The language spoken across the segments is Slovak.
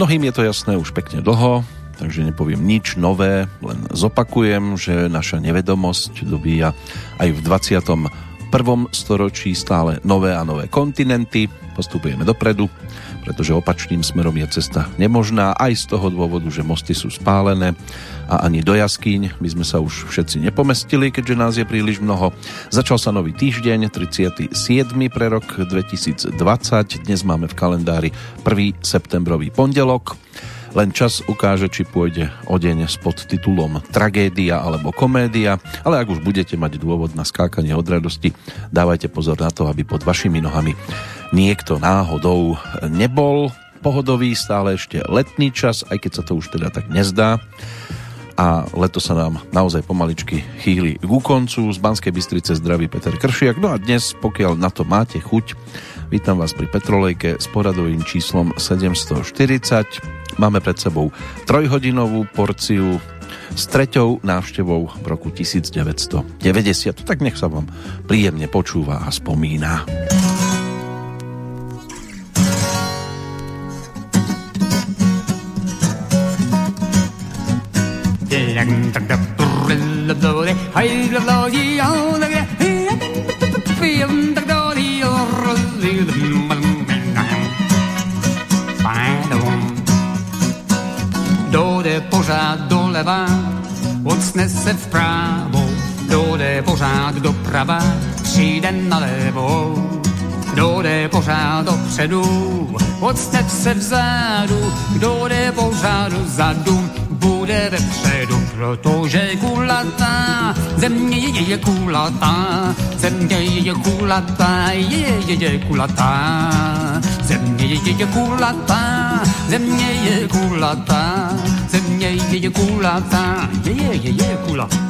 Mnohým je to jasné už pekne dlho, takže nepoviem nič nové, len zopakujem, že naša nevedomosť dobíja aj v 21. storočí stále nové a nové kontinenty, postupujeme dopredu, pretože opačným smerom je cesta nemožná aj z toho dôvodu, že mosty sú spálené a ani do jaskýň by sme sa už všetci nepomestili, keďže nás je príliš mnoho. Začal sa nový týždeň, 37. pre rok 2020. Dnes máme v kalendári 1. septembrový pondelok. Len čas ukáže, či pôjde o deň s podtitulom Tragédia alebo komédia, ale ak už budete mať dôvod na skákanie od radosti, dávajte pozor na to, aby pod vašimi nohami niekto náhodou nebol pohodový, stále ešte letný čas, aj keď sa to už teda tak nezdá a leto sa nám naozaj pomaličky chýli k koncu. Z Banskej Bystrice zdraví Peter Kršiak. No a dnes, pokiaľ na to máte chuť, vítam vás pri Petrolejke s poradovým číslom 740. Máme pred sebou trojhodinovú porciu s treťou návštevou v roku 1990. Tak nech sa vám príjemne počúva a spomína. Dojde pořád doleva, odsne se vpravo, dojde pořád doprava, přijde nalevo. Dojde pořád dopředu, odsne se vzadu, kdo jde pořád zadu, bude vepředu, protože kulatá, země je, je kulatá, země je, je kulatá, je, je, je kulatá, země je, je kulatá, země je kulatá, země je, je kulatá, je, je, je, je kulatá.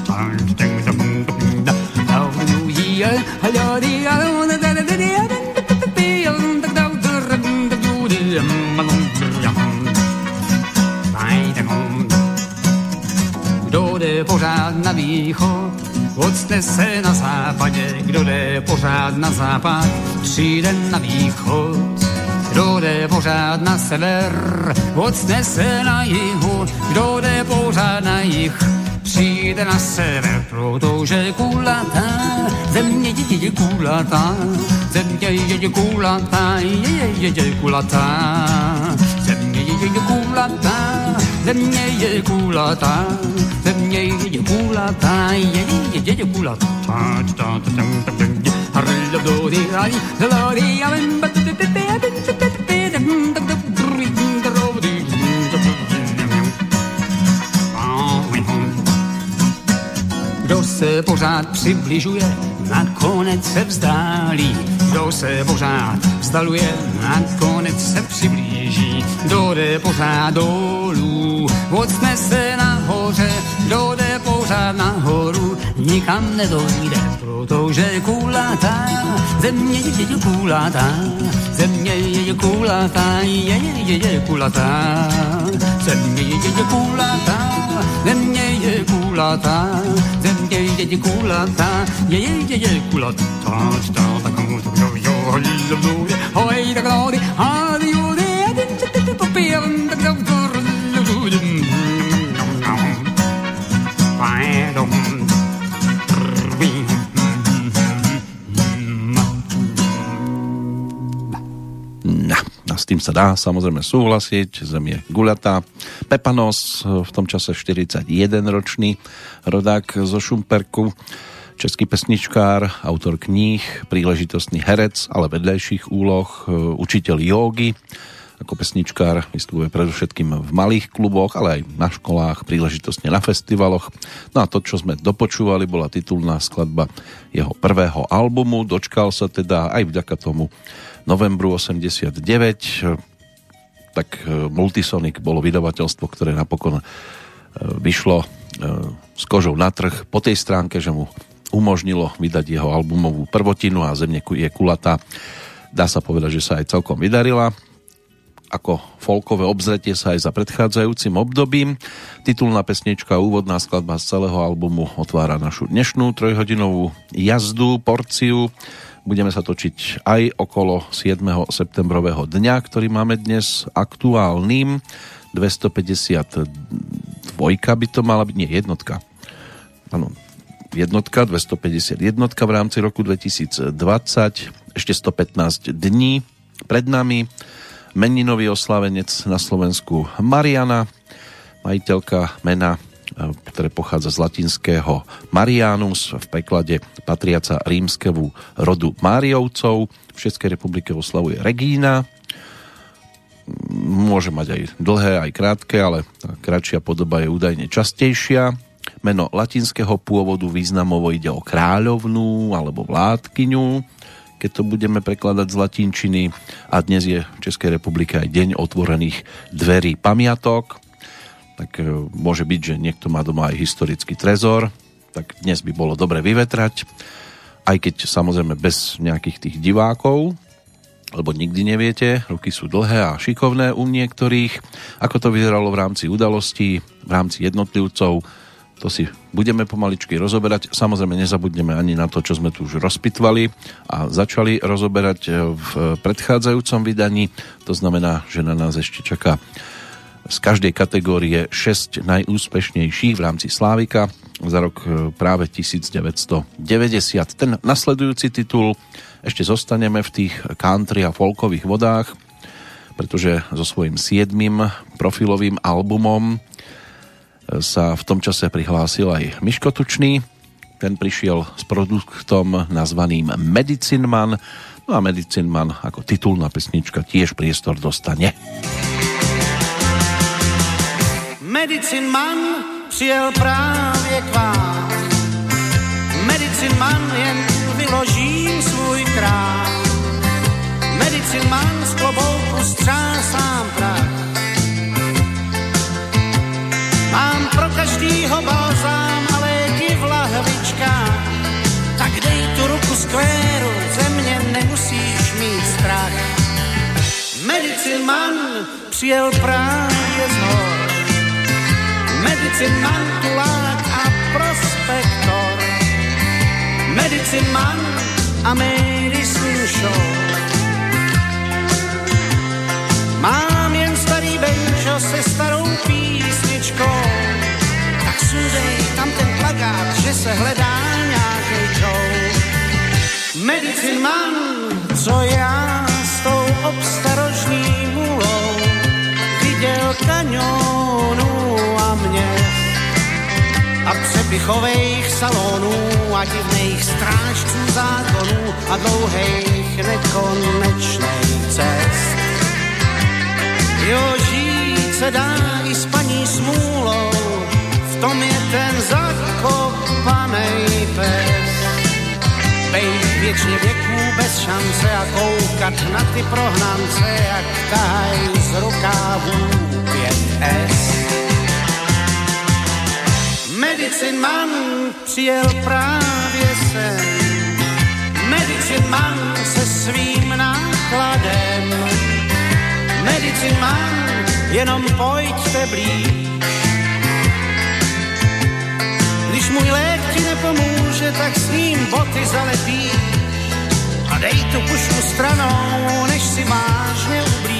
Pořád na východ, odstne se na západě, kdo jde pořád na západ, přijde na východ. Kdo jde pořád na sever, odstne se na jihu, kdo jde pořád na jih, přijde na sever, protože kulatá, země je, je kulatá, země je, je kulatá, je, je, je, je kulatá, země je, je kulatá, země je kulatá, země je kulatá, je, je, je, je kulatá. Kdo se pořád přibližuje, nakonec se vzdálí. Kdo se pořád vzdaluje, nakonec se přiblíží. Kdo jde pořád dolů, ocne se nahoře. Kdo jde pořád nahoru, nikam nedojde, protože kulatá, země je kulatá, země je kulatá, je, je, je kulatá, země je kulatá, země je kulatá, země je kulatá, je, je, je kulatá, Glori, hadi, tým sa dá samozrejme súhlasiť, zem je guľatá. Pepanos, v tom čase 41 ročný rodák zo Šumperku, český pesničkár, autor kníh, príležitostný herec, ale vedľajších úloh, učiteľ jógy, ako pesničkár vystupuje predovšetkým v malých kluboch, ale aj na školách, príležitostne na festivaloch. No a to, čo sme dopočúvali, bola titulná skladba jeho prvého albumu. Dočkal sa teda aj vďaka tomu novembru 89 tak e, Multisonic bolo vydavateľstvo, ktoré napokon e, vyšlo e, s kožou na trh po tej stránke, že mu umožnilo vydať jeho albumovú prvotinu a Zemne je kulatá. Dá sa povedať, že sa aj celkom vydarila. Ako folkové obzretie sa aj za predchádzajúcim obdobím. Titulná pesnička, úvodná skladba z celého albumu otvára našu dnešnú trojhodinovú jazdu, porciu Budeme sa točiť aj okolo 7. septembrového dňa, ktorý máme dnes aktuálnym. 252 by to mala byť, nie, jednotka. Áno, jednotka, 250 jednotka v rámci roku 2020, ešte 115 dní pred nami. Meninový oslavenec na Slovensku Mariana, majiteľka mena ktoré pochádza z latinského Marianus, v preklade patriaca rímskevu rodu Máriovcov. V Českej republike oslavuje Regína. Môže mať aj dlhé, aj krátke, ale kratšia podoba je údajne častejšia. Meno latinského pôvodu významovo ide o kráľovnú alebo vládkyňu, keď to budeme prekladať z latinčiny. A dnes je v Českej republike aj deň otvorených dverí pamiatok tak e, môže byť, že niekto má doma aj historický trezor, tak dnes by bolo dobre vyvetrať, aj keď samozrejme bez nejakých tých divákov, lebo nikdy neviete, ruky sú dlhé a šikovné u niektorých. Ako to vyzeralo v rámci udalostí, v rámci jednotlivcov, to si budeme pomaličky rozoberať. Samozrejme nezabudneme ani na to, čo sme tu už rozpitvali a začali rozoberať v predchádzajúcom vydaní. To znamená, že na nás ešte čaká z každej kategórie 6 najúspešnejších v rámci Slávika za rok e, práve 1990. Ten nasledujúci titul ešte zostaneme v tých country a folkových vodách, pretože so svojím siedmým profilovým albumom sa v tom čase prihlásil aj Miško Tučný. Ten prišiel s produktom nazvaným Medicine Man. No a Medicine Man ako titulná pesnička tiež priestor dostane. Medicin man přijel právě k vám. Medicin man jen vyložím svůj krám. Medicin man z klobouku střásám prach. Přijel právě z hor Medicin man, tulák a prospektor. Medicin man a medicine show. Mám jen starý benčo se starou písničkou. Tak sundej tam ten plagát, že se hledá nějaký show. Medicin man, co já s tou obstarožní viděl kaňonu a mě a přepichových salonů a divných strážců zákonů a dlouhých nekonečných cest. Jo, žít se dá i s paní smůlou, v tom je ten zakopanej pes. Bejt věčně věků bez šance a koukat na ty prohnance, jak tahaj z rukávů 5S. Medicin man přijel právě sem. Medicin man se svým nákladem. Medicin man, jenom pojďte blíž. Když můj lék ti nepomůže, tak s ním boty zalepíš. A dej tu pušku stranou, než si vážně ublížíš.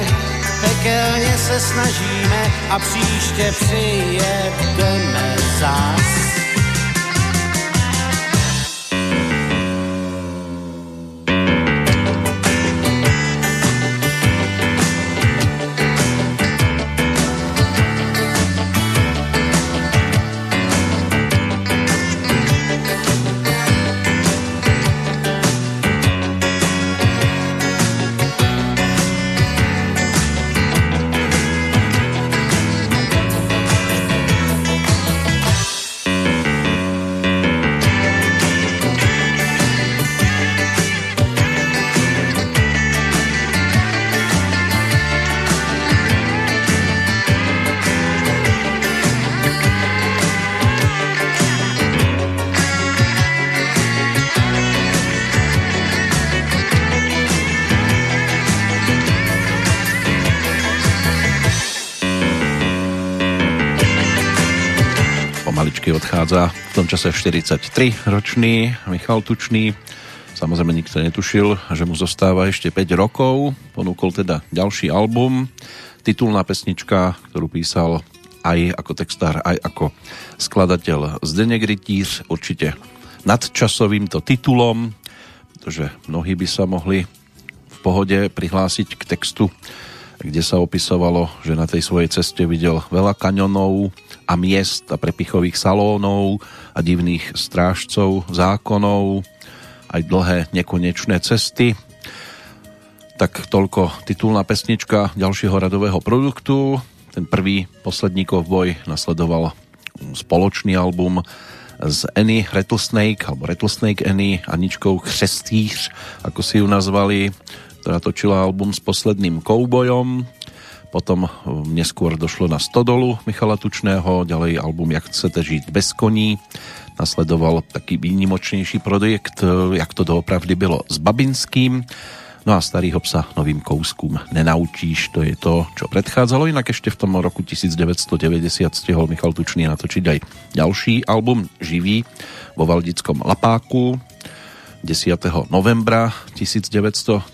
pekelně se snažíme a příště přijedeme zas. Odchádza v tom čase 43 ročný Michal Tučný. Samozrejme nikto netušil, že mu zostáva ešte 5 rokov. Ponúkol teda ďalší album. Titulná pesnička, ktorú písal aj ako textár, aj ako skladateľ Zdenek Rytíř, určite nadčasovým to titulom, pretože mnohí by sa mohli v pohode prihlásiť k textu, kde sa opisovalo, že na tej svojej ceste videl veľa kaňonov a miest a prepichových salónov a divných strážcov zákonov, aj dlhé nekonečné cesty. Tak toľko titulná pesnička ďalšieho radového produktu. Ten prvý posledníkov boj nasledoval spoločný album z Annie Rattlesnake, alebo Rattlesnake Annie, Aničkou Chřestýř, ako si ju nazvali, ktorá točila album s posledným koubojom. Potom um, neskôr došlo na Stodolu Michala Tučného, ďalej album Jak chcete žiť bez koní. Nasledoval taký výnimočnejší projekt, uh, Jak to doopravdy bylo s Babinským No a starý sa novým kouskom nenaučíš, to je to, čo predchádzalo. Inak ešte v tom roku 1990 stihol Michal Tučný natočiť aj ďalší album Živý vo Valdickom Lapáku. 10. novembra 1990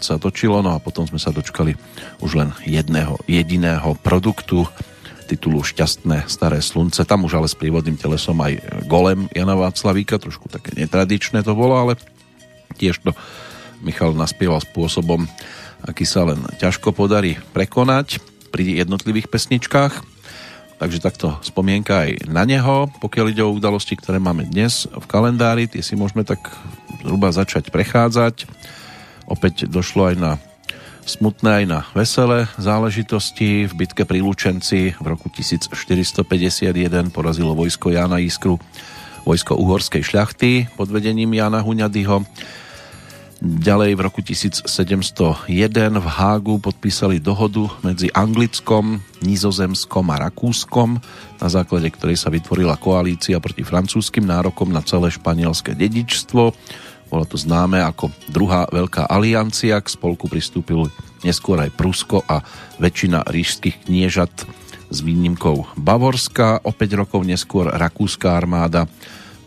sa točilo, no a potom sme sa dočkali už len jedného jediného produktu titulu Šťastné staré slunce. Tam už ale s prívodným telesom aj golem Jana Václavíka, trošku také netradičné to bolo, ale tiež to Michal naspieval spôsobom, aký sa len ťažko podarí prekonať pri jednotlivých pesničkách. Takže takto spomienka aj na neho, pokiaľ ide o udalosti, ktoré máme dnes v kalendári, tie si môžeme tak zhruba začať prechádzať. Opäť došlo aj na smutné aj na veselé záležitosti. V bitke pri Lučenci v roku 1451 porazilo vojsko Jana Iskru vojsko uhorskej šľachty pod vedením Jana Huňadyho Ďalej v roku 1701 v Hágu podpísali dohodu medzi Anglickom, Nizozemskom a Rakúskom, na základe ktorej sa vytvorila koalícia proti francúzskym nárokom na celé španielské dedičstvo. Bolo to známe ako druhá veľká aliancia, k spolku pristúpil neskôr aj Prusko a väčšina rížských kniežat s výnimkou Bavorska. O 5 rokov neskôr rakúska armáda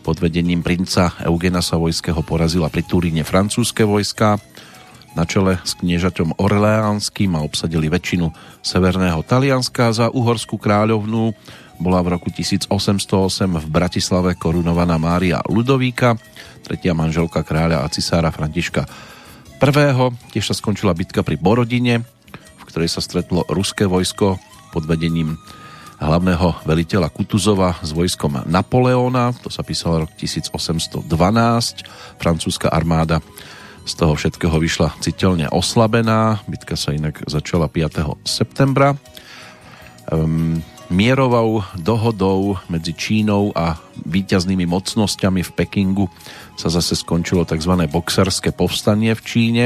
pod vedením princa Eugena Savojského porazila pri Turíne francúzske vojska na čele s kniežaťom Orleánským a obsadili väčšinu severného Talianska. Za uhorskú kráľovnú bola v roku 1808 v Bratislave korunovaná Mária Ludovíka, tretia manželka kráľa a cisára Františka I. Tiež sa skončila bitka pri Borodine, v ktorej sa stretlo ruské vojsko pod vedením hlavného veliteľa Kutuzova s vojskom Napoleona, to sa písalo rok 1812, francúzska armáda z toho všetkého vyšla citeľne oslabená, bitka sa inak začala 5. septembra. Um, mierovou dohodou medzi Čínou a víťaznými mocnosťami v Pekingu sa zase skončilo tzv. boxerské povstanie v Číne.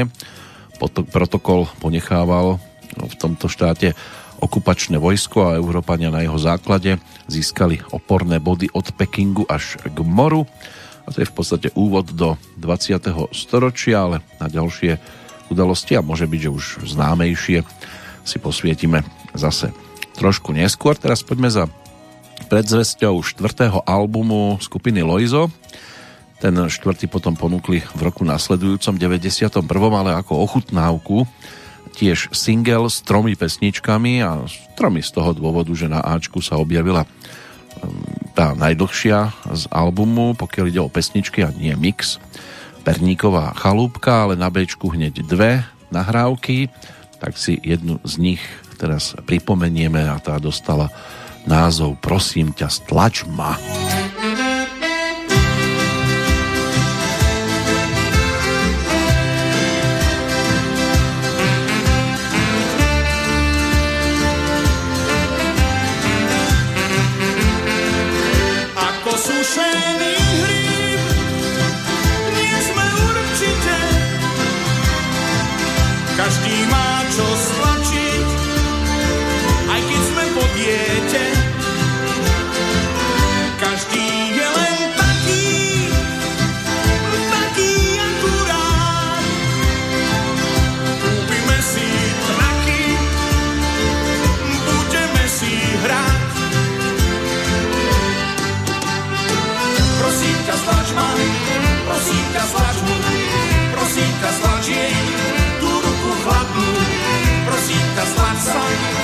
Protokol ponechával v tomto štáte okupačné vojsko a Európania na jeho základe získali oporné body od Pekingu až k moru. A to je v podstate úvod do 20. storočia, ale na ďalšie udalosti a môže byť, že už známejšie si posvietime zase trošku neskôr. Teraz poďme za predzvesťou štvrtého albumu skupiny Loizo. Ten štvrtý potom ponúkli v roku nasledujúcom 91. ale ako ochutnávku tiež single s tromi pesničkami a tromi z toho dôvodu, že na Ačku sa objavila um, tá najdlhšia z albumu, pokiaľ ide o pesničky a nie mix. Perníková chalúbka, ale na Bčku hneď dve nahrávky, tak si jednu z nich teraz pripomenieme a tá dostala názov Prosím ťa, stlač ma. sun.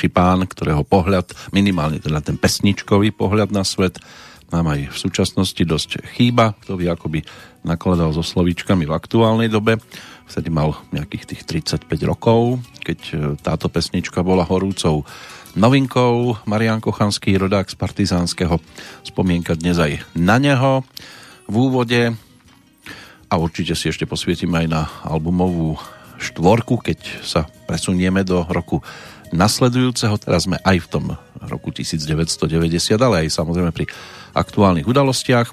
Ďalší pán, ktorého pohľad, minimálne teda ten pesničkový pohľad na svet, nám aj v súčasnosti dosť chýba. Kto by akoby nakladal so slovíčkami v aktuálnej dobe. Vtedy mal nejakých tých 35 rokov, keď e, táto pesnička bola horúcou novinkou. Marian Kochanský, rodák z Partizánskeho, spomienka dnes aj na neho. V úvode a určite si ešte posvietime aj na albumovú štvorku, keď sa presunieme do roku nasledujúceho. Teraz sme aj v tom roku 1990, ale aj samozrejme pri aktuálnych udalostiach.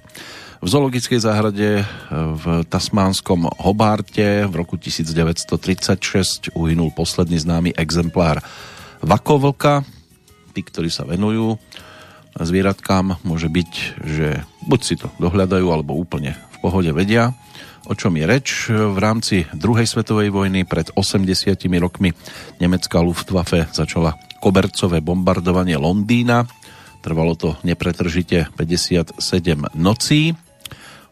V zoologickej záhrade v tasmánskom Hobarte v roku 1936 uhynul posledný známy exemplár vakovlka. Tí, ktorí sa venujú zvieratkám, môže byť, že buď si to dohľadajú, alebo úplne v pohode vedia o čom je reč. V rámci druhej svetovej vojny pred 80 rokmi nemecká Luftwaffe začala kobercové bombardovanie Londýna. Trvalo to nepretržite 57 nocí.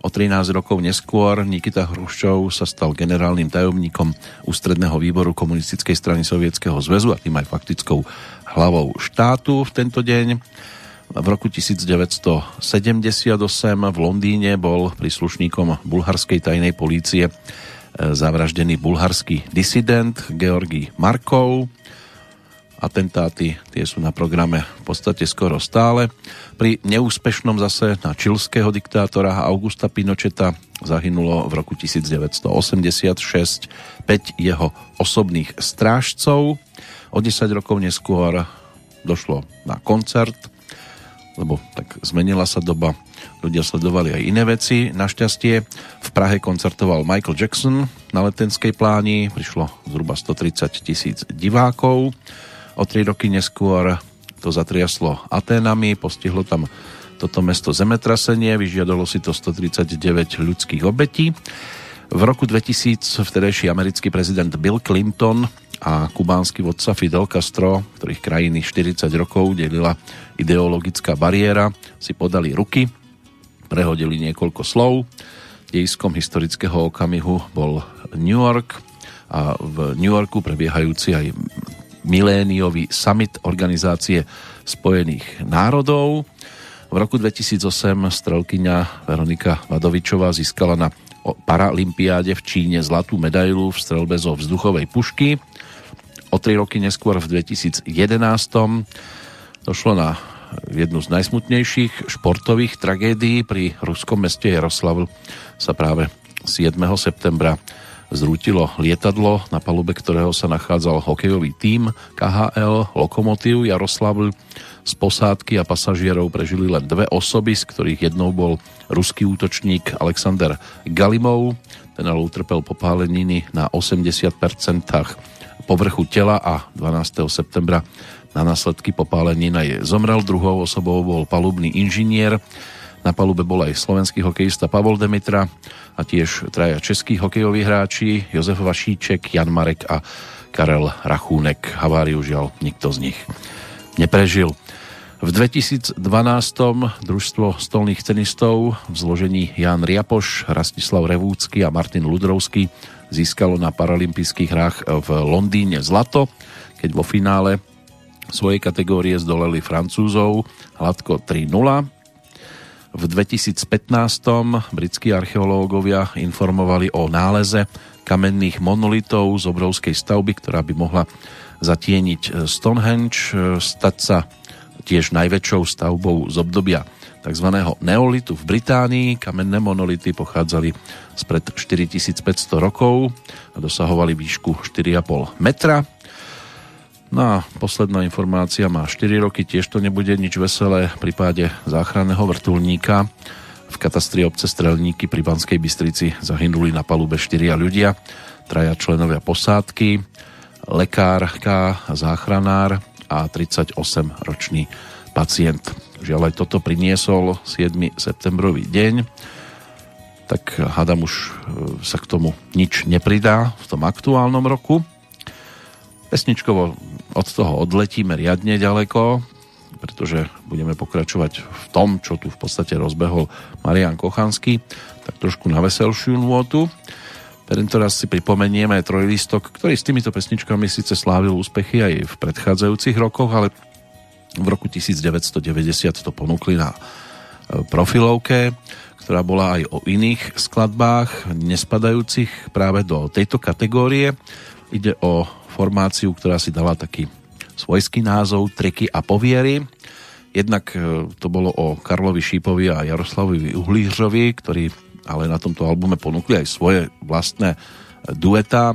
O 13 rokov neskôr Nikita Hruščov sa stal generálnym tajomníkom ústredného výboru komunistickej strany Sovietskeho zväzu a tým aj faktickou hlavou štátu v tento deň. V roku 1978 v Londýne bol príslušníkom bulharskej tajnej polície e, zavraždený bulharský disident Georgi Markov. Atentáty tie sú na programe v podstate skoro stále. Pri neúspešnom zase na čilského diktátora Augusta Pinocheta zahynulo v roku 1986 5 jeho osobných strážcov. O 10 rokov neskôr došlo na koncert lebo tak zmenila sa doba, ľudia sledovali aj iné veci. Našťastie v Prahe koncertoval Michael Jackson na letenskej pláni, prišlo zhruba 130 tisíc divákov. O tri roky neskôr to zatriaslo Aténami, postihlo tam toto mesto zemetrasenie, vyžiadalo si to 139 ľudských obetí. V roku 2000 vtedajší americký prezident Bill Clinton a kubánsky vodca Fidel Castro, ktorých krajiny 40 rokov delila ideologická bariéra, si podali ruky, prehodili niekoľko slov. Dejiskom historického okamihu bol New York a v New Yorku prebiehajúci aj miléniový summit Organizácie spojených národov. V roku 2008 strelkyňa Veronika Vadovičová získala na Paralympiáde v Číne zlatú medailu v strelbe zo vzduchovej pušky. O tri roky neskôr v 2011 došlo na jednu z najsmutnejších športových tragédií. Pri ruskom meste Jaroslavl sa práve 7. septembra zrútilo lietadlo, na palube ktorého sa nachádzal hokejový tím KHL Lokomotív Jaroslavl. Z posádky a pasažierov prežili len dve osoby, z ktorých jednou bol ruský útočník Alexander Galimov. Ten ale utrpel popáleniny na 80% povrchu tela a 12. septembra na následky popálenina je zomrel. Druhou osobou bol palubný inžinier. Na palube bol aj slovenský hokejista Pavol Demitra a tiež traja českí hokejoví hráči Jozef Vašíček, Jan Marek a Karel Rachúnek. Haváriu žiaľ nikto z nich neprežil. V 2012. družstvo stolných tenistov v zložení Jan Riapoš, Rastislav Revúcky a Martin Ludrovský získalo na paralympijských hrách v Londýne zlato, keď vo finále svojej kategórie zdoleli Francúzov hladko 3-0. V 2015. britskí archeológovia informovali o náleze kamenných monolitov z obrovskej stavby, ktorá by mohla zatieniť Stonehenge, stať sa tiež najväčšou stavbou z obdobia tzv. neolitu v Británii. Kamenné monolity pochádzali spred 4500 rokov a dosahovali výšku 4,5 metra. No a posledná informácia má 4 roky, tiež to nebude nič veselé v prípade záchranného vrtulníka. V katastri obce Strelníky pri Banskej Bystrici zahynuli na palube 4 ľudia, traja členovia posádky, lekárka, záchranár a 38-ročný pacient. Žiaľ aj toto priniesol 7. septembrový deň, tak hádam už e, sa k tomu nič nepridá v tom aktuálnom roku. Pesničkovo od toho odletíme riadne ďaleko, pretože budeme pokračovať v tom, čo tu v podstate rozbehol Marian Kochanský, tak trošku na veselšiu nôtu. Tento raz si pripomenieme trojlistok, ktorý s týmito pesničkami síce slávil úspechy aj v predchádzajúcich rokoch, ale v roku 1990 to ponúkli na e, profilovke, ktorá bola aj o iných skladbách, nespadajúcich práve do tejto kategórie. Ide o formáciu, ktorá si dala taký svojský názov Treky a poviery. Jednak e, to bolo o Karlovi Šípovi a Jaroslavovi Uhlířovi, ktorí ale na tomto albume ponúkli aj svoje vlastné dueta,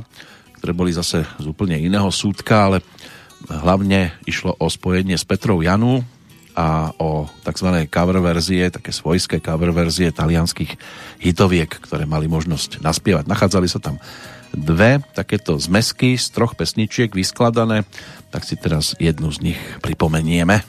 ktoré boli zase z úplne iného súdka, ale hlavne išlo o spojenie s Petrou Janu a o tzv. cover verzie, také svojské cover verzie talianských hitoviek, ktoré mali možnosť naspievať. Nachádzali sa tam dve takéto zmesky z troch pesničiek vyskladané, tak si teraz jednu z nich pripomenieme.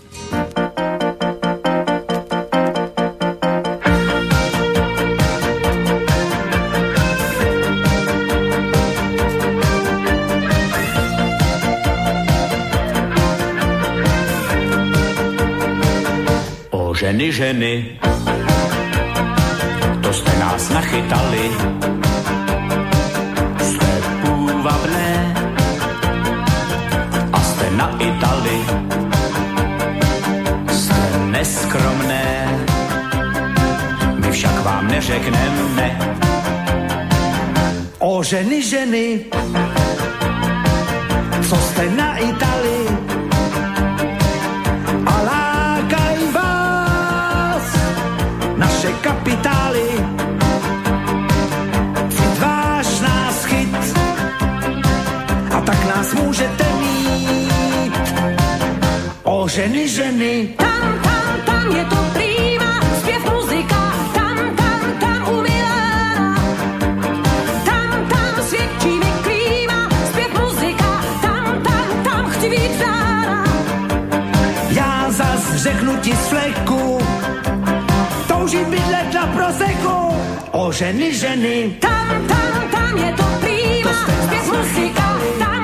Ženy, ženy, to jste nás nachytali. Jste půvabné a jste na Itali. Jste neskromné, my však vám neřekneme. O ženy, ženy, co jste na Itali. Ženy, ženy. Tam, tam, tam je to prýma, zpěv muzika, tam, tam, tam umilána. Tam, tam svědčí mi klíma, zpěv muzika, tam, tam, tam chci být vzána. Já zas řeknu ti z fleku, toužím bydlet na proseku. O ženy, ženy. Tam, tam, tam je to prýma, zpěv muzika, tam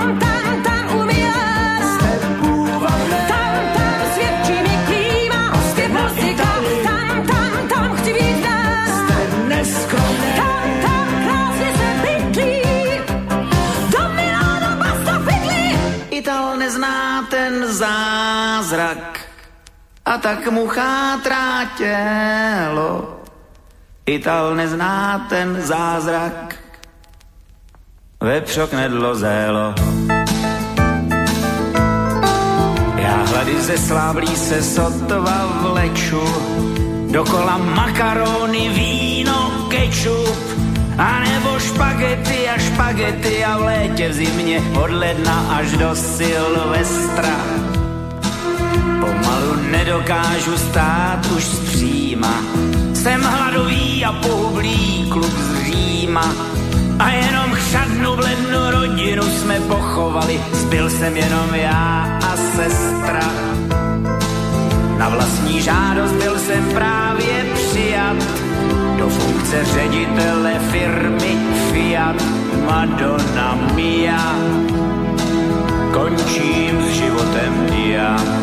Nezná ten zázrak a tak mu chátrá tělo. Ital nezná ten zázrak, vepřok nedlo zélo. Já hlady ze sláblí se sotva vleču, dokola makarony, víno, kečup, a nebo špagety a špagety a v létě v zimě od ledna až do Silvestra. Pomalu nedokážu stát už zpříma, jsem hladový a pohublý kluk z Říma. A jenom chřadnu v lednu rodinu jsme pochovali, zbyl jsem jenom já a sestra. Na vlastní žádost byl jsem právě přijat funkce ředitele firmy Fiat Madonna Mia. Končím s životem já.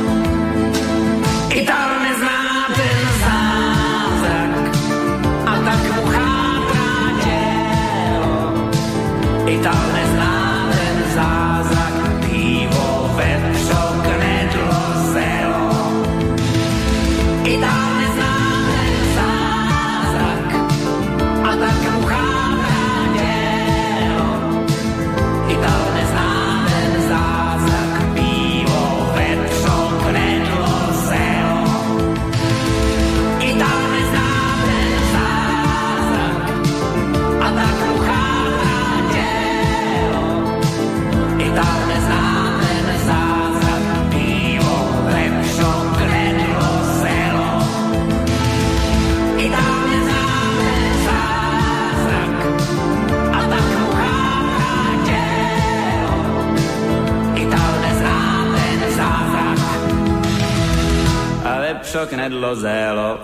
Zélo.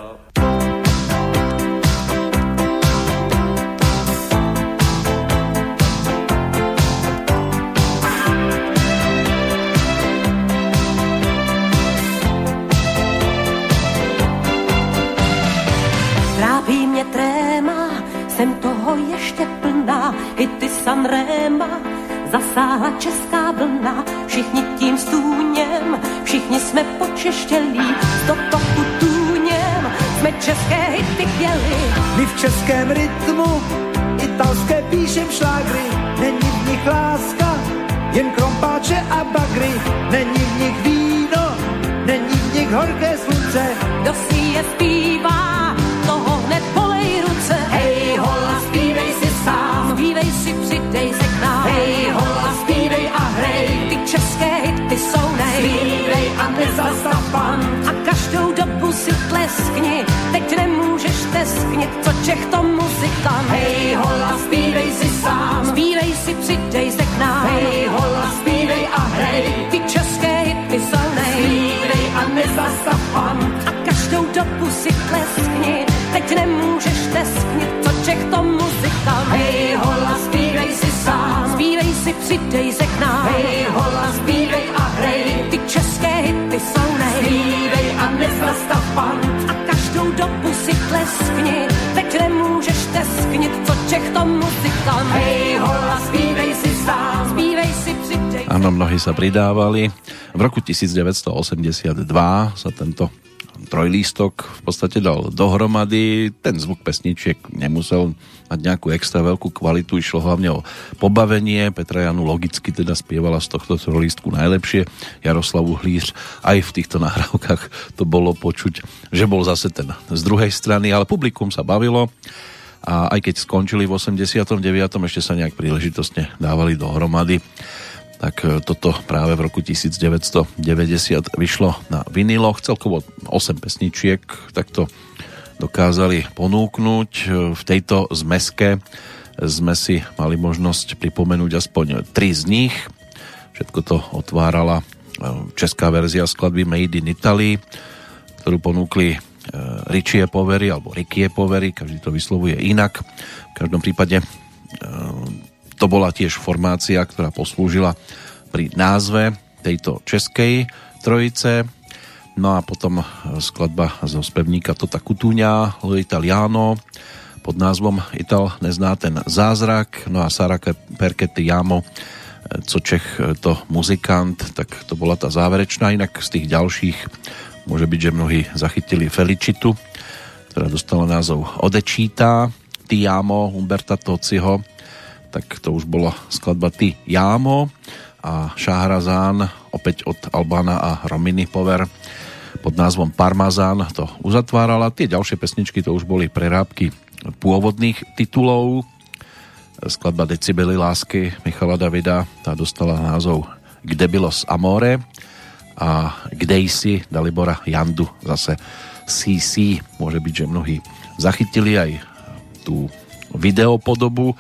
Trápí mě tréma, jsem toho ještě plná, i ty Sanrema, zasáhla česká vlna, všichni tím stůněm, všichni jsme počeštělí, jsme české hity chtěli. My v českém rytmu italské píšem šlágry, není v nich láska, jen krompáče a bagry, není v nich víno, není v nich horké slunce. Kdo si je zpívá, tesknit, co Čech to muzikant. Hej, hola, zpívej si sám, zpívej si, přidej se k nám. Hej, hola, zpívej a hrej, ty české hity jsou nej. Zpívej a nezastav pan. A každou dobu si tleskni, teď nemůžeš tesknit, co Čech to muzikant. Hej, hola, zpívej si sám, zpívej si, přidej se k nám. Hej, tesknit, co Čech to muzikant. Hej, hola, zpívej si sám, zpívej si, přidej Áno, mnohí sa pridávali. V roku 1982 sa tento trojlístok v podstate dal dohromady. Ten zvuk pesničiek nemusel mať nejakú extra veľkú kvalitu, išlo hlavne o pobavenie. Petra Janu logicky teda spievala z tohto trojlístku najlepšie. Jaroslavu Hlíř aj v týchto nahrávkach to bolo počuť, že bol zase ten z druhej strany, ale publikum sa bavilo a aj keď skončili v 89. ešte sa nejak príležitostne dávali dohromady tak e, toto práve v roku 1990 vyšlo na viniloch. Celkovo 8 pesničiek takto dokázali ponúknuť. E, V tejto zmeske sme si mali možnosť pripomenúť aspoň tri z nich. Všetko to otvárala e, česká verzia skladby Made in Italy, ktorú ponúkli Richie Povery alebo Rikie Povery, každý to vyslovuje inak. V každom prípade to bola tiež formácia, ktorá poslúžila pri názve tejto českej trojice. No a potom skladba zo spevníka Tota Kutúňa, Lo Italiano, pod názvom Ital nezná ten zázrak, no a Sara Perketti Jamo, co Čech to muzikant, tak to bola tá záverečná, inak z tých ďalších môže byť, že mnohí zachytili Felicitu, ktorá dostala názov Odečíta, Ti Jamo, Humberta Tociho, tak to už bola skladba Ty Jámo a Šahrazán opäť od Albána a Rominy Pover pod názvom Parmazán to uzatvárala. Tie ďalšie pesničky to už boli prerábky pôvodných titulov. Skladba Decibely lásky Michala Davida tá dostala názov Kde bylo s Amore a Kde si Dalibora Jandu zase CC. Môže byť, že mnohí zachytili aj tú videopodobu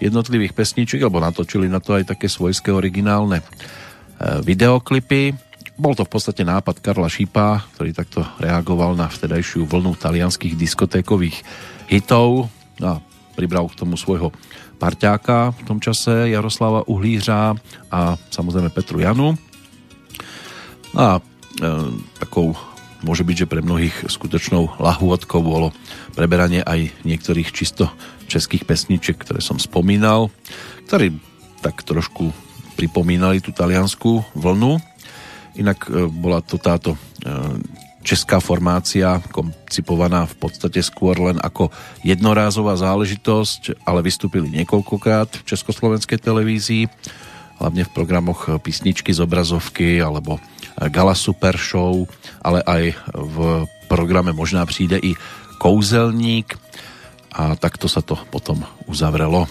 jednotlivých pesničiek, alebo natočili na to aj také svojské originálne e, videoklipy. Bol to v podstate nápad Karla Šípa, ktorý takto reagoval na vtedajšiu vlnu talianských diskotékových hitov a pribral k tomu svojho parťáka v tom čase Jaroslava Uhlířa a samozrejme Petru Janu. A e, takou môže byť, že pre mnohých skutočnou lahôdkou bolo preberanie aj niektorých čisto českých pesničiek, ktoré som spomínal, ktorí tak trošku pripomínali tú talianskú vlnu. Inak e, bola to táto e, česká formácia koncipovaná v podstate skôr len ako jednorázová záležitosť, ale vystúpili niekoľkokrát v československej televízii, hlavne v programoch Písničky z obrazovky alebo Gala Super Show, ale aj v programe Možná přijde i Kouzelník a takto sa to potom uzavrelo.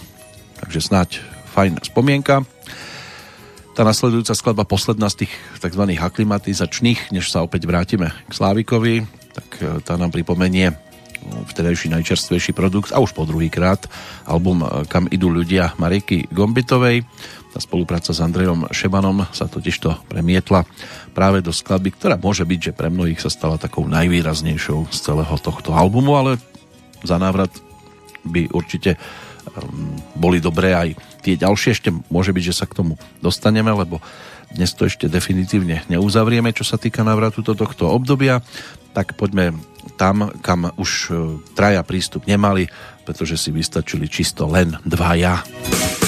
Takže snáď fajn spomienka. Tá nasledujúca skladba, posledná z tých tzv. aklimatizačných, než sa opäť vrátime k Slávikovi, tak e, tá nám pripomenie vtedajší najčerstvejší produkt a už po druhýkrát album Kam idú ľudia Mariky Gombitovej. Tá spolupráca s Andrejom Šebanom sa totižto premietla práve do skladby, ktorá môže byť, že pre mnohých sa stala takou najvýraznejšou z celého tohto albumu, ale za návrat by určite um, boli dobré aj tie ďalšie. Ešte môže byť, že sa k tomu dostaneme, lebo dnes to ešte definitívne neuzavrieme, čo sa týka návratu do tohto obdobia. Tak poďme tam, kam už uh, traja prístup nemali, pretože si vystačili čisto len dvaja. ja.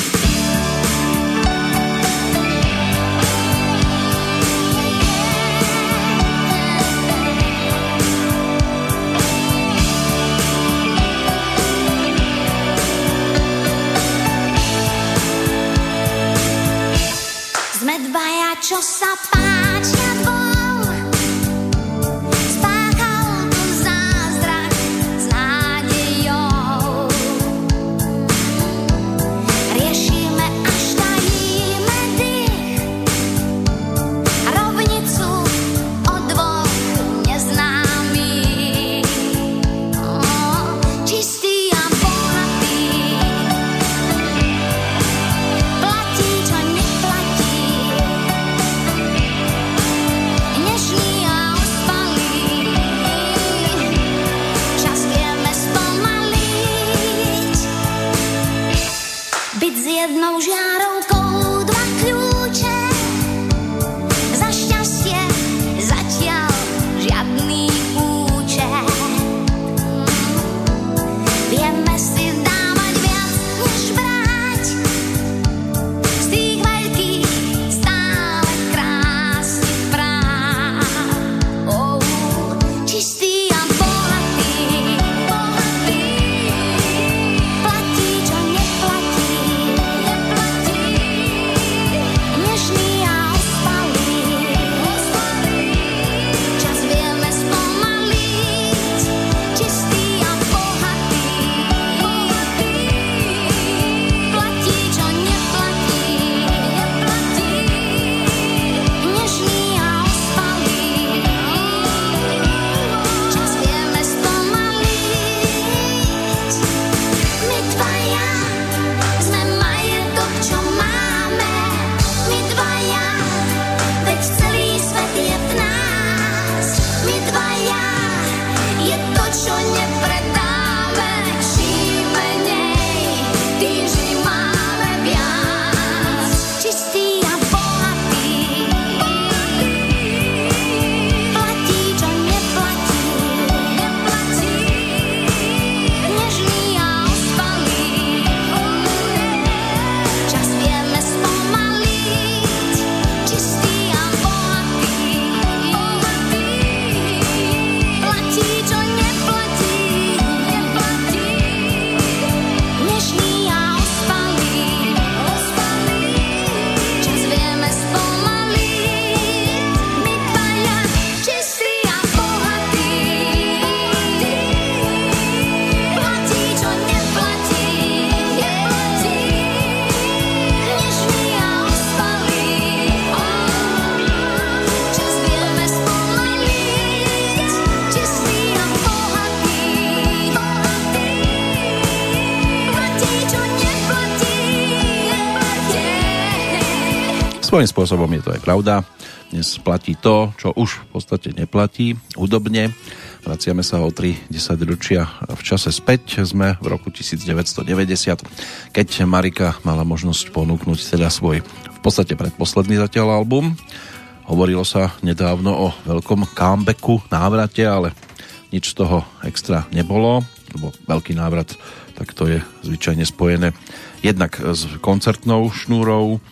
Svojím spôsobom je to aj pravda. Dnes platí to, čo už v podstate neplatí hudobne. Vraciame sa o 3 ročia v čase späť. Sme v roku 1990, keď Marika mala možnosť ponúknuť teda svoj v podstate predposledný zatiaľ album. Hovorilo sa nedávno o veľkom comebacku, návrate, ale nič z toho extra nebolo, lebo veľký návrat tak to je zvyčajne spojené jednak s koncertnou šnúrou,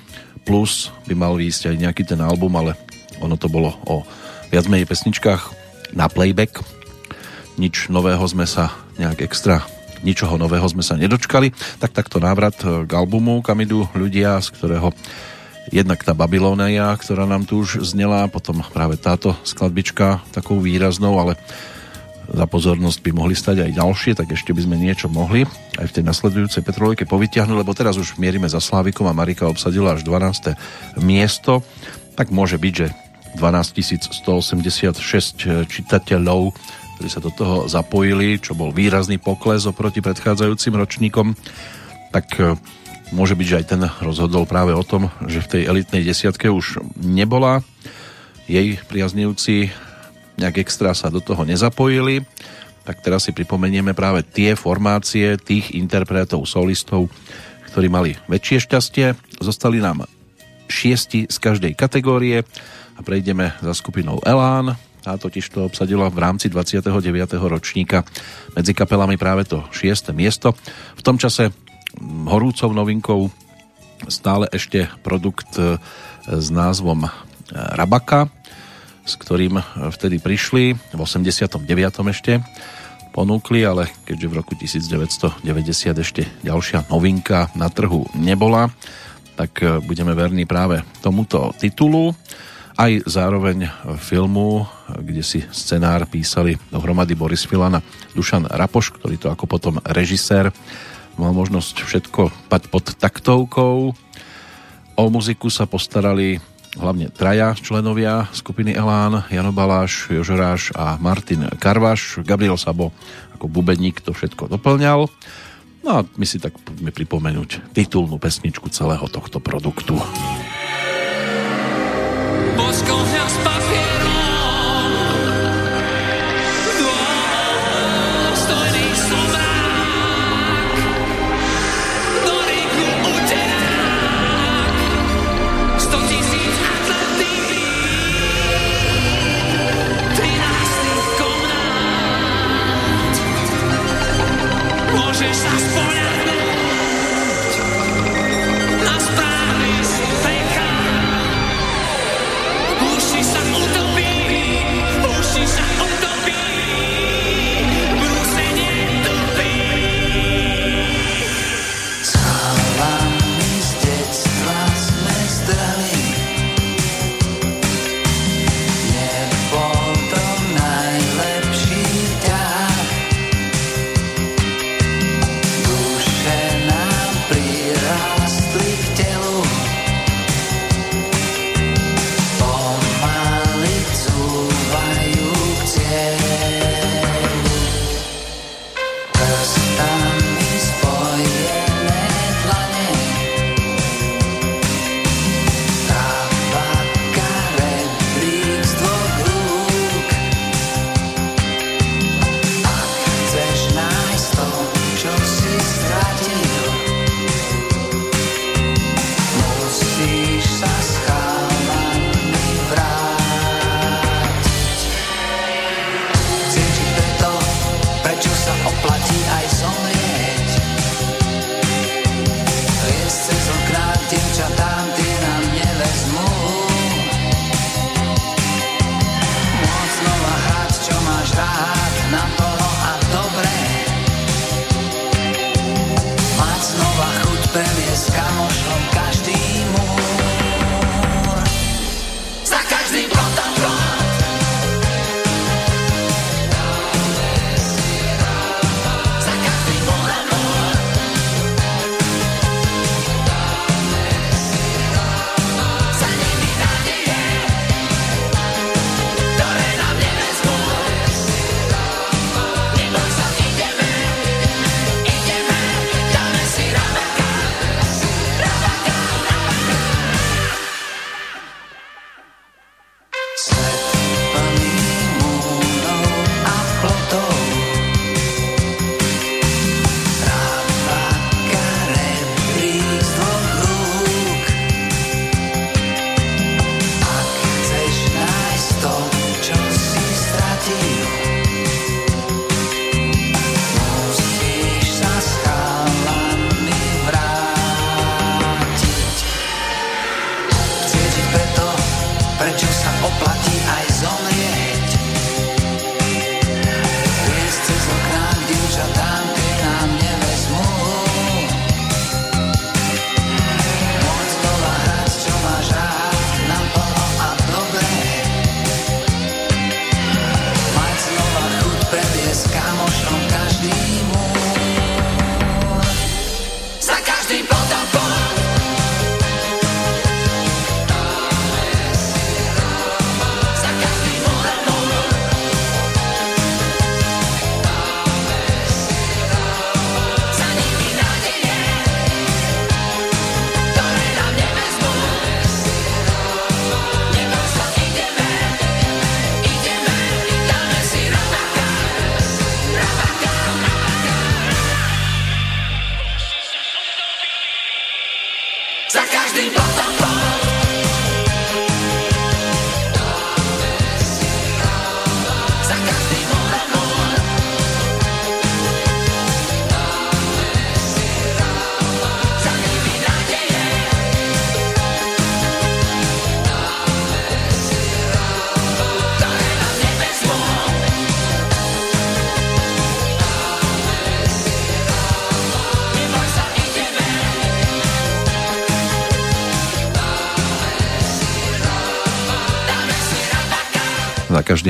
plus by mal výjsť aj nejaký ten album, ale ono to bolo o viac menej pesničkách na playback. Nič nového sme sa nejak extra ničoho nového sme sa nedočkali, tak takto návrat k albumu, kam idú ľudia, z ktorého jednak tá Babilónia, ktorá nám tu už znela, potom práve táto skladbička takou výraznou, ale za pozornosť by mohli stať aj ďalšie, tak ešte by sme niečo mohli aj v tej nasledujúcej Petrolejke povytiahnuť, lebo teraz už mierime za Slávikom a Marika obsadila až 12. miesto, tak môže byť, že 12 186 čitateľov ktorí sa do toho zapojili, čo bol výrazný pokles oproti predchádzajúcim ročníkom, tak e, môže byť, že aj ten rozhodol práve o tom, že v tej elitnej desiatke už nebola. Jej priaznivci nejak extra sa do toho nezapojili, tak teraz si pripomenieme práve tie formácie tých interpretov, solistov, ktorí mali väčšie šťastie. Zostali nám šiesti z každej kategórie a prejdeme za skupinou Elán, a totiž to obsadila v rámci 29. ročníka medzi kapelami práve to 6. miesto. V tom čase horúcou novinkou stále ešte produkt e, s názvom e, Rabaka, s ktorým vtedy prišli, v 89. ešte ponúkli, ale keďže v roku 1990 ešte ďalšia novinka na trhu nebola, tak e, budeme verní práve tomuto titulu aj zároveň filmu, kde si scenár písali dohromady Boris Filan a Dušan Rapoš, ktorý to ako potom režisér mal možnosť všetko pať pod taktovkou. O muziku sa postarali hlavne traja členovia skupiny Elán, Jano Baláš, Jožoráš a Martin Karvaš. Gabriel Sabo ako bubeník to všetko doplňal. No a my si tak poďme pripomenúť titulnú pesničku celého tohto produktu.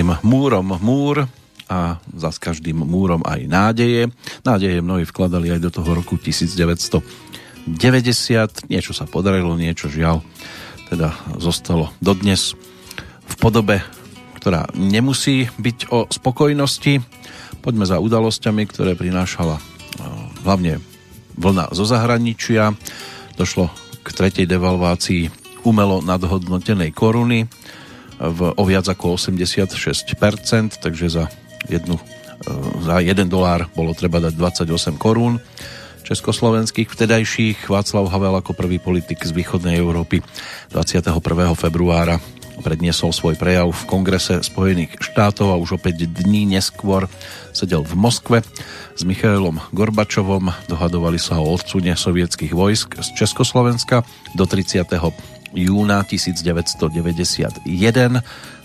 Každým múrom múr a za každým múrom aj nádeje. Nádeje mnohí vkladali aj do toho roku 1990. Niečo sa podarilo, niečo žiaľ teda zostalo dodnes v podobe, ktorá nemusí byť o spokojnosti. Poďme za udalosťami, ktoré prinášala e, hlavne vlna zo zahraničia. Došlo k tretej devalvácii umelo nadhodnotenej koruny v, o viac ako 86%, takže za, jednu, e, za 1 dolár bolo treba dať 28 korún československých vtedajších. Václav Havel ako prvý politik z východnej Európy 21. februára predniesol svoj prejav v Kongrese Spojených štátov a už opäť dní neskôr sedel v Moskve s Michailom Gorbačovom. Dohadovali sa o odsune sovietských vojsk z Československa do 30 júna 1991.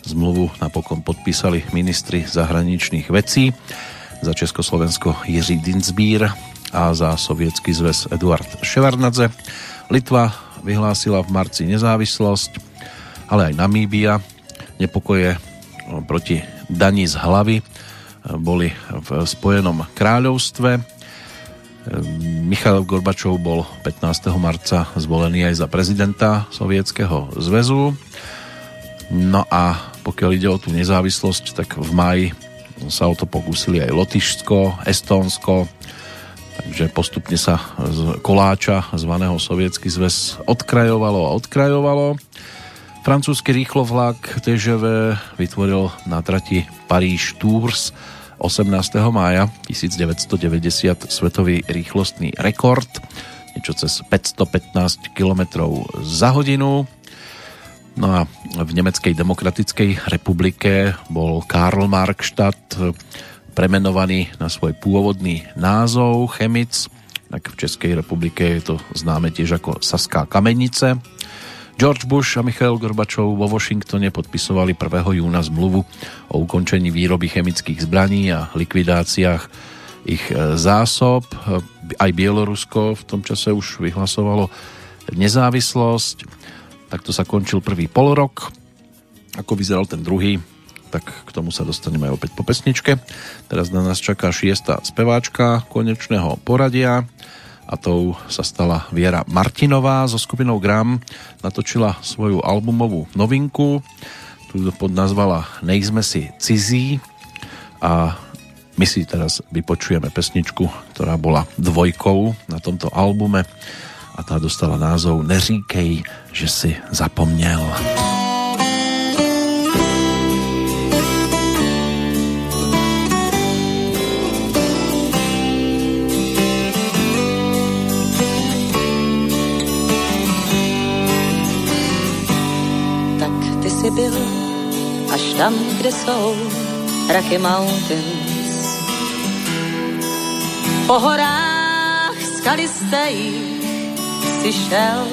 Zmluvu napokon podpísali ministri zahraničných vecí za Československo Jiří Dinsbír a za Sovietský zväz Eduard Ševarnadze. Litva vyhlásila v marci nezávislosť, ale aj Namíbia. Nepokoje proti daní z hlavy boli v Spojenom kráľovstve Michail Gorbačov bol 15. marca zvolený aj za prezidenta Sovietskeho zväzu. No a pokiaľ ide o tú nezávislosť, tak v maji sa o to pokúsili aj Lotyšsko, Estónsko, takže postupne sa z koláča zvaného Sovietský zväz odkrajovalo a odkrajovalo. Francúzsky rýchlovlak TGV vytvoril na trati Paríž-Tours 18. mája 1990 svetový rýchlostný rekord, niečo cez 515 km za hodinu. No a v Nemeckej demokratickej republike bol Karl Markstadt premenovaný na svoj pôvodný názov Chemic, tak v Českej republike je to známe tiež ako Saská kamenice. George Bush a Michail Gorbačov vo Washingtone podpisovali 1. júna zmluvu o ukončení výroby chemických zbraní a likvidáciách ich e, zásob. Aj Bielorusko v tom čase už vyhlasovalo nezávislosť. Takto sa končil prvý polrok. Ako vyzeral ten druhý, tak k tomu sa dostaneme opäť po pesničke. Teraz na nás čaká šiesta speváčka konečného poradia a tou sa stala Viera Martinová. So skupinou Gram natočila svoju albumovú novinku. Tu podnazvala Nejsme si cizí. A my si teraz vypočujeme pesničku, ktorá bola dvojkou na tomto albume. A tá dostala názov Neříkej, že si zapomněl. jsi tam, kde jsou Rocky Mountains. Po horách skalistejích si šel,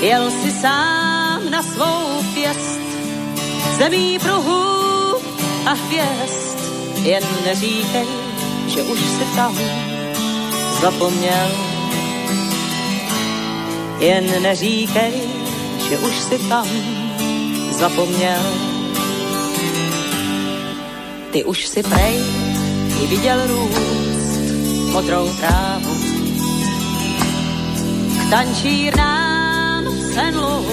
jel si sám na svou pěst, zemí pruhů a hvězd, jen neříkej, že už si tam zapomněl. Jen neříkej, že už si tam zapomněl. Ty už si prej i viděl růst modrou trávu. K tančírnám senlu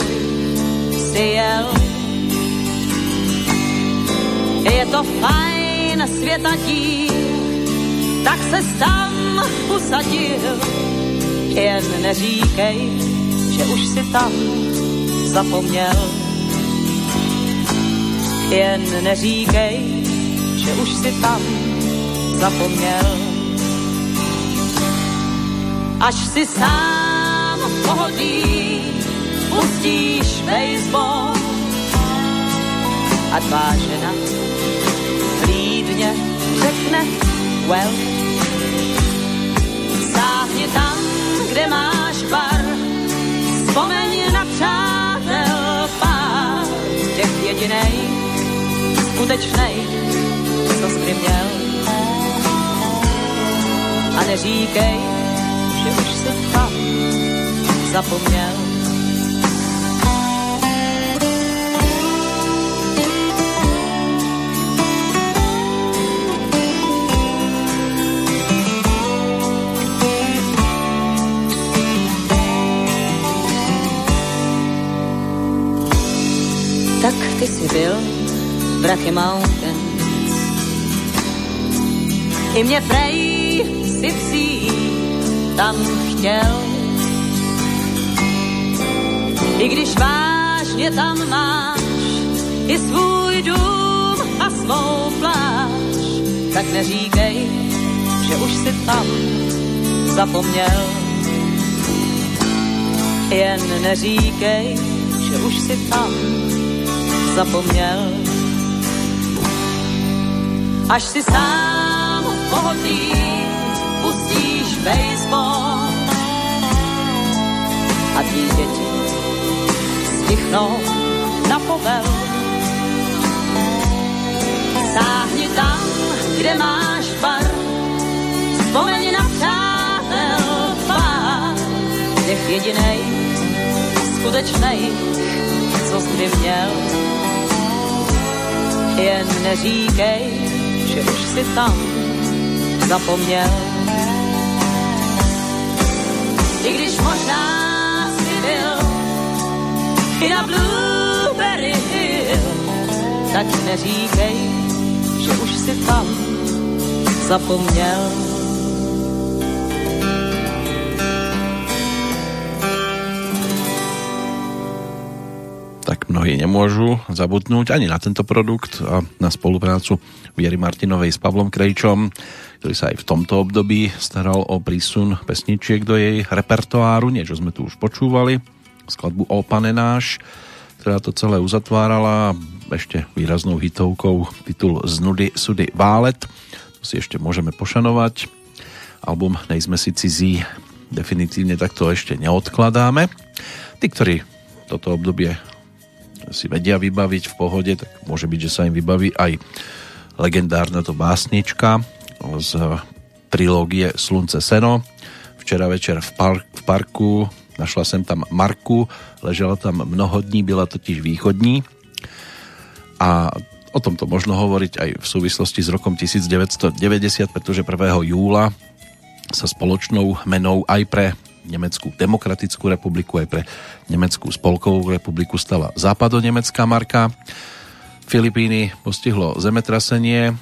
si jel. Je to fajn světa díl, tak se tam usadil. Jen neříkej, že už si tam zapomněl. Jen neříkej, že už si tam zapomněl. Až si sám pohodí, pustíš baseball a tvá žena klídně řekne well. Sáhni tam, kde máš bar, vzpomeň na přátel jedinej, skutečnej, co si měl. A neříkej, že už si fakt zapomněl. Tak ty jsi byl Rocky Mountains. I mě prej si tam chtěl. I když vážně tam máš i svůj dům a svou pláž, tak neříkej, že už si tam zapomněl. Jen neříkej, že už si tam zapomněl. Až si sám pohodlí pustíš baseball a tvý děti stichnou na povel. Sáhni tam, kde máš bar, vzpomeň na přátel pár, nech jedinej, skutečnej, co jsi měl. Jen neříkej, že už si tam zapomněl. I když možná si byl i na Blueberry Hill, tak neříkej, že už si tam zapomněl. Mnohí nemôžu zabudnúť ani na tento produkt a na spoluprácu Viery Martinovej s Pavlom Krejčom, ktorý sa aj v tomto období staral o prísun pesničiek do jej repertoáru, niečo sme tu už počúvali, skladbu O pane náš, ktorá to celé uzatvárala ešte výraznou hitovkou titul Z nudy sudy válet, to si ešte môžeme pošanovať. Album Nejsme si cizí definitívne takto ešte neodkladáme. Tí, ktorí toto obdobie si vedia vybaviť v pohode, tak môže byť, že sa im vybaví aj legendárna to básnička z trilógie Slunce Seno. Včera večer v, par- v parku našla sem tam Marku, ležela tam mnoho dní, byla totiž východní a o tomto možno hovoriť aj v súvislosti s rokom 1990, pretože 1. júla sa spoločnou menou aj pre Nemeckú demokratickú republiku, aj pre Nemeckú spolkovú republiku stala západo-nemecká marka. Filipíny postihlo zemetrasenie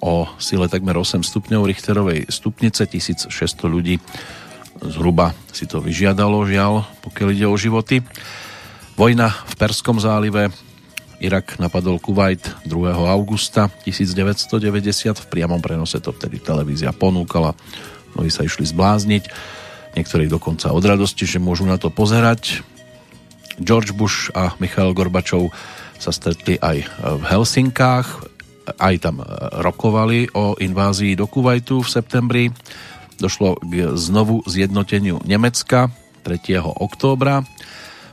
o sile takmer 8 stupňov Richterovej stupnice, 1600 ľudí zhruba si to vyžiadalo, žiaľ, pokiaľ ide o životy. Vojna v Perskom zálive, Irak napadol Kuwait 2. augusta 1990, v priamom prenose to vtedy televízia ponúkala, mnohí sa išli zblázniť niektorí dokonca od radosti, že môžu na to pozerať. George Bush a Michail Gorbačov sa stretli aj v Helsinkách, aj tam rokovali o invázii do Kuwaitu v septembri. Došlo k znovu zjednoteniu Nemecka 3. októbra.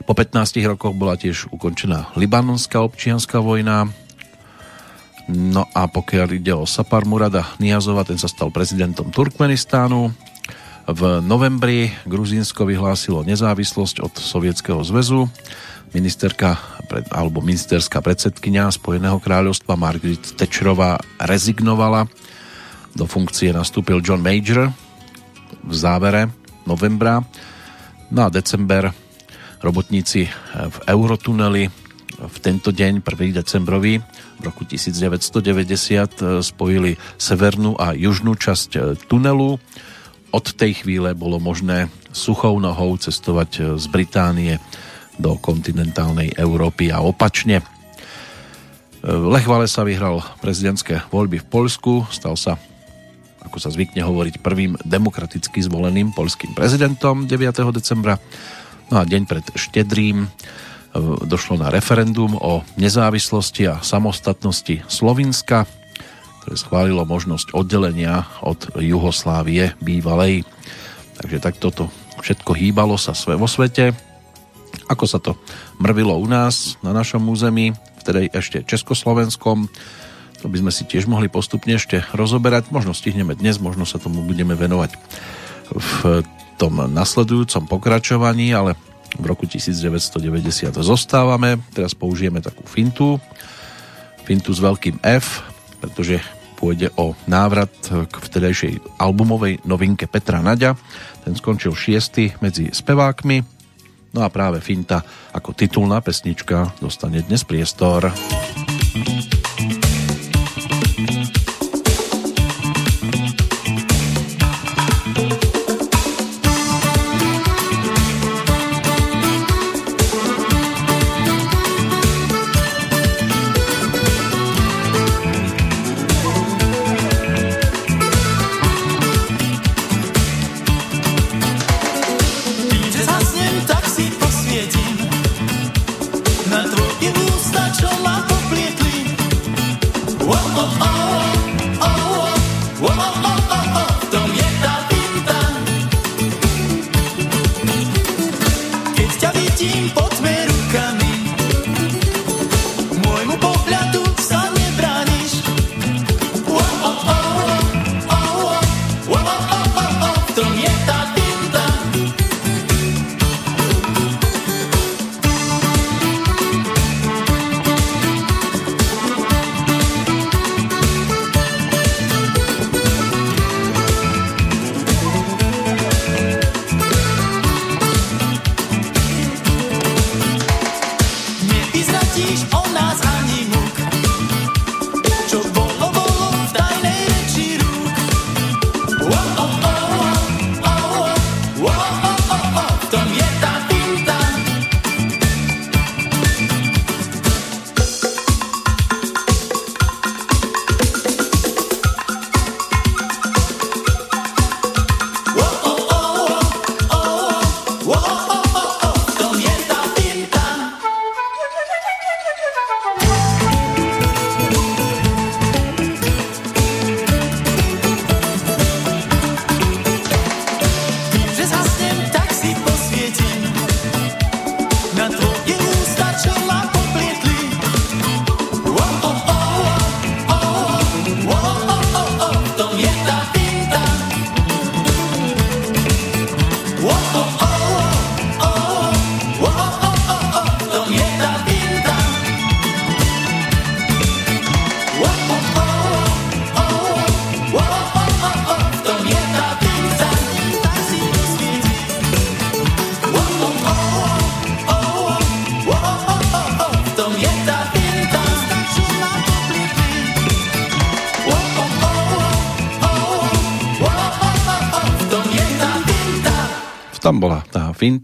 Po 15 rokoch bola tiež ukončená libanonská občianská vojna. No a pokiaľ ide o Sapar Murada Niazova, ten sa stal prezidentom Turkmenistánu. V novembri Gruzínsko vyhlásilo nezávislosť od Sovietskeho zväzu. Ministerka alebo ministerská predsedkynia Spojeného kráľovstva Margaret Thatcherová rezignovala. Do funkcie nastúpil John Major v závere novembra. No a december robotníci v Eurotuneli v tento deň, 1. decembrový v roku 1990 spojili severnú a južnú časť tunelu od tej chvíle bolo možné suchou nohou cestovať e, z Británie do kontinentálnej Európy a opačne. E, Lech Walesa vyhral prezidentské voľby v Poľsku, stal sa, ako sa zvykne hovoriť, prvým demokraticky zvoleným polským prezidentom 9. decembra. No a deň pred štedrým e, došlo na referendum o nezávislosti a samostatnosti Slovinska ktoré schválilo možnosť oddelenia od Juhoslávie bývalej. Takže takto to všetko hýbalo sa sve vo svete. Ako sa to mrvilo u nás, na našom území, vtedy ešte Československom, to by sme si tiež mohli postupne ešte rozoberať. Možno stihneme dnes, možno sa tomu budeme venovať v tom nasledujúcom pokračovaní, ale v roku 1990 zostávame. Teraz použijeme takú fintu. Fintu s veľkým F, pretože pôjde o návrat k vtedajšej albumovej novinke Petra Naďa. Ten skončil šiesty medzi spevákmi. No a práve Finta ako titulná pesnička dostane dnes priestor. thank you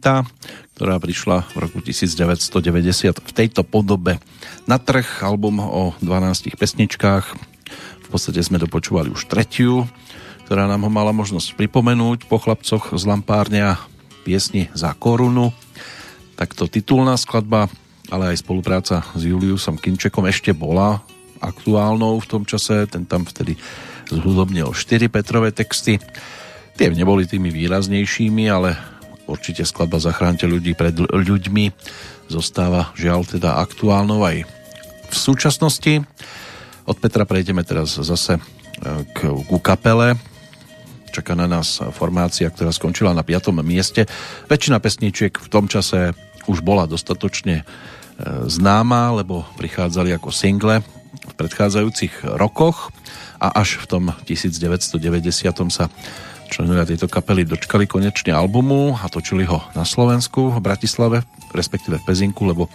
finta, ktorá prišla v roku 1990 v tejto podobe na trh, album o 12 pesničkách. V podstate sme dopočúvali už tretiu, ktorá nám ho mala možnosť pripomenúť po chlapcoch z Lampárne a piesni za korunu. Takto titulná skladba, ale aj spolupráca s Juliusom Kinčekom ešte bola aktuálnou v tom čase, ten tam vtedy zhudobnil 4 Petrové texty. Tie neboli tými výraznejšími, ale určite skladba Zachránte ľudí pred ľuďmi zostáva žiaľ teda aktuálnou aj v súčasnosti. Od Petra prejdeme teraz zase e, k, ku kapele. Čaká na nás formácia, ktorá skončila na 5. mieste. Väčšina pesničiek v tom čase už bola dostatočne e, známa, lebo prichádzali ako single v predchádzajúcich rokoch a až v tom 1990 sa Členovia tejto kapely dočkali konečne albumu a točili ho na Slovensku, v Bratislave, respektíve v Pezinku, lebo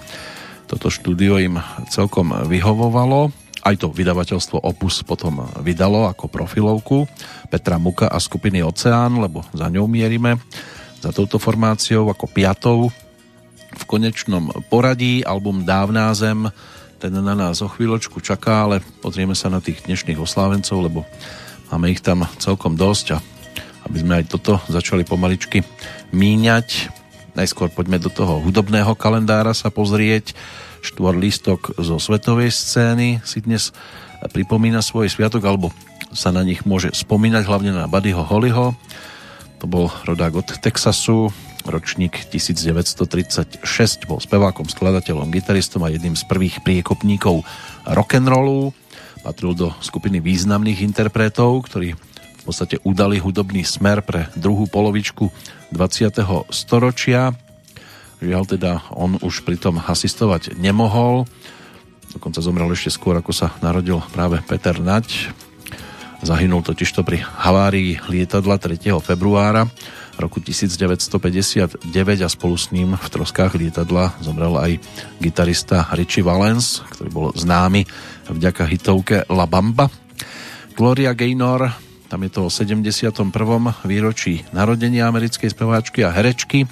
toto štúdio im celkom vyhovovalo. Aj to vydavateľstvo Opus potom vydalo ako profilovku Petra Muka a skupiny Oceán, lebo za ňou mierime za touto formáciou ako piatou v konečnom poradí album Dávná zem ten na nás o chvíľočku čaká, ale pozrieme sa na tých dnešných oslávencov, lebo máme ich tam celkom dosť a aby sme aj toto začali pomaličky míňať. Najskôr poďme do toho hudobného kalendára sa pozrieť. Štvor listok zo svetovej scény si dnes pripomína svoj sviatok, alebo sa na nich môže spomínať, hlavne na Buddyho Hollyho. To bol rodák od Texasu, ročník 1936, bol spevákom, skladateľom, gitaristom a jedným z prvých priekopníkov rock'n'rollu. Patril do skupiny významných interpretov, ktorí podstate udali hudobný smer pre druhú polovičku 20. storočia. Žiaľ teda on už pritom asistovať nemohol. Dokonca zomrel ešte skôr, ako sa narodil práve Peter Nať. Zahynul totižto pri havárii lietadla 3. februára roku 1959 a spolu s ním v troskách lietadla zomrel aj gitarista Richie Valens, ktorý bol známy vďaka hitovke La Bamba. Gloria Gaynor tam je to o 71. výročí narodenia americkej speváčky a herečky,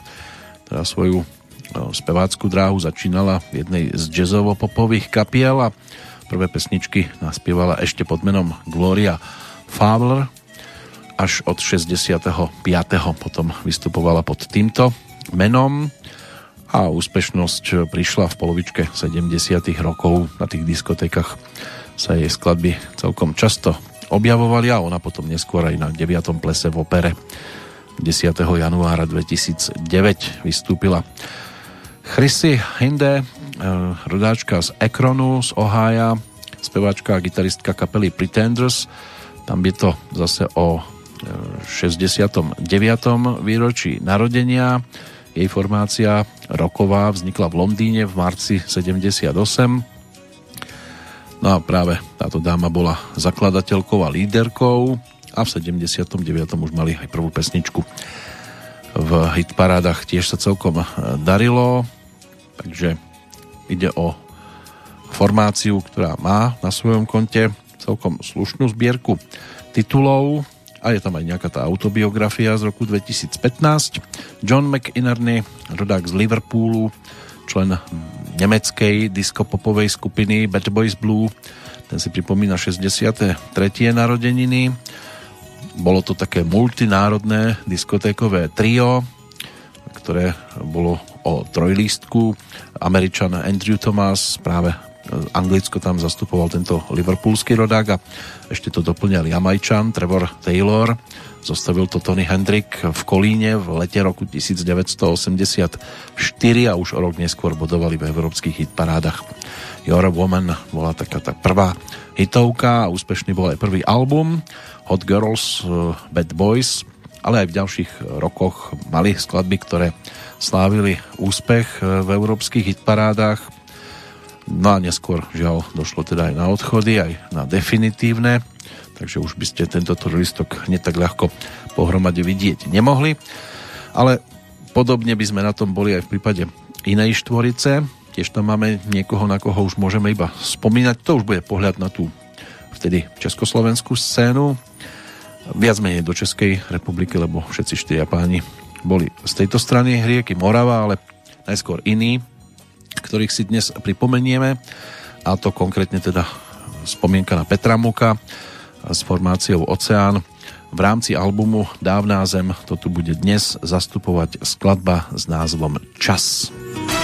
ktorá svoju no, spevácku dráhu začínala v jednej z jazzovo-popových kapiel a prvé pesničky naspievala ešte pod menom Gloria Fowler až od 65. potom vystupovala pod týmto menom a úspešnosť prišla v polovičke 70. rokov na tých diskotékach sa jej skladby celkom často objavovali a ona potom neskôr aj na 9. plese v opere 10. januára 2009 vystúpila. Chrissy Hinde, eh, rodáčka z Ekronu, z Ohája, speváčka a gitaristka kapely Pretenders. Tam by to zase o 69. Eh, výročí narodenia. Jej formácia roková vznikla v Londýne v marci 78 No a práve táto dáma bola zakladateľkou a líderkou a v 79. už mali aj prvú pesničku v hitparádach tiež sa celkom e, darilo takže ide o formáciu, ktorá má na svojom konte celkom slušnú zbierku titulov a je tam aj nejaká tá autobiografia z roku 2015. John McInerney, rodák z Liverpoolu, člen nemeckej diskopopovej skupiny Bad Boys Blue. Ten si pripomína 63. narodeniny. Bolo to také multinárodné diskotékové trio, ktoré bolo o trojlístku. Američan Andrew Thomas, práve Anglicko tam zastupoval tento liverpoolský rodák a ešte to doplňal Jamajčan Trevor Taylor Zostavil to Tony Hendrick v Kolíne v lete roku 1984 a už o rok neskôr bodovali v európskych hitparádach. Your Woman bola taká tá prvá hitovka a úspešný bol aj prvý album Hot Girls, eh, Bad Boys, ale aj v ďalších rokoch mali skladby, ktoré slávili úspech eh, v európskych hitparádach. No a neskôr, žiaľ, došlo teda aj na odchody, aj na definitívne takže už by ste tento listok netak ľahko pohromade vidieť nemohli. Ale podobne by sme na tom boli aj v prípade inej štvorice. Tiež tam máme niekoho, na koho už môžeme iba spomínať. To už bude pohľad na tú vtedy československú scénu. Viac menej do Českej republiky, lebo všetci štyria páni boli z tejto strany rieky Morava, ale najskôr iní, ktorých si dnes pripomenieme a to konkrétne teda spomienka na Petra Muka, s formáciou Oceán. V rámci albumu Dávná zem to tu bude dnes zastupovať skladba s názvom Čas. Čas.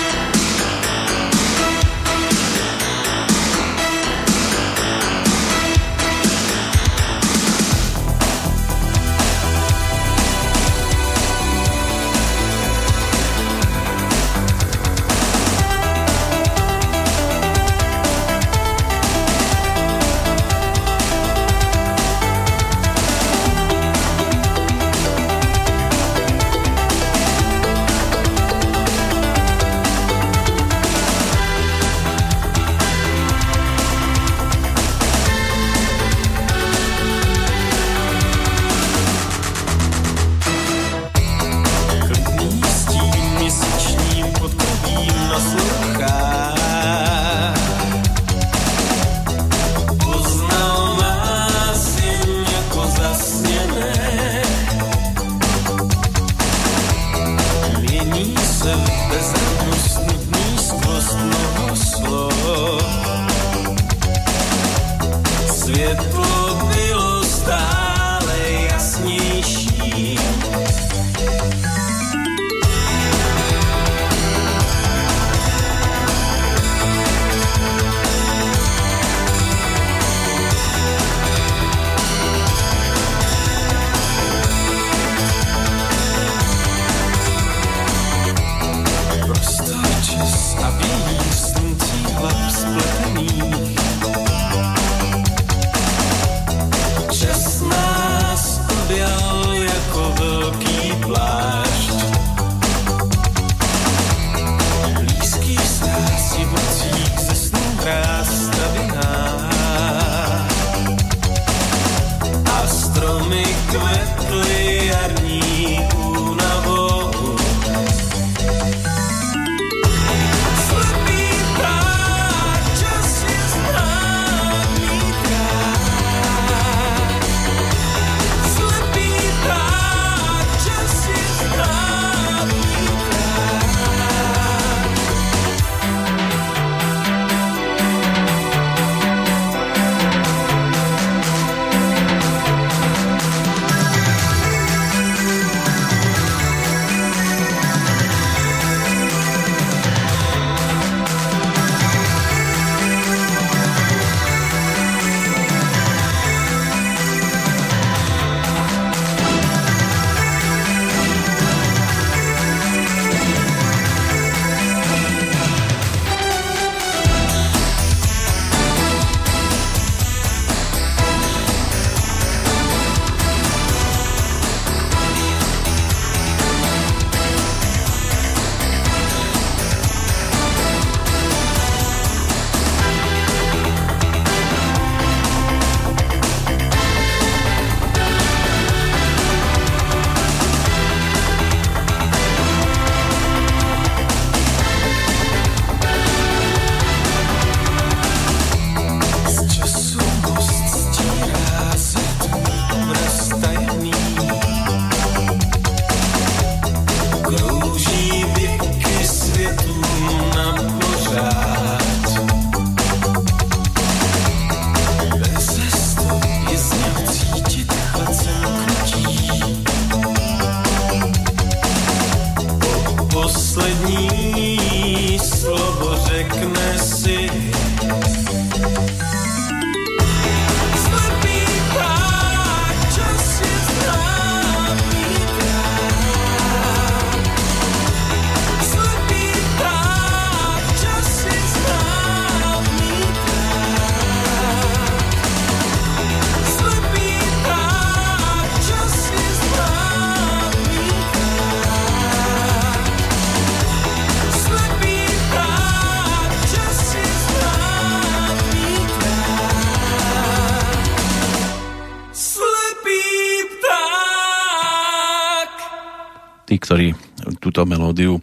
melódiu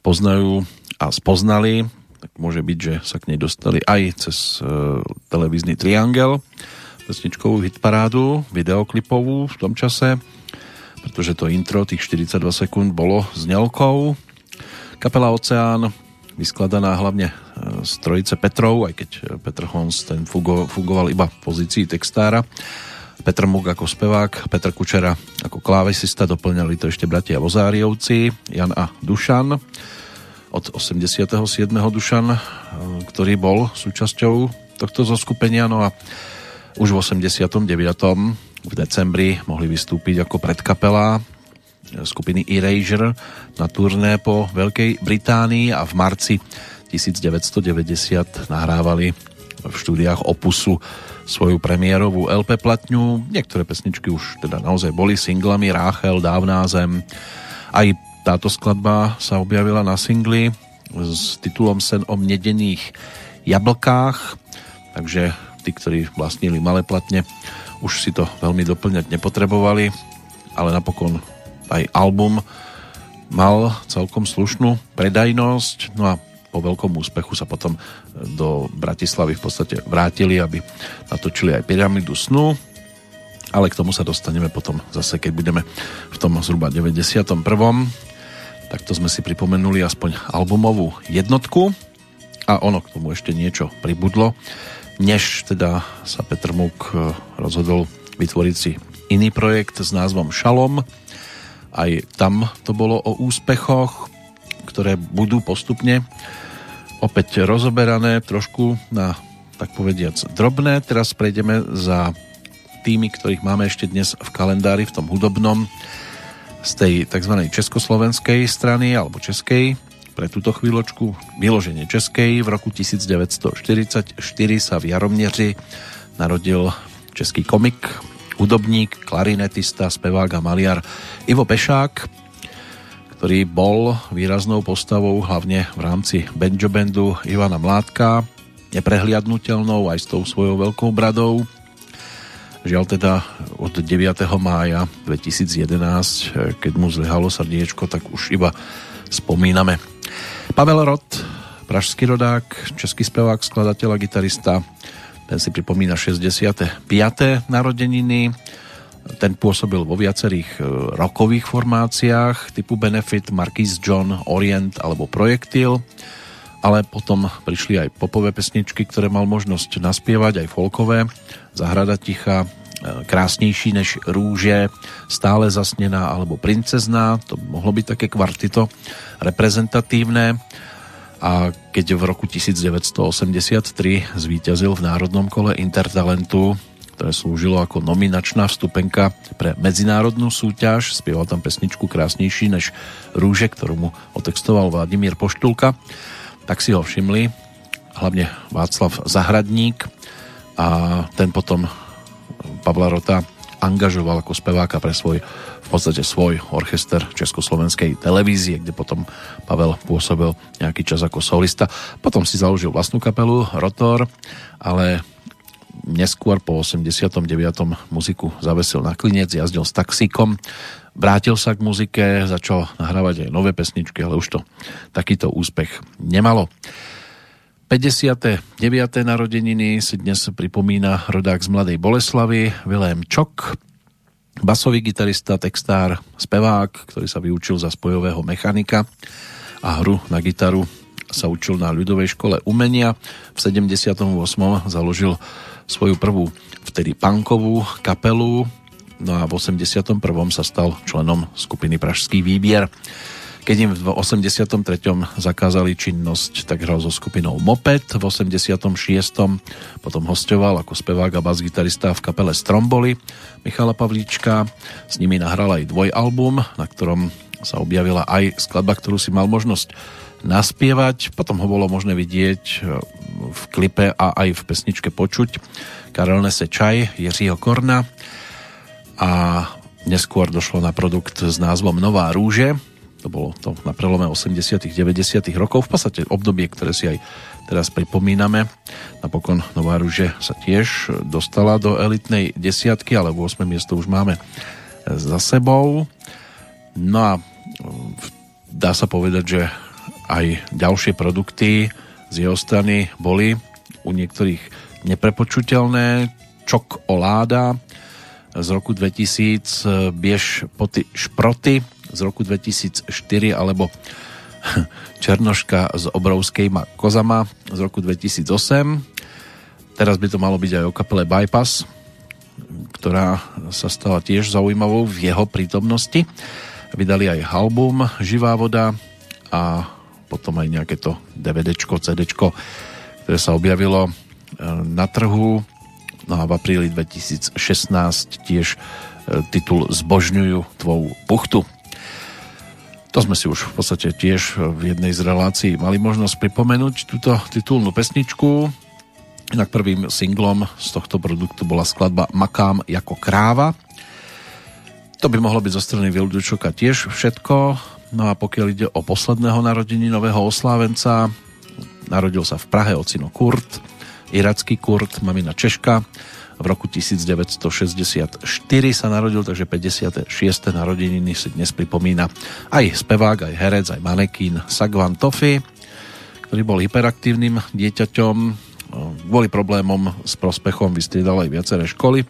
poznajú a spoznali, tak môže byť, že sa k nej dostali aj cez e, televízny Triangel, pesničkovú hitparádu, videoklipovú v tom čase, pretože to intro tých 42 sekúnd bolo s ňelkou. Kapela Oceán, vyskladaná hlavne e, z trojice Petrov, aj keď e, Petr Hons ten fugo, iba v pozícii textára. Petr Mug ako spevák, Petr Kučera klávesista, doplňali to ešte bratia Vozáriovci, Jan a Dušan od 87. Dušan, e, ktorý bol súčasťou tohto zoskupenia, no a už v 89. v decembri mohli vystúpiť ako predkapela skupiny Erasure na turné po Veľkej Británii a v marci 1990 nahrávali v štúdiách Opusu svoju premiérovú LP platňu. Niektoré pesničky už teda naozaj boli singlami Ráchel, Dávná zem. Aj táto skladba sa objavila na singli s titulom Sen o mnedených jablkách, takže tí, ktorí vlastnili malé platne, už si to veľmi doplňať nepotrebovali, ale napokon aj album mal celkom slušnú predajnosť, no a po veľkom úspechu sa potom do Bratislavy v podstate vrátili, aby natočili aj Pyramidu snu, ale k tomu sa dostaneme potom zase, keď budeme v tom zhruba 91. Takto sme si pripomenuli aspoň albumovú jednotku. A ono k tomu ešte niečo pribudlo, než teda sa Petr Muk rozhodol vytvoriť si iný projekt s názvom Šalom, aj tam to bolo o úspechoch, ktoré budú postupne opäť rozoberané trošku na, tak povediac, drobné. Teraz prejdeme za tými, ktorých máme ešte dnes v kalendári, v tom hudobnom, z tej tzv. československej strany alebo českej, pre túto chvíľočku vyloženie českej. V roku 1944 sa v Jaromneři narodil český komik, hudobník, klarinetista, spevák a maliar Ivo Pešák, ktorý bol výraznou postavou hlavne v rámci banjo bandu Ivana Mládka, neprehliadnutelnou aj s tou svojou veľkou bradou. Žiaľ teda od 9. mája 2011, keď mu zlyhalo srdiečko, tak už iba spomíname. Pavel Rot, pražský rodák, český spevák, skladateľ a gitarista, ten si pripomína 65. narodeniny. Ten pôsobil vo viacerých e, rokových formáciách typu Benefit, Marquis John, Orient alebo Projektil, ale potom prišli aj popové pesničky, ktoré mal možnosť naspievať, aj folkové. Zahrada ticha, e, krásnejší než rúže, stále zasnená alebo princezná, to mohlo byť také kvartito reprezentatívne a keď v roku 1983 zvíťazil v národnom kole Intertalentu, ktoré slúžilo ako nominačná vstupenka pre medzinárodnú súťaž, spieval tam pesničku krásnejší než Rúže, ktorú mu otextoval Vladimír Poštulka, tak si ho všimli hlavne Václav Zahradník. A ten potom Pavla Rota angažoval ako speváka pre svoj podstate svoj orchester Československej televízie, kde potom Pavel pôsobil nejaký čas ako solista. Potom si založil vlastnú kapelu Rotor, ale neskôr po 89. muziku zavesil na klinec, jazdil s taxíkom, vrátil sa k muzike, začal nahrávať aj nové pesničky, ale už to takýto úspech nemalo. 59. narodeniny si dnes pripomína rodák z Mladej Boleslavy, Vilém Čok, basový gitarista, textár, spevák, ktorý sa vyučil za spojového mechanika a hru na gitaru sa učil na ľudovej škole umenia. V 78. založil svoju prvú vtedy punkovú kapelu, no a v 81. sa stal členom skupiny Pražský výbier. Keď im v 83. zakázali činnosť, tak hral so skupinou Moped. V 86. potom hostoval ako spevák a bas-gitarista v kapele Stromboli Michala Pavlíčka. S nimi nahral aj dvojalbum, na ktorom sa objavila aj skladba, ktorú si mal možnosť naspievať. Potom ho bolo možné vidieť e, v klipe a aj v pesničke počuť. Karel Nese čaj Jiřího Korna a neskôr došlo na produkt s názvom Nová rúže, to bolo to na prelome 80 90 rokov, v podstate obdobie, ktoré si aj teraz pripomíname. Napokon Nová Rúže sa tiež dostala do elitnej desiatky, ale v 8. miesto už máme za sebou. No a dá sa povedať, že aj ďalšie produkty z jeho strany boli u niektorých neprepočuteľné. Čok Oláda, z roku 2000, Biež po ty šproty z roku 2004 alebo Černoška z obrovskejma kozama z roku 2008. Teraz by to malo byť aj o kapele Bypass, ktorá sa stala tiež zaujímavou v jeho prítomnosti. Vydali aj album Živá voda a potom aj nejaké to DVDčko, CDčko, ktoré sa objavilo e, na trhu. No a v apríli 2016 tiež e, titul Zbožňujú tvou puchtu. To sme si už v podstate tiež v jednej z relácií mali možnosť pripomenúť túto titulnú pesničku. Inak prvým singlom z tohto produktu bola skladba Makám ako kráva. To by mohlo byť zo strany Vildučoka tiež všetko. No a pokiaľ ide o posledného narodení nového oslávenca, narodil sa v Prahe ocino Kurt, iracký Kurt, mamina Češka. V roku 1964 sa narodil, takže 56. narodeniny si dnes pripomína aj spevák, aj herec, aj manekín Sagvan Tofi, ktorý bol hyperaktívnym dieťaťom, kvôli problémom s prospechom vystriedal aj viaceré školy.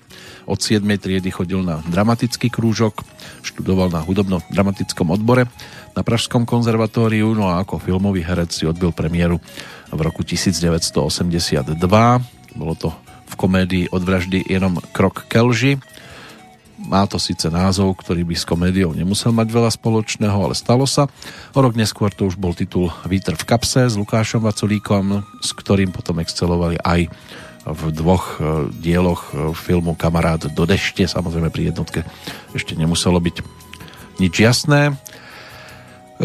Od 7. triedy chodil na dramatický krúžok, študoval na hudobno-dramatickom odbore na Pražskom konzervatóriu, no a ako filmový herec si odbil premiéru v roku 1982. Bolo to v komédii Od vraždy jenom krok ke. Má to síce názov, ktorý by s komédiou nemusel mať veľa spoločného, ale stalo sa. O rok neskôr to už bol titul Vítr v kapse s Lukášom Vaculíkom, s ktorým potom excelovali aj v dvoch e, dieloch e, filmu Kamarát do dešte. Samozrejme pri jednotke ešte nemuselo byť nič jasné. E,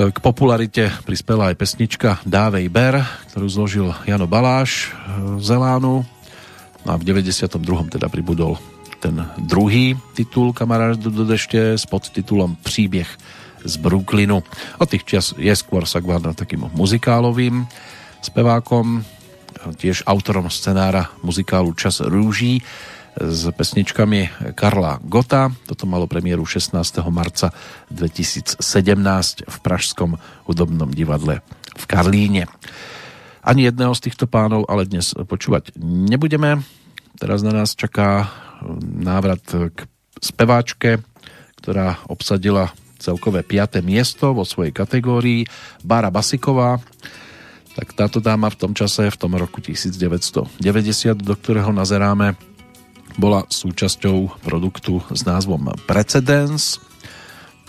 k popularite prispela aj pesnička Dávej Ber, ktorú zložil Jano Baláš z Elánu. No a v 92. teda pribudol ten druhý titul Kamarát do dešte s podtitulom Příběh z Brooklynu. Od tých čias je skôr Sagvárna takým muzikálovým spevákom, tiež autorom scenára muzikálu Čas rúží s pesničkami Karla Gota. Toto malo premiéru 16. marca 2017 v Pražskom hudobnom divadle v Karlíne. Ani jedného z týchto pánov ale dnes počúvať nebudeme. Teraz na nás čaká návrat k speváčke, ktorá obsadila celkové 5. miesto vo svojej kategórii. Bára Basiková, tak táto dáma v tom čase, v tom roku 1990, do ktorého nazeráme, bola súčasťou produktu s názvom Precedence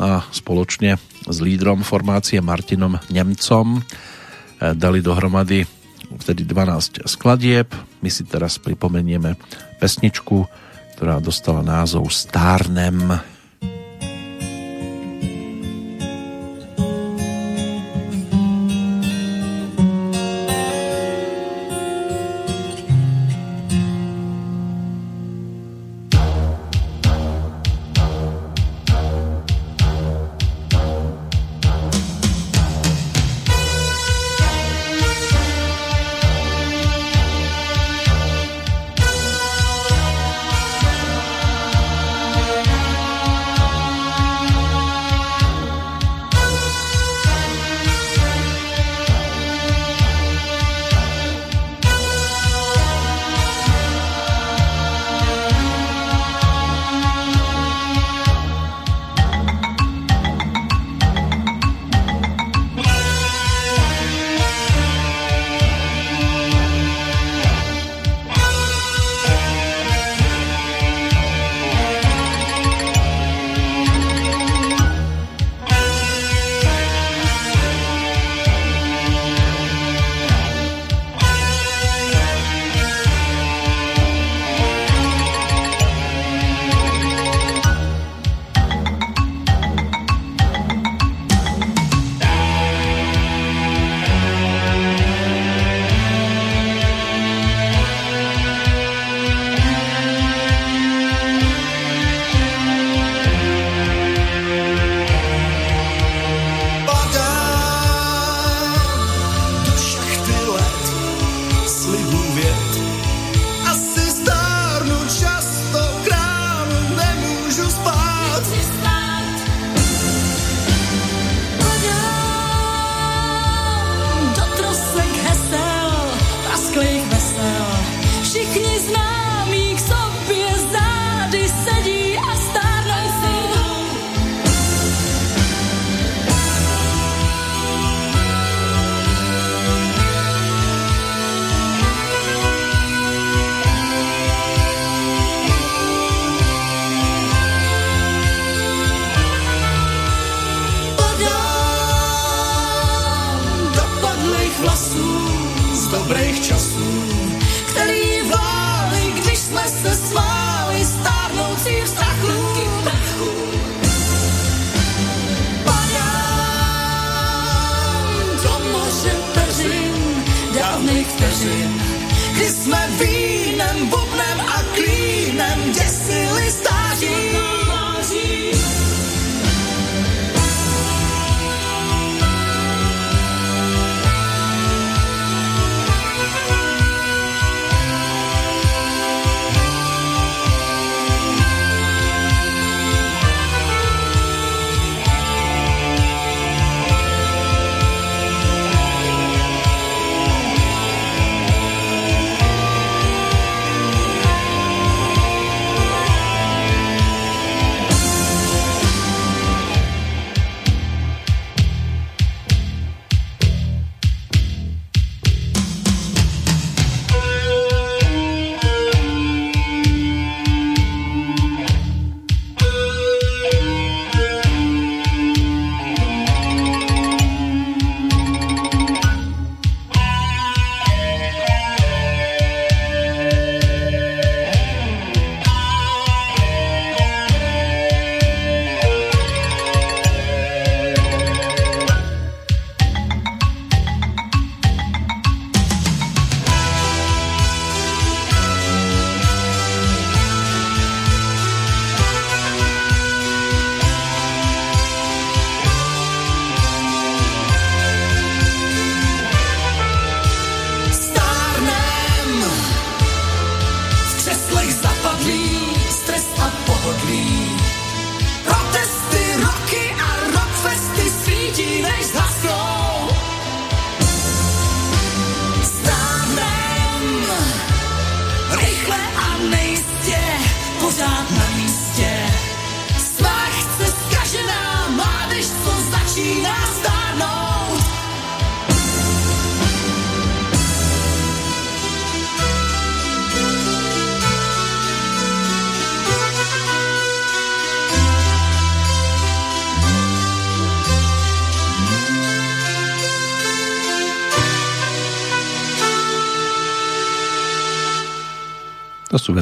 a spoločne s lídrom formácie Martinom Nemcom eh, dali dohromady vtedy 12 skladieb. My si teraz pripomenieme pesničku, ktorá dostala názov Stárnem.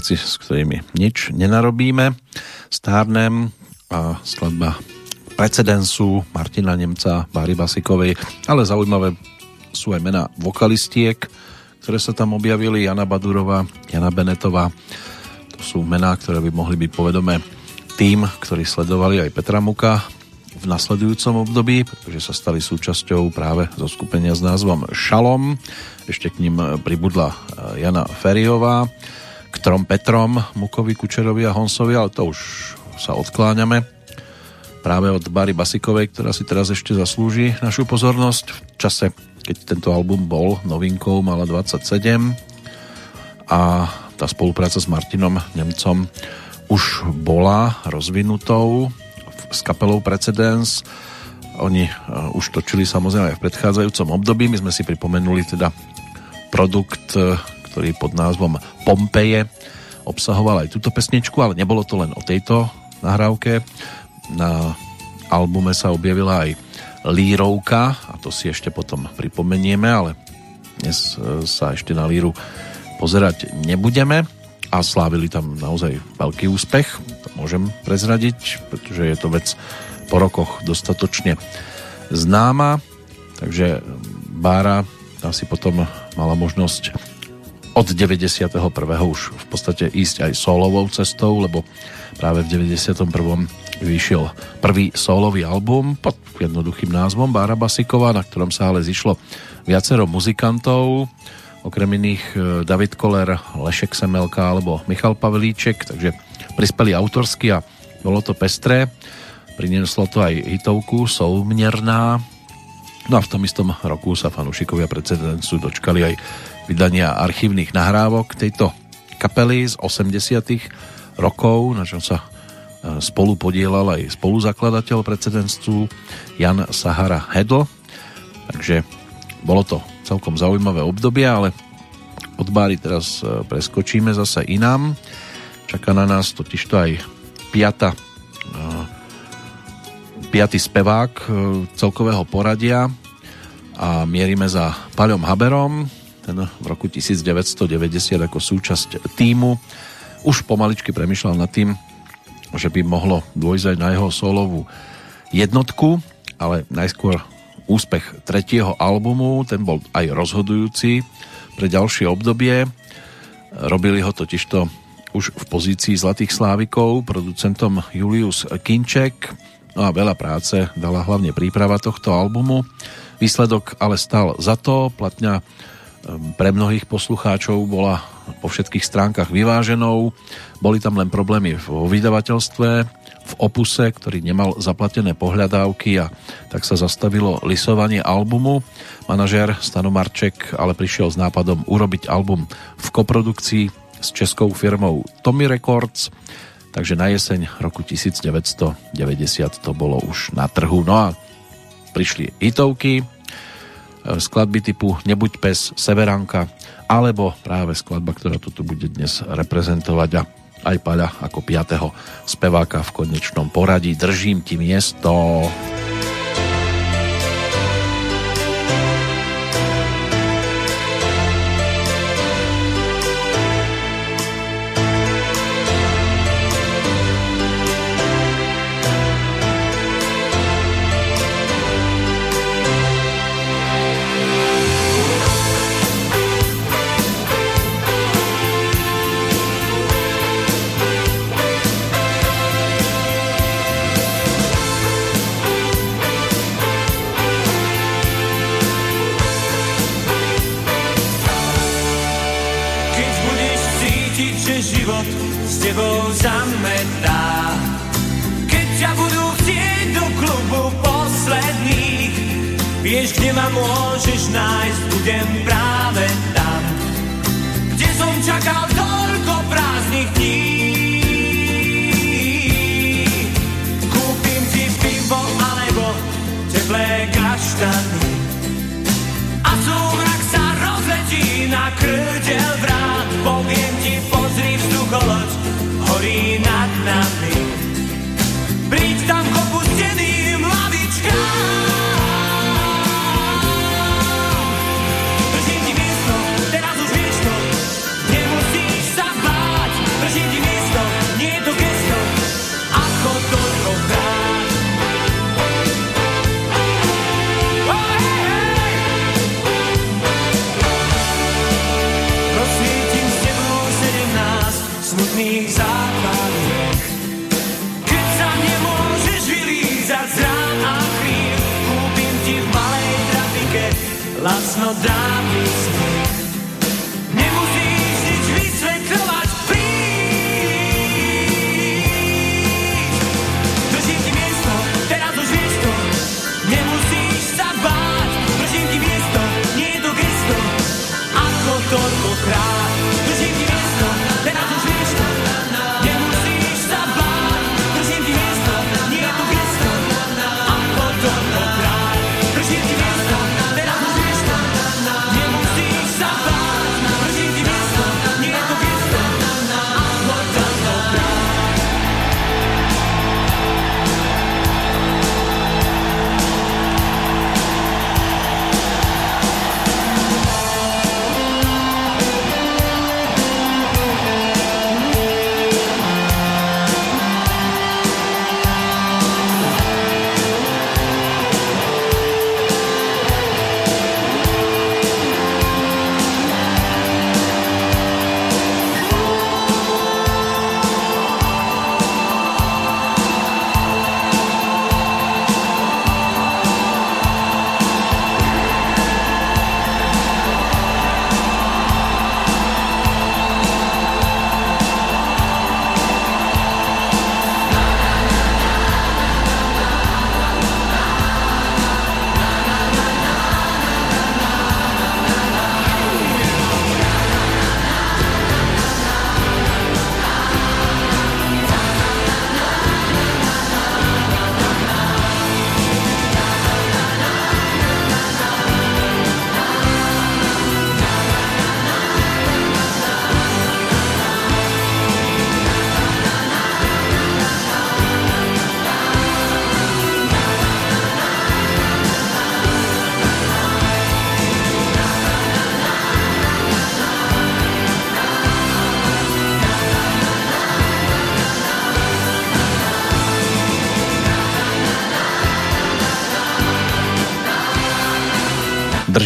Veci, s ktorými nič nenarobíme. Stárnem a skladba precedensu Martina Nemca, Báry Basikovej, ale zaujímavé sú aj mená vokalistiek, ktoré sa tam objavili, Jana Badurová, Jana Benetová. To sú mená, ktoré by mohli byť povedomé tým, ktorí sledovali aj Petra Muka v nasledujúcom období, pretože sa stali súčasťou práve zo skupenia s názvom Šalom. Ešte k ním pribudla Jana Feriová, k trom Petrom, Mukovi, Kučerovi a Honsovi, ale to už sa odkláňame práve od Bary Basikovej, ktorá si teraz ešte zaslúži našu pozornosť v čase, keď tento album bol novinkou, mala 27 a tá spolupráca s Martinom Nemcom už bola rozvinutou s kapelou Precedence. Oni uh, už točili samozrejme aj v predchádzajúcom období. My sme si pripomenuli teda produkt, uh, ktorý pod názvom Pompeje obsahoval aj túto pesničku, ale nebolo to len o tejto nahrávke. Na albume sa objavila aj Lírovka a to si ešte potom pripomenieme, ale dnes e, sa ešte na Líru pozerať nebudeme a slávili tam naozaj veľký úspech, to môžem prezradiť, pretože je to vec po rokoch dostatočne známa, takže Bára asi potom mala možnosť od 91. už v podstate ísť aj solovou cestou, lebo práve v 91. vyšiel prvý solový album pod jednoduchým názvom Bára Basiková, na ktorom sa ale zišlo viacero muzikantov, okrem iných e, David Koller, Lešek Semelka alebo Michal Pavelíček, takže prispeli autorsky a bolo to pestré. Prinieslo to aj hitovku Soumierná. No a v tom istom roku sa fanúšikovia precedencu dočkali aj vydania archívnych nahrávok tejto kapely z 80 rokov, na čom sa e, spolu podielal aj spoluzakladateľ precedenstvu Jan Sahara Hedl. Takže bolo to celkom zaujímavé obdobie, ale od Báry teraz e, preskočíme zase inám. Čaká na nás totižto aj piata, e, piatý spevák celkového poradia a mierime za Paľom Haberom, ten v roku 1990 ako súčasť týmu už pomaličky premyšľal nad tým, že by mohlo dôjsť aj na jeho solovú jednotku, ale najskôr úspech tretieho albumu, ten bol aj rozhodujúci pre ďalšie obdobie. Robili ho totižto už v pozícii Zlatých Slávikov, producentom Julius Kinček. No a veľa práce dala hlavne príprava tohto albumu. Výsledok ale stal za to, platňa pre mnohých poslucháčov bola po všetkých stránkach vyváženou. Boli tam len problémy vo vydavateľstve, v opuse, ktorý nemal zaplatené pohľadávky a tak sa zastavilo lisovanie albumu. Manažér Stano Marček ale prišiel s nápadom urobiť album v koprodukcii s českou firmou Tommy Records, takže na jeseň roku 1990 to bolo už na trhu. No a prišli hitovky, skladby typu Nebuď pes, Severanka, alebo práve skladba, ktorá tu bude dnes reprezentovať a aj Paľa ako piatého speváka v konečnom poradí. Držím ti miesto. ráno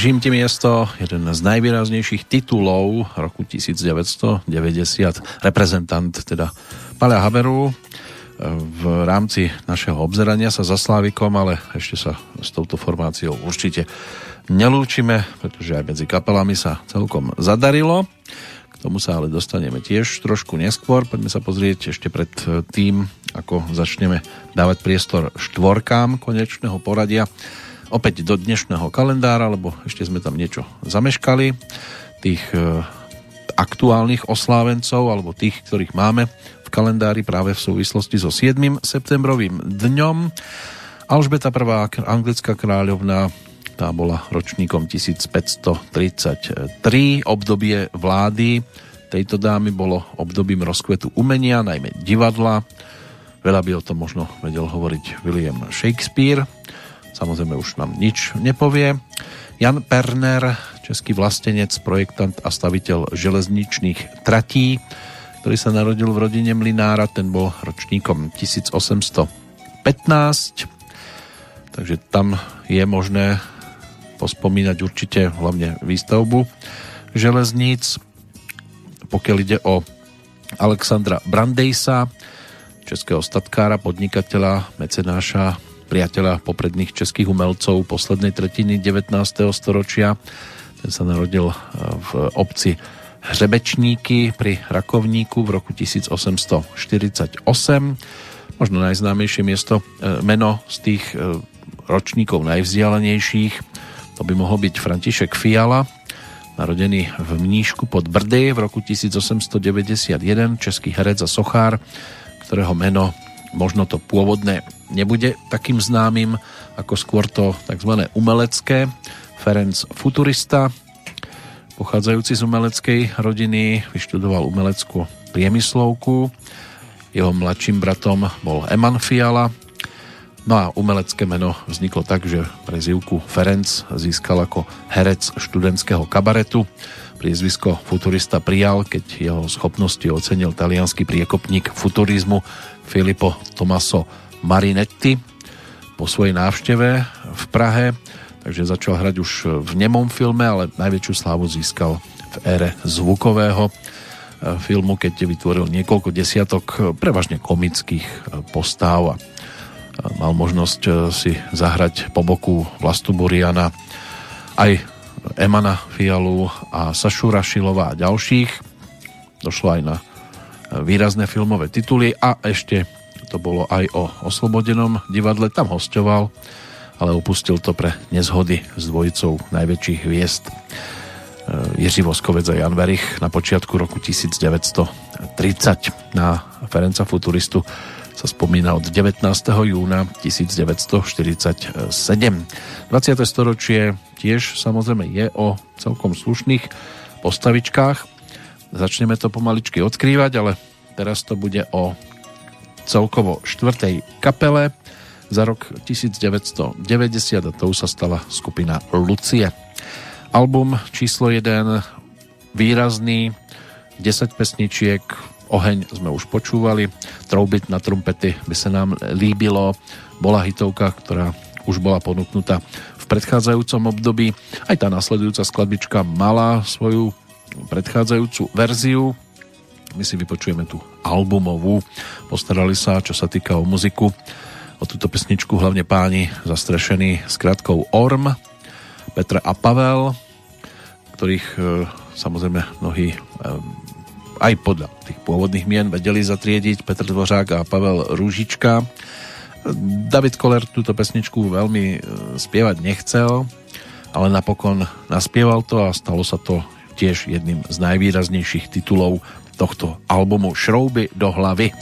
Držím ti miesto, jeden z najvýraznejších titulov roku 1990, reprezentant teda Paľa Haberu v rámci našeho obzerania sa za Slávikom, ale ešte sa s touto formáciou určite nelúčime, pretože aj medzi kapelami sa celkom zadarilo. K tomu sa ale dostaneme tiež trošku neskôr. Poďme sa pozrieť ešte pred tým, ako začneme dávať priestor štvorkám konečného poradia opäť do dnešného kalendára, lebo ešte sme tam niečo zameškali. Tých e, aktuálnych oslávencov, alebo tých, ktorých máme v kalendári práve v súvislosti so 7. septembrovým dňom. Alžbeta I, anglická kráľovna, tá bola ročníkom 1533. Obdobie vlády tejto dámy bolo obdobím rozkvetu umenia, najmä divadla. Veľa by o tom možno vedel hovoriť William Shakespeare samozrejme už nám nič nepovie. Jan Perner, český vlastenec, projektant a staviteľ železničných tratí, ktorý sa narodil v rodine Mlinára, ten bol ročníkom 1815, takže tam je možné pospomínať určite hlavne výstavbu železníc. Pokiaľ ide o Alexandra Brandejsa, českého statkára, podnikateľa, mecenáša priateľa popredných českých umelcov poslednej tretiny 19. storočia. Ten sa narodil e, v obci Hřebečníky pri Rakovníku v roku 1848. Možno najznámejšie miesto, e, meno z tých e, ročníkov najvzdialenejších, to by mohol byť František Fiala, narodený v Mníšku pod Brdy v roku 1891, český herec a sochár, ktorého meno možno to pôvodné nebude takým známym ako skôr to tzv. umelecké. Ferenc Futurista, pochádzajúci z umeleckej rodiny, vyštudoval umeleckú priemyslovku. Jeho mladším bratom bol Eman Fiala. No a umelecké meno vzniklo tak, že prezivku Ferenc získal ako herec študentského kabaretu. Priezvisko futurista prijal, keď jeho schopnosti ocenil talianský priekopník futurizmu Filippo Tomaso Marinetti po svojej návšteve v Prahe, takže začal hrať už v nemom filme, ale najväčšiu slávu získal v ére zvukového eh, filmu, keď vytvoril niekoľko desiatok prevažne komických eh, postáv a mal možnosť eh, si zahrať po boku Vlastu Buriana aj Emana Fialu a Sašu Rašilová a ďalších. Došlo aj na výrazné filmové tituly a ešte to bolo aj o Oslobodenom divadle, tam hostoval, ale opustil to pre nezhody s dvojicou najväčších hviezd Eh, Jiří Voskovec a Jan Verich na počiatku roku 1930 na Ferenca Futuristu sa spomína od 19. júna 1947. 20. storočie tiež samozrejme je o celkom slušných postavičkách. Začneme to pomaličky odkrývať, ale teraz to bude o celkovo štvrtej kapele za rok 1990 a tou sa stala skupina Lucie. Album číslo 1 výrazný, 10 pesničiek, Oheň sme už počúvali, Troubit na trumpety by sa nám líbilo, bola hitovka, ktorá už bola ponúknutá v predchádzajúcom období. Aj tá nasledujúca skladbička mala svoju predchádzajúcu verziu. My si vypočujeme tú albumovú. Postarali sa, čo sa týka o muziku, o túto pesničku hlavne páni zastrešení s krátkou Orm, Petra a Pavel, ktorých e, samozrejme mnohí e, aj podľa tých pôvodných mien vedeli zatriediť Petr Dvořák a Pavel Rúžička. David Koller túto pesničku veľmi e, spievať nechcel, ale napokon naspieval to a stalo sa to tiež jedným z najvýraznejších titulov tohto albumu Šrouby do hlavy.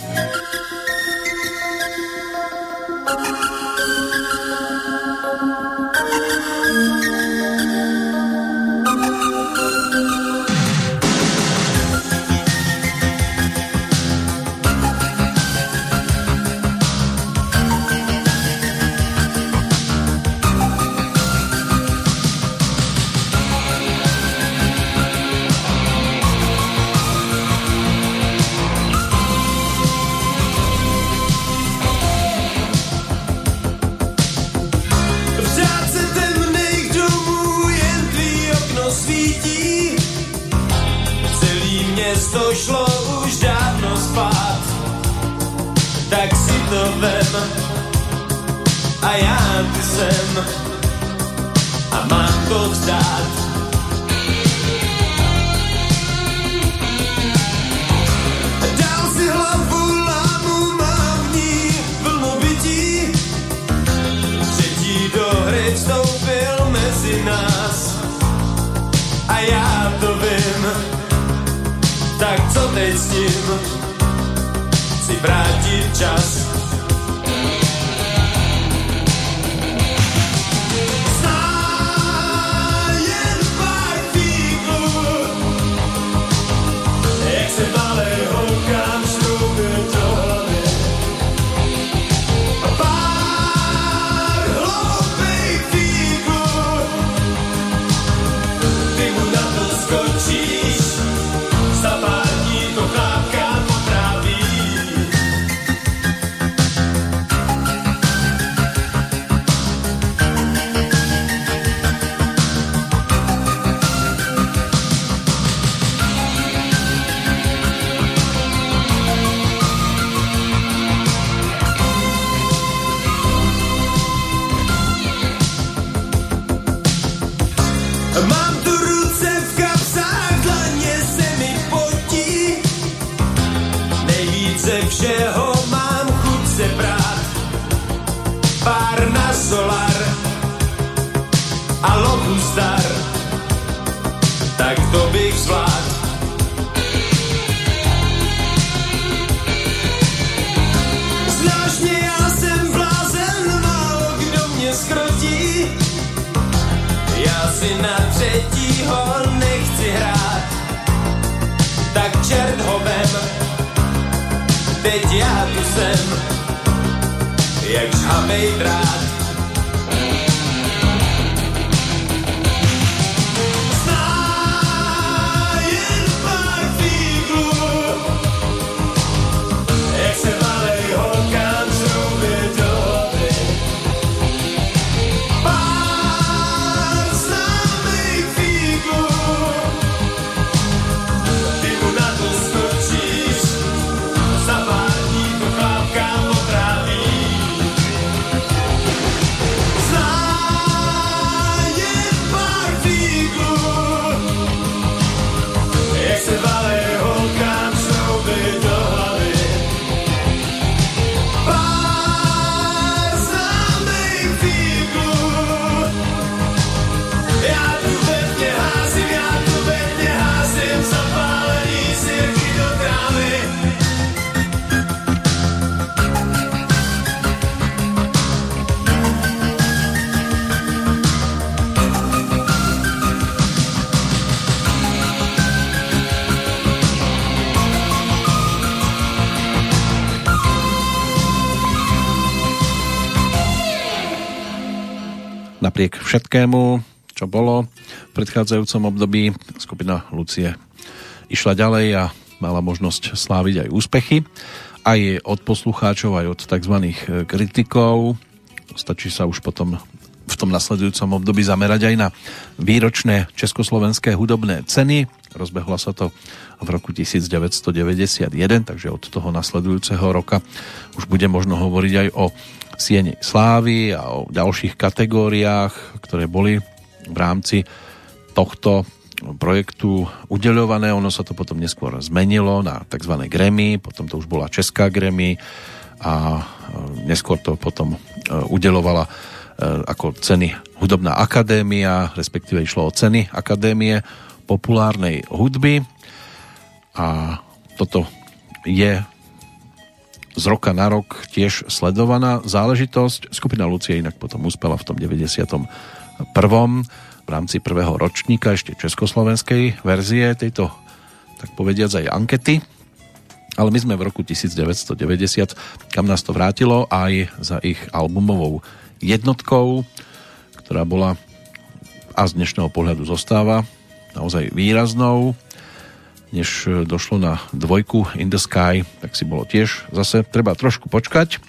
Všetkému, čo bolo v predchádzajúcom období, skupina Lucie išla ďalej a mala možnosť sláviť aj úspechy. Aj od poslucháčov, aj od tzv. kritikov. Stačí sa už potom v tom nasledujúcom období zamerať aj na výročné československé hudobné ceny. Rozbehla sa to v roku 1991, takže od toho nasledujúceho roka už bude možno hovoriť aj o Siene Slávy a o ďalších kategóriách, ktoré boli v rámci tohto projektu udeľované. Ono sa to potom neskôr zmenilo na tzv. Grammy, potom to už bola Česká Grammy a e, neskôr to potom e, udelovala e, ako ceny Hudobná akadémia, respektíve išlo o ceny Akadémie populárnej hudby a toto je z roka na rok tiež sledovaná záležitosť. Skupina Lucie inak potom uspela v tom 91. v rámci prvého ročníka ešte československej verzie tejto, tak povediac aj ankety. Ale my sme v roku 1990, kam nás to vrátilo, aj za ich albumovou jednotkou, ktorá bola a z dnešného pohľadu zostáva naozaj výraznou než e, došlo na dvojku In the Sky, tak si bolo tiež zase treba trošku počkať.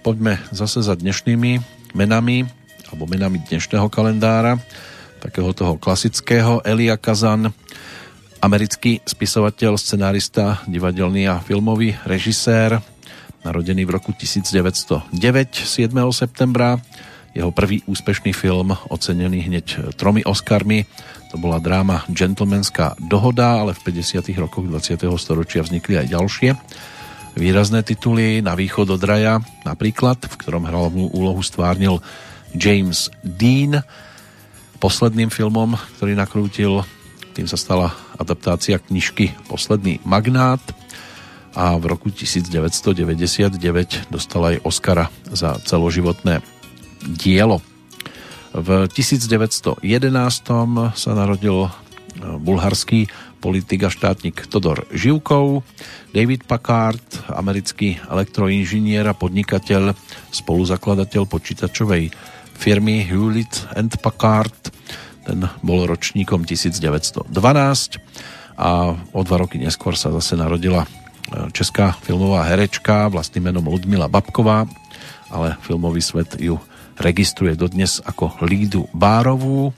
Poďme zase za dnešnými menami, alebo menami dnešného kalendára, takého toho klasického Elia Kazan, americký spisovateľ, scenárista, divadelný a filmový režisér, narodený v roku 1909, 7. septembra. Jeho prvý úspešný film, ocenený hneď tromi Oscarmi, to bola dráma Gentlemanská dohoda, ale v 50. rokoch 20. storočia vznikli aj ďalšie výrazné tituly. Na východ od raja napríklad, v ktorom hlavnú úlohu stvárnil James Dean. Posledným filmom, ktorý nakrútil, tým sa stala adaptácia knižky Posledný magnát a v roku 1999 dostal aj Oscara za celoživotné dielo. V 1911 sa narodil e, bulharský politik a štátnik Todor Živkov, David Packard, americký elektroinžinier a podnikateľ, spoluzakladateľ počítačovej firmy Hewlett and Packard, ten bol ročníkom 1912 a o dva roky neskôr sa zase narodila e, česká filmová herečka vlastným menom Ludmila Babková, ale filmový svet ju registruje dodnes ako Lídu Bárovú.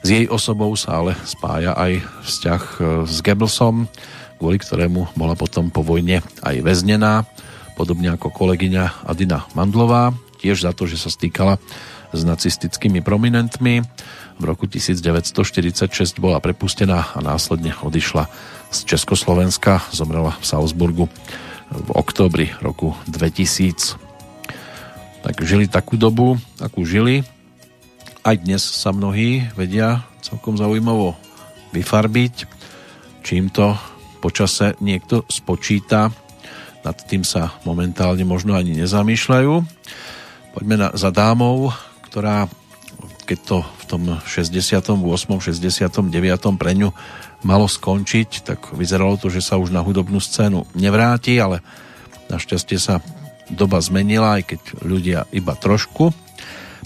S jej osobou sa ale spája aj vzťah e, s Goebbelsom, kvôli ktorému bola potom po vojne aj väznená, podobne ako kolegyňa Adina Mandlová, tiež za to, že sa stýkala s nacistickými prominentmi. V roku 1946 bola prepustená a následne odišla z Československa, zomrela v Salzburgu v októbri roku 2000 tak žili takú dobu, akú žili. Aj dnes sa mnohí vedia celkom zaujímavo vyfarbiť, čím to počase niekto spočíta. Nad tým sa momentálne možno ani nezamýšľajú. Poďme na, za dámou, ktorá keď to v tom 68. 69. pre ňu malo skončiť, tak vyzeralo to, že sa už na hudobnú scénu nevráti, ale našťastie sa doba zmenila, aj keď ľudia iba trošku.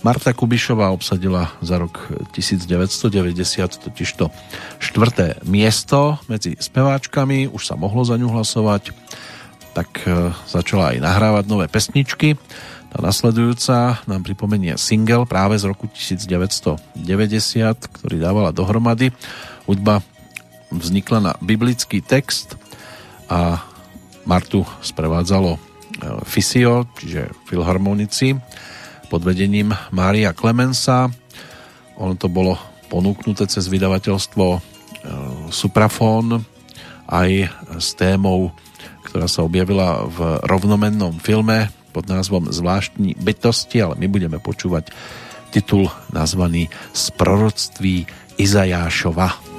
Marta Kubišová obsadila za rok 1990 totižto štvrté miesto medzi speváčkami, už sa mohlo za ňu hlasovať, tak e, začala aj nahrávať nové pesničky. Tá nasledujúca nám pripomenie single práve z roku 1990, ktorý dávala dohromady. Hudba vznikla na biblický text a Martu sprevádzalo Fisio, čiže filharmonici pod vedením Mária Clemensa. Ono to bolo ponúknuté cez vydavateľstvo e, Suprafon aj s témou, ktorá sa objavila v rovnomennom filme pod názvom Zvláštní bytosti, ale my budeme počúvať titul nazvaný Z proroctví Izajášova.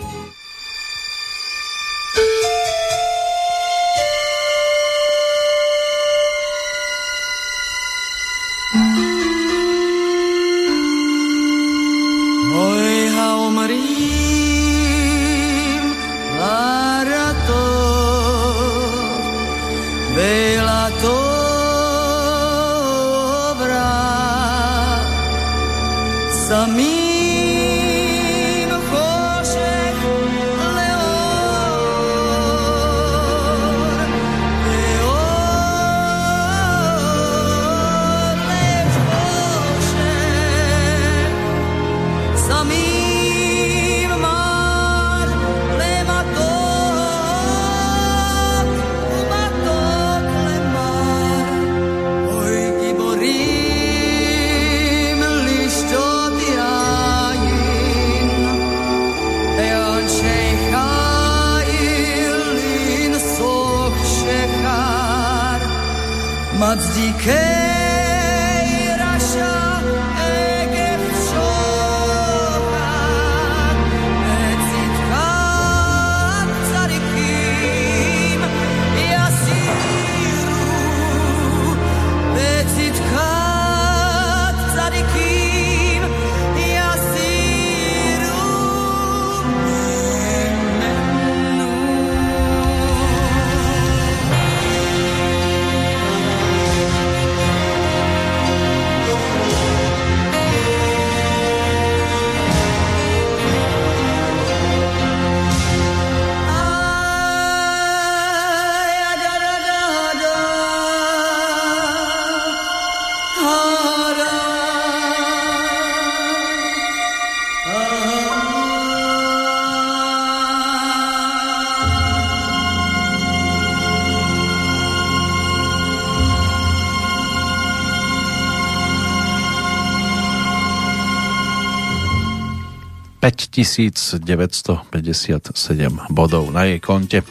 Bodov na jej konte.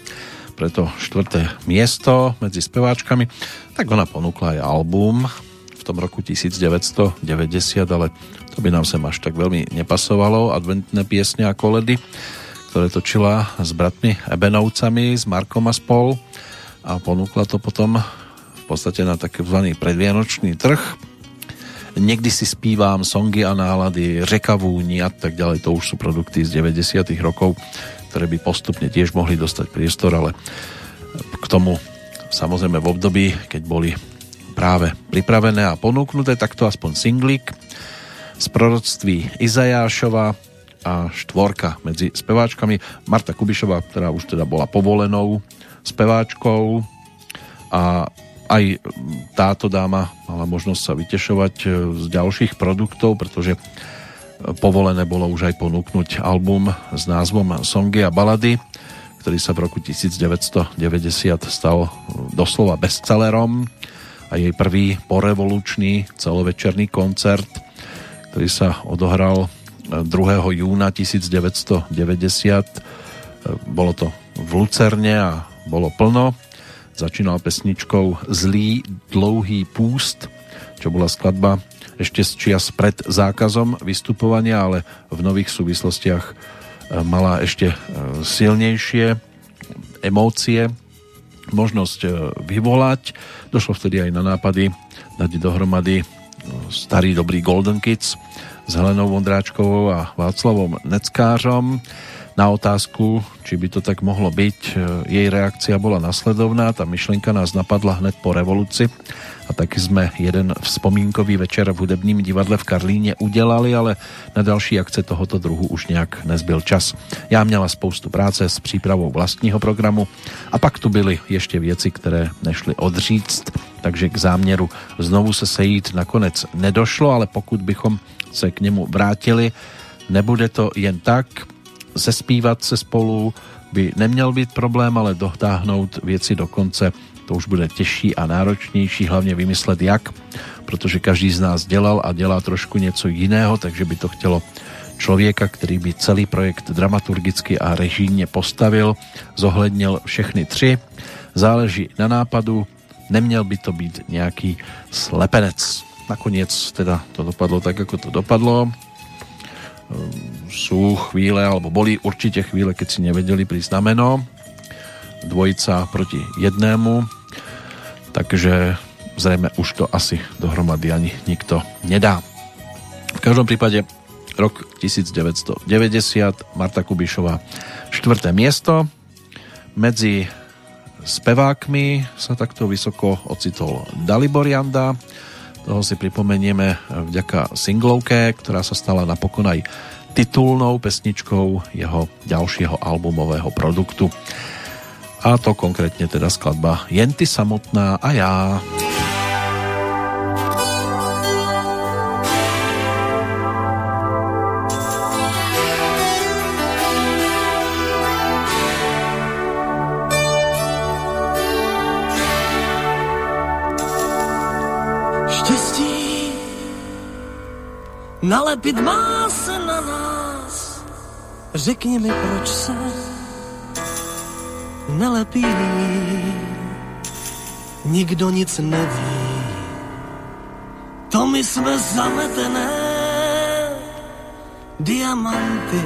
Preto štvrté miesto medzi speváčkami tak ona ponúkla aj album v tom roku 1990 ale to by nám sem až tak veľmi nepasovalo. Adventné piesne a koledy ktoré točila s bratmi Ebenovcami s Markom a spol. A ponúkla to potom v podstate na takzvaný predvianočný trh Niekdy si spívam songy a nálady, řeka vúni a tak ďalej. To už sú produkty z 90 rokov, ktoré by postupne tiež mohli dostať priestor, ale k tomu samozrejme v období, keď boli práve pripravené a ponúknuté, takto aspoň singlik z proroctví Izajášova a štvorka medzi speváčkami. Marta Kubišová, ktorá už teda bola povolenou speváčkou a aj táto dáma mala možnosť sa vytešovať e, z ďalších produktov, pretože e, povolené bolo už aj ponúknuť album s názvom Songy a balady, ktorý sa v roku 1990 stal e, doslova bestsellerom a jej prvý porevolučný celovečerný koncert, ktorý sa odohral 2. júna 1990. Bolo to v Lucerne a bolo plno Začínal pesničkou Zlý dlouhý púst, čo bola skladba ešte z čias pred zákazom vystupovania, ale v nových súvislostiach e, mala ešte e, silnejšie emócie, možnosť e, vyvolať. Došlo vtedy aj na nápady dať dohromady starý dobrý Golden Kids s Helenou Vondráčkovou a Václavom Neckářom na otázku, či by to tak mohlo byť, e, jej reakcia bola nasledovná. Tá myšlienka nás napadla hned po revoluci a taky sme jeden vzpomínkový večer v hudebním divadle v Karlíne udělali, ale na další akce tohoto druhu už nějak nezbyl čas. Já měla spoustu práce s přípravou vlastního programu a pak tu byly ještě věci, které nešly odříct, takže k záměru znovu se sejít nakonec nedošlo, ale pokud bychom se k němu vrátili, nebude to jen tak, zespívat se spolu by neměl být problém, ale dotáhnout věci do konce to už bude těžší a náročnější, hlavně vymyslet jak, protože každý z nás dělal a dělá trošku něco jiného, takže by to chtělo člověka, který by celý projekt dramaturgicky a režijně postavil, zohlednil všechny tři, záleží na nápadu, neměl by to být nějaký slepenec. Nakoniec teda to dopadlo tak, ako to dopadlo sú chvíle, alebo boli určite chvíle, keď si nevedeli prísť na meno. Dvojica proti jednému. Takže zrejme už to asi dohromady ani nikto nedá. V každom prípade rok 1990 Marta Kubišová štvrté miesto medzi spevákmi sa takto vysoko ocitol Dalibor Janda Toho si pripomenieme vďaka singlovke, ktorá sa stala napokon aj titulnou pesničkou jeho ďalšieho albumového produktu. A to konkrétne teda skladba Jenty samotná a ja. Nalepit má se na nás. Řekni mi, proč se nelepí. Nikdo nic neví. To my jsme zametené diamanty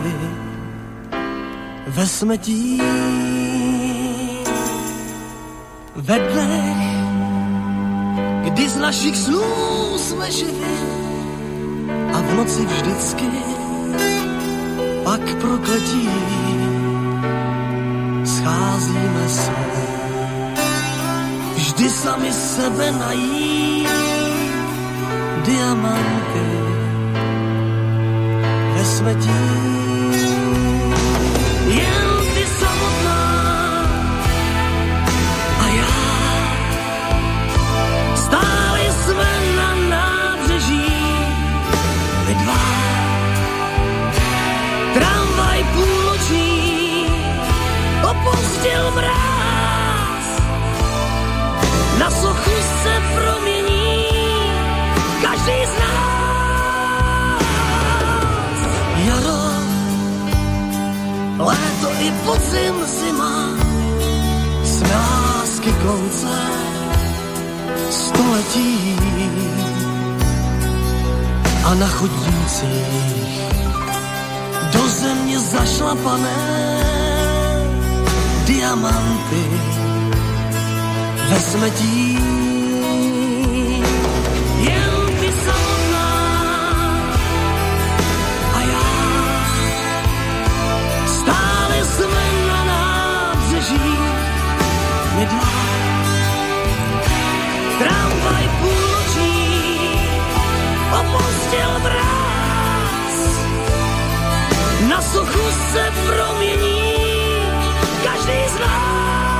ve smetí. Ve dnech, kdy z našich snů jsme živi a v noci vždycky pak prokletí. Scházíme se. Vždy sami sebe najít diamanty ve smetí jen mráz na sochu se promění každý z nás. Jaro léto i podzim zima jsme lásky konce století. A na chodnících do země zašlapané diamanty. Ve smetí. Jen ty a já. Stále jsme na nábřeží. Dva tramvaj půlnoční opustil mráz. Na suchu se promění každý z nás.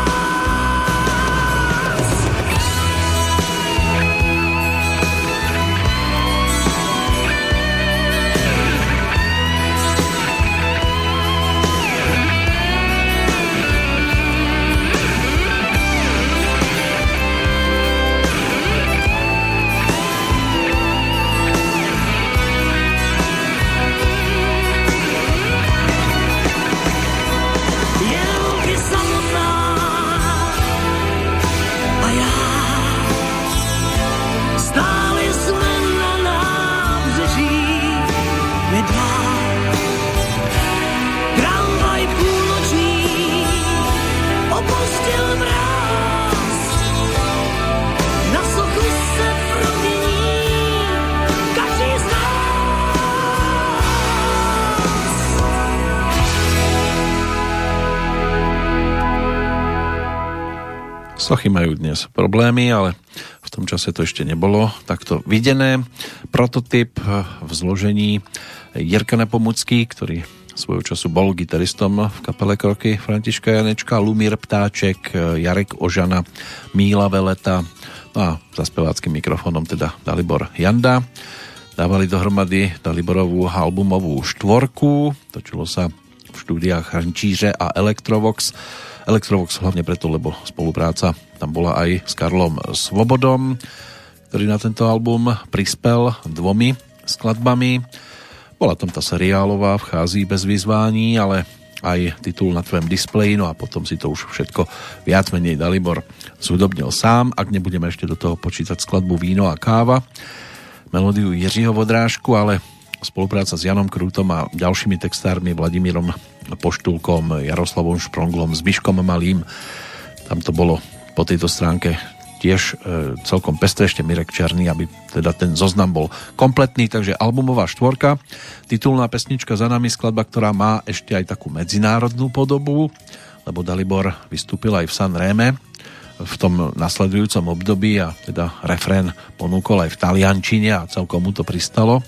Sochy majú dnes problémy, ale v tom čase to ešte nebolo takto videné. Prototyp v zložení Jirka Nepomucký, ktorý svojho času bol gitaristom v kapele Kroky Františka Janečka, Lumír Ptáček, Jarek Ožana, Míla Veleta no a za speváckým mikrofónom teda Dalibor Janda. Dávali dohromady Daliborovú albumovú štvorku, točilo sa v štúdiách Hrančíře a Electrovox. Electrovox hlavne preto, lebo spolupráca tam bola aj s Karlom Svobodom, ktorý na tento album prispel dvomi skladbami. Bola tam tá seriálová, vchází bez vyzvání, ale aj titul na tvojom displeji, no a potom si to už všetko viac menej Dalibor zhudobnil sám, ak nebudeme ešte do toho počítať skladbu Víno a káva, melódiu Jiřího Vodrážku, ale spolupráca s Janom Krútom a ďalšími textármi Vladimírom Poštulkom, Jaroslavom Špronglom, Zbyškom Malým. Tam to bolo po tejto stránke tiež e, celkom pestré, ešte Mirek Černý, aby teda ten zoznam bol kompletný, takže albumová štvorka, titulná pesnička za nami, skladba, ktorá má ešte aj takú medzinárodnú podobu, lebo Dalibor vystúpil aj v San Réme v tom nasledujúcom období a teda refrén ponúkol aj v taliančine a celkom mu to pristalo.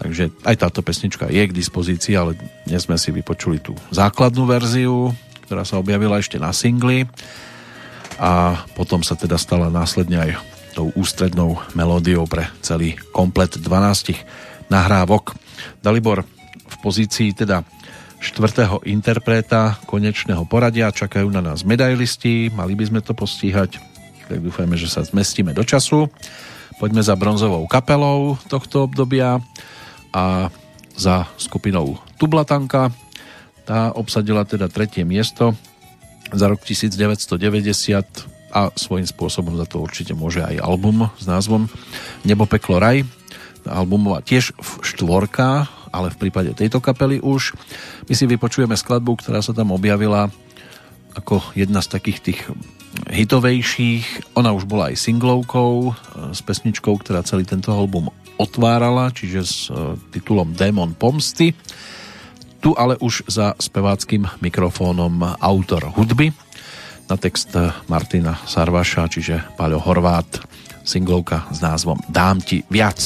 Takže aj táto pesnička je k dispozícii, ale dnes sme si vypočuli tú základnú verziu, ktorá sa objavila ešte na singli a potom sa teda stala následne aj tou ústrednou melódiou pre celý komplet 12 nahrávok. Dalibor v pozícii teda štvrtého interpreta konečného poradia. Čakajú na nás medailisti, mali by sme to postíhať, tak dúfajme, že sa zmestíme do času. Poďme za bronzovou kapelou tohto obdobia a za skupinou Tublatanka. Tá obsadila teda tretie miesto za rok 1990 a svojím spôsobom za to určite môže aj album s názvom Nebo, peklo, raj. Albumová tiež v štvorka, ale v prípade tejto kapely už my si vypočujeme skladbu, ktorá sa tam objavila ako jedna z takých tých hitovejších. Ona už bola aj singlovkou e, s pesničkou, ktorá celý tento album otvárala, čiže s e, titulom Démon pomsty. Tu ale už za speváckým mikrofónom autor hudby na text Martina Sarvaša, čiže Paľo Horvát, singlovka s názvom Dám ti viac.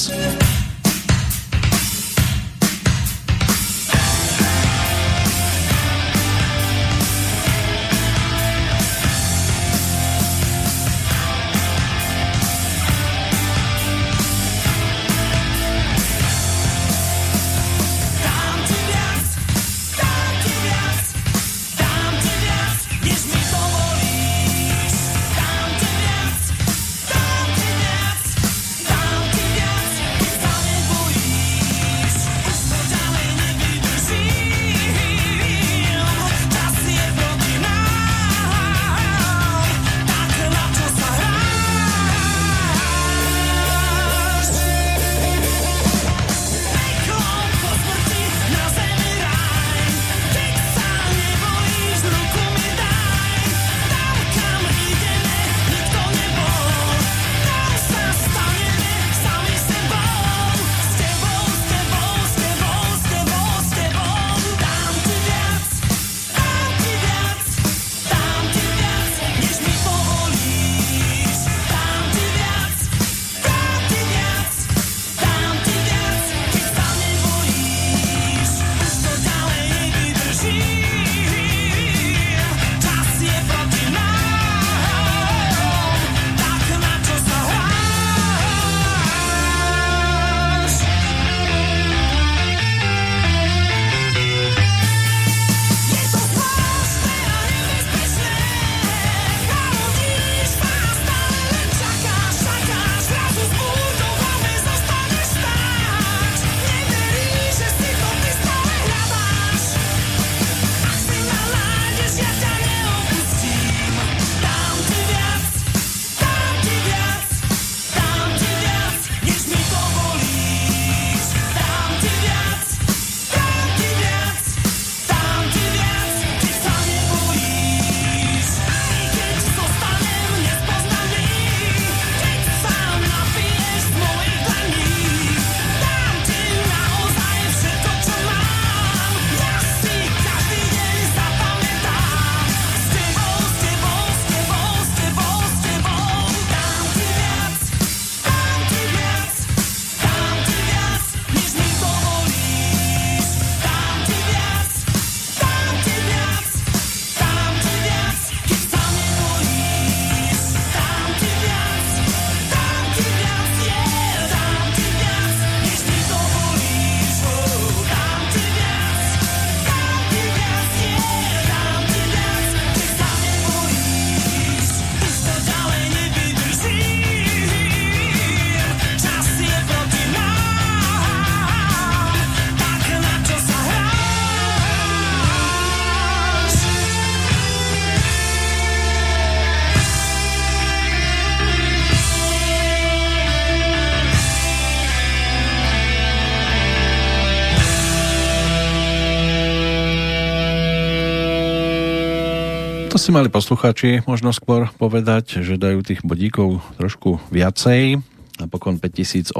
Si mali posluchači možno skôr povedať, že dajú tých bodíkov trošku viacej. Napokon 5088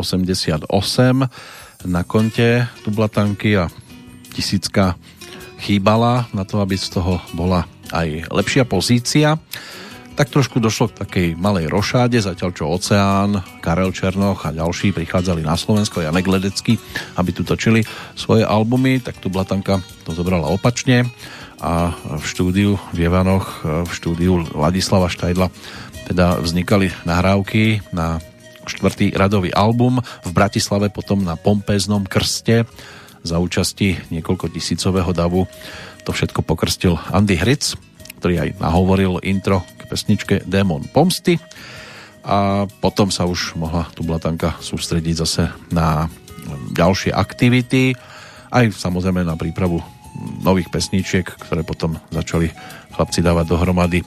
na konte Tublatanky a tisícka chýbala na to, aby z toho bola aj lepšia pozícia. tak trošku došlo k takej malej rošáde, zatiaľ čo Oceán, Karel Černoch a ďalší prichádzali na Slovensko, Janek Ledecký, aby tu točili svoje albumy, tak tu Blatanka to zobrala opačne a v štúdiu v Jevanoch, v štúdiu Ladislava Štajdla teda vznikali nahrávky na štvrtý radový album v Bratislave potom na pompéznom krste. Za účasti niekoľko tisícového davu to všetko pokrstil Andy Hric, ktorý aj nahovoril intro pesničke Démon pomsty. A potom sa už mohla tu Blatanka sústrediť zase na ďalšie aktivity, aj samozrejme na prípravu nových pesničiek, ktoré potom začali chlapci dávať dohromady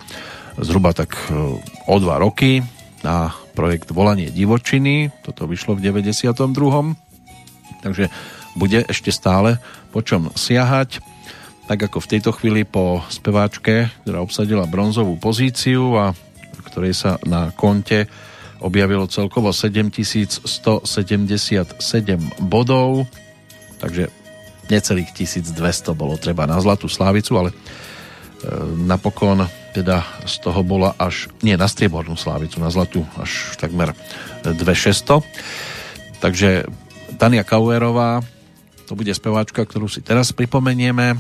zhruba tak e, o dva roky na projekt Volanie divočiny. Toto vyšlo v 92. Takže bude ešte stále po čom siahať tak ako v tejto chvíli po speváčke, ktorá obsadila bronzovú pozíciu a ktorej sa na konte objavilo celkovo 7177 bodov, takže necelých 1200 bolo treba na Zlatú Slávicu, ale e, napokon teda z toho bola až, nie na striebornú Slávicu, na Zlatú až takmer 2600. Takže Tania Kauerová, to bude speváčka, ktorú si teraz pripomenieme,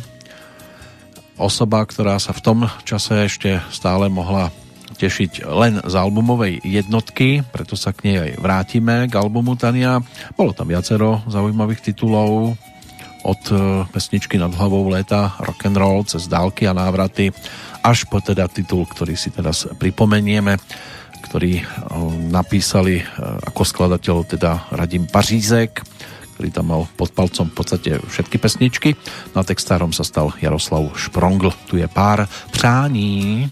osoba, ktorá sa v tom čase ešte stále mohla tešiť len z albumovej jednotky, preto sa k nej aj vrátime k albumu Tania. Bolo tam viacero zaujímavých titulov od e, pesničky nad hlavou léta rock and roll cez dálky a návraty až po teda titul, ktorý si teraz pripomenieme ktorý e, napísali e, ako skladateľ teda Radim Pařízek ktorý tam mal pod palcom v podstate všetky pesničky. Na textárom sa stal Jaroslav Šprongl. Tu je pár přání.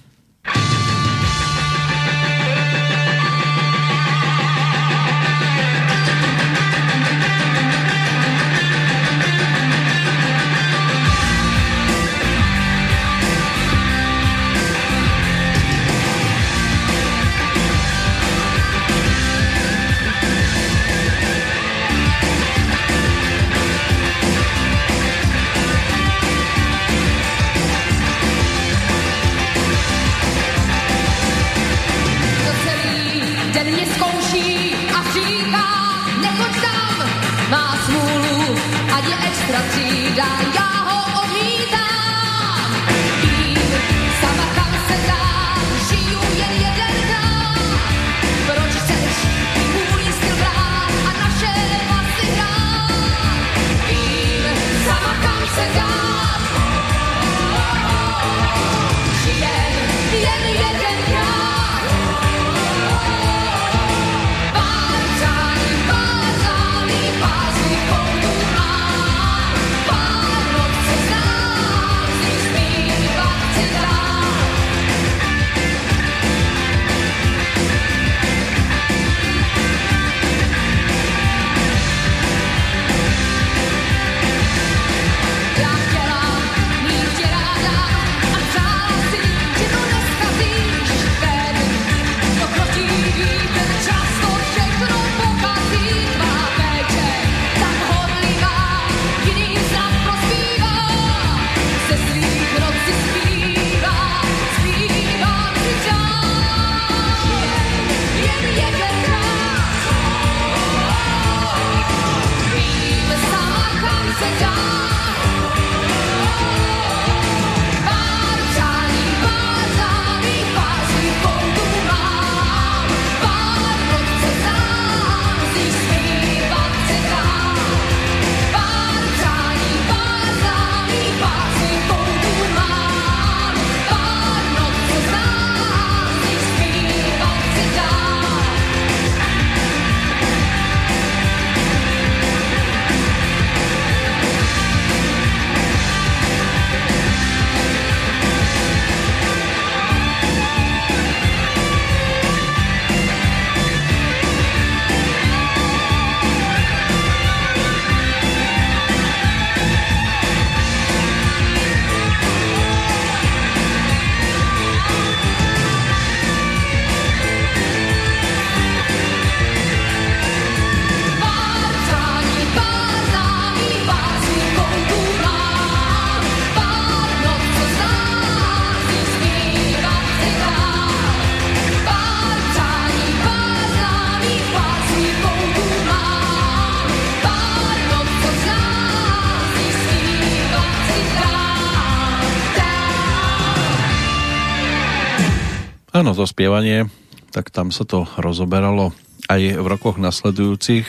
Áno, to spievanie, tak tam sa to rozoberalo aj v rokoch nasledujúcich,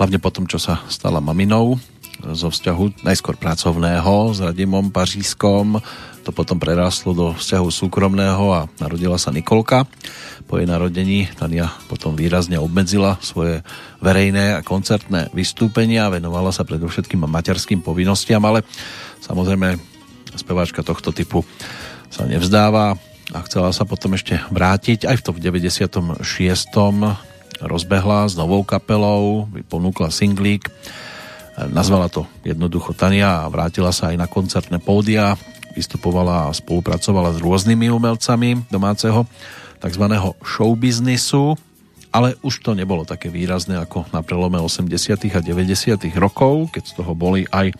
hlavne po tom, čo sa stala maminou zo vzťahu najskôr pracovného s Radimom Pařískom, to potom prerastlo do vzťahu súkromného a narodila sa Nikolka. Po jej narodení Tania potom výrazne obmedzila svoje verejné a koncertné vystúpenia, venovala sa predovšetkým materským povinnostiam, ale samozrejme speváčka tohto typu sa nevzdáva a chcela sa potom ešte vrátiť. Aj v tom 96. rozbehla s novou kapelou, ponúkla singlík, nazvala to jednoducho Tania a vrátila sa aj na koncertné pódia, vystupovala a spolupracovala s rôznymi umelcami domáceho tzv. showbiznisu, ale už to nebolo také výrazné ako na prelome 80. a 90. rokov, keď z toho boli aj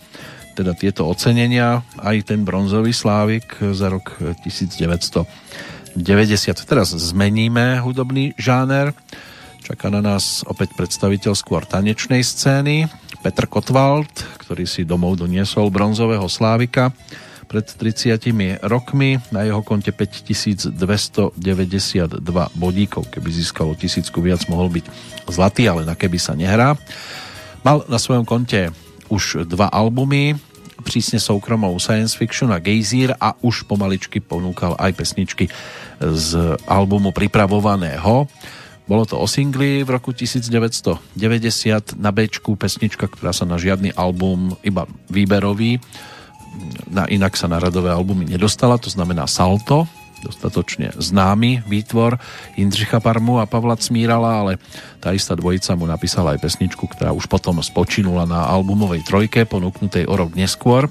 teda tieto ocenenia, aj ten bronzový slávik za rok 1990. Teraz zmeníme hudobný žáner. Čaká na nás opäť predstaviteľ skôr tanečnej scény Petr Kotwald, ktorý si domov doniesol bronzového slávika pred 30 rokmi. Na jeho konte 5292 bodíkov. Keby získalo tisícku viac, mohol byť zlatý, ale na keby sa nehrá. Mal na svojom konte už dva albumy, prísne soukromou Science Fiction a Gejzír a už pomaličky ponúkal aj pesničky z albumu pripravovaného. Bolo to o singli v roku 1990 na B pesnička, ktorá sa na žiadny album, iba výberový, na inak sa na radové albumy nedostala, to znamená Salto, dostatočne známy výtvor Jindřicha Parmu a Pavla Cmírala, ale tá istá dvojica mu napísala aj pesničku, ktorá už potom spočinula na albumovej trojke, ponúknutej o rok neskôr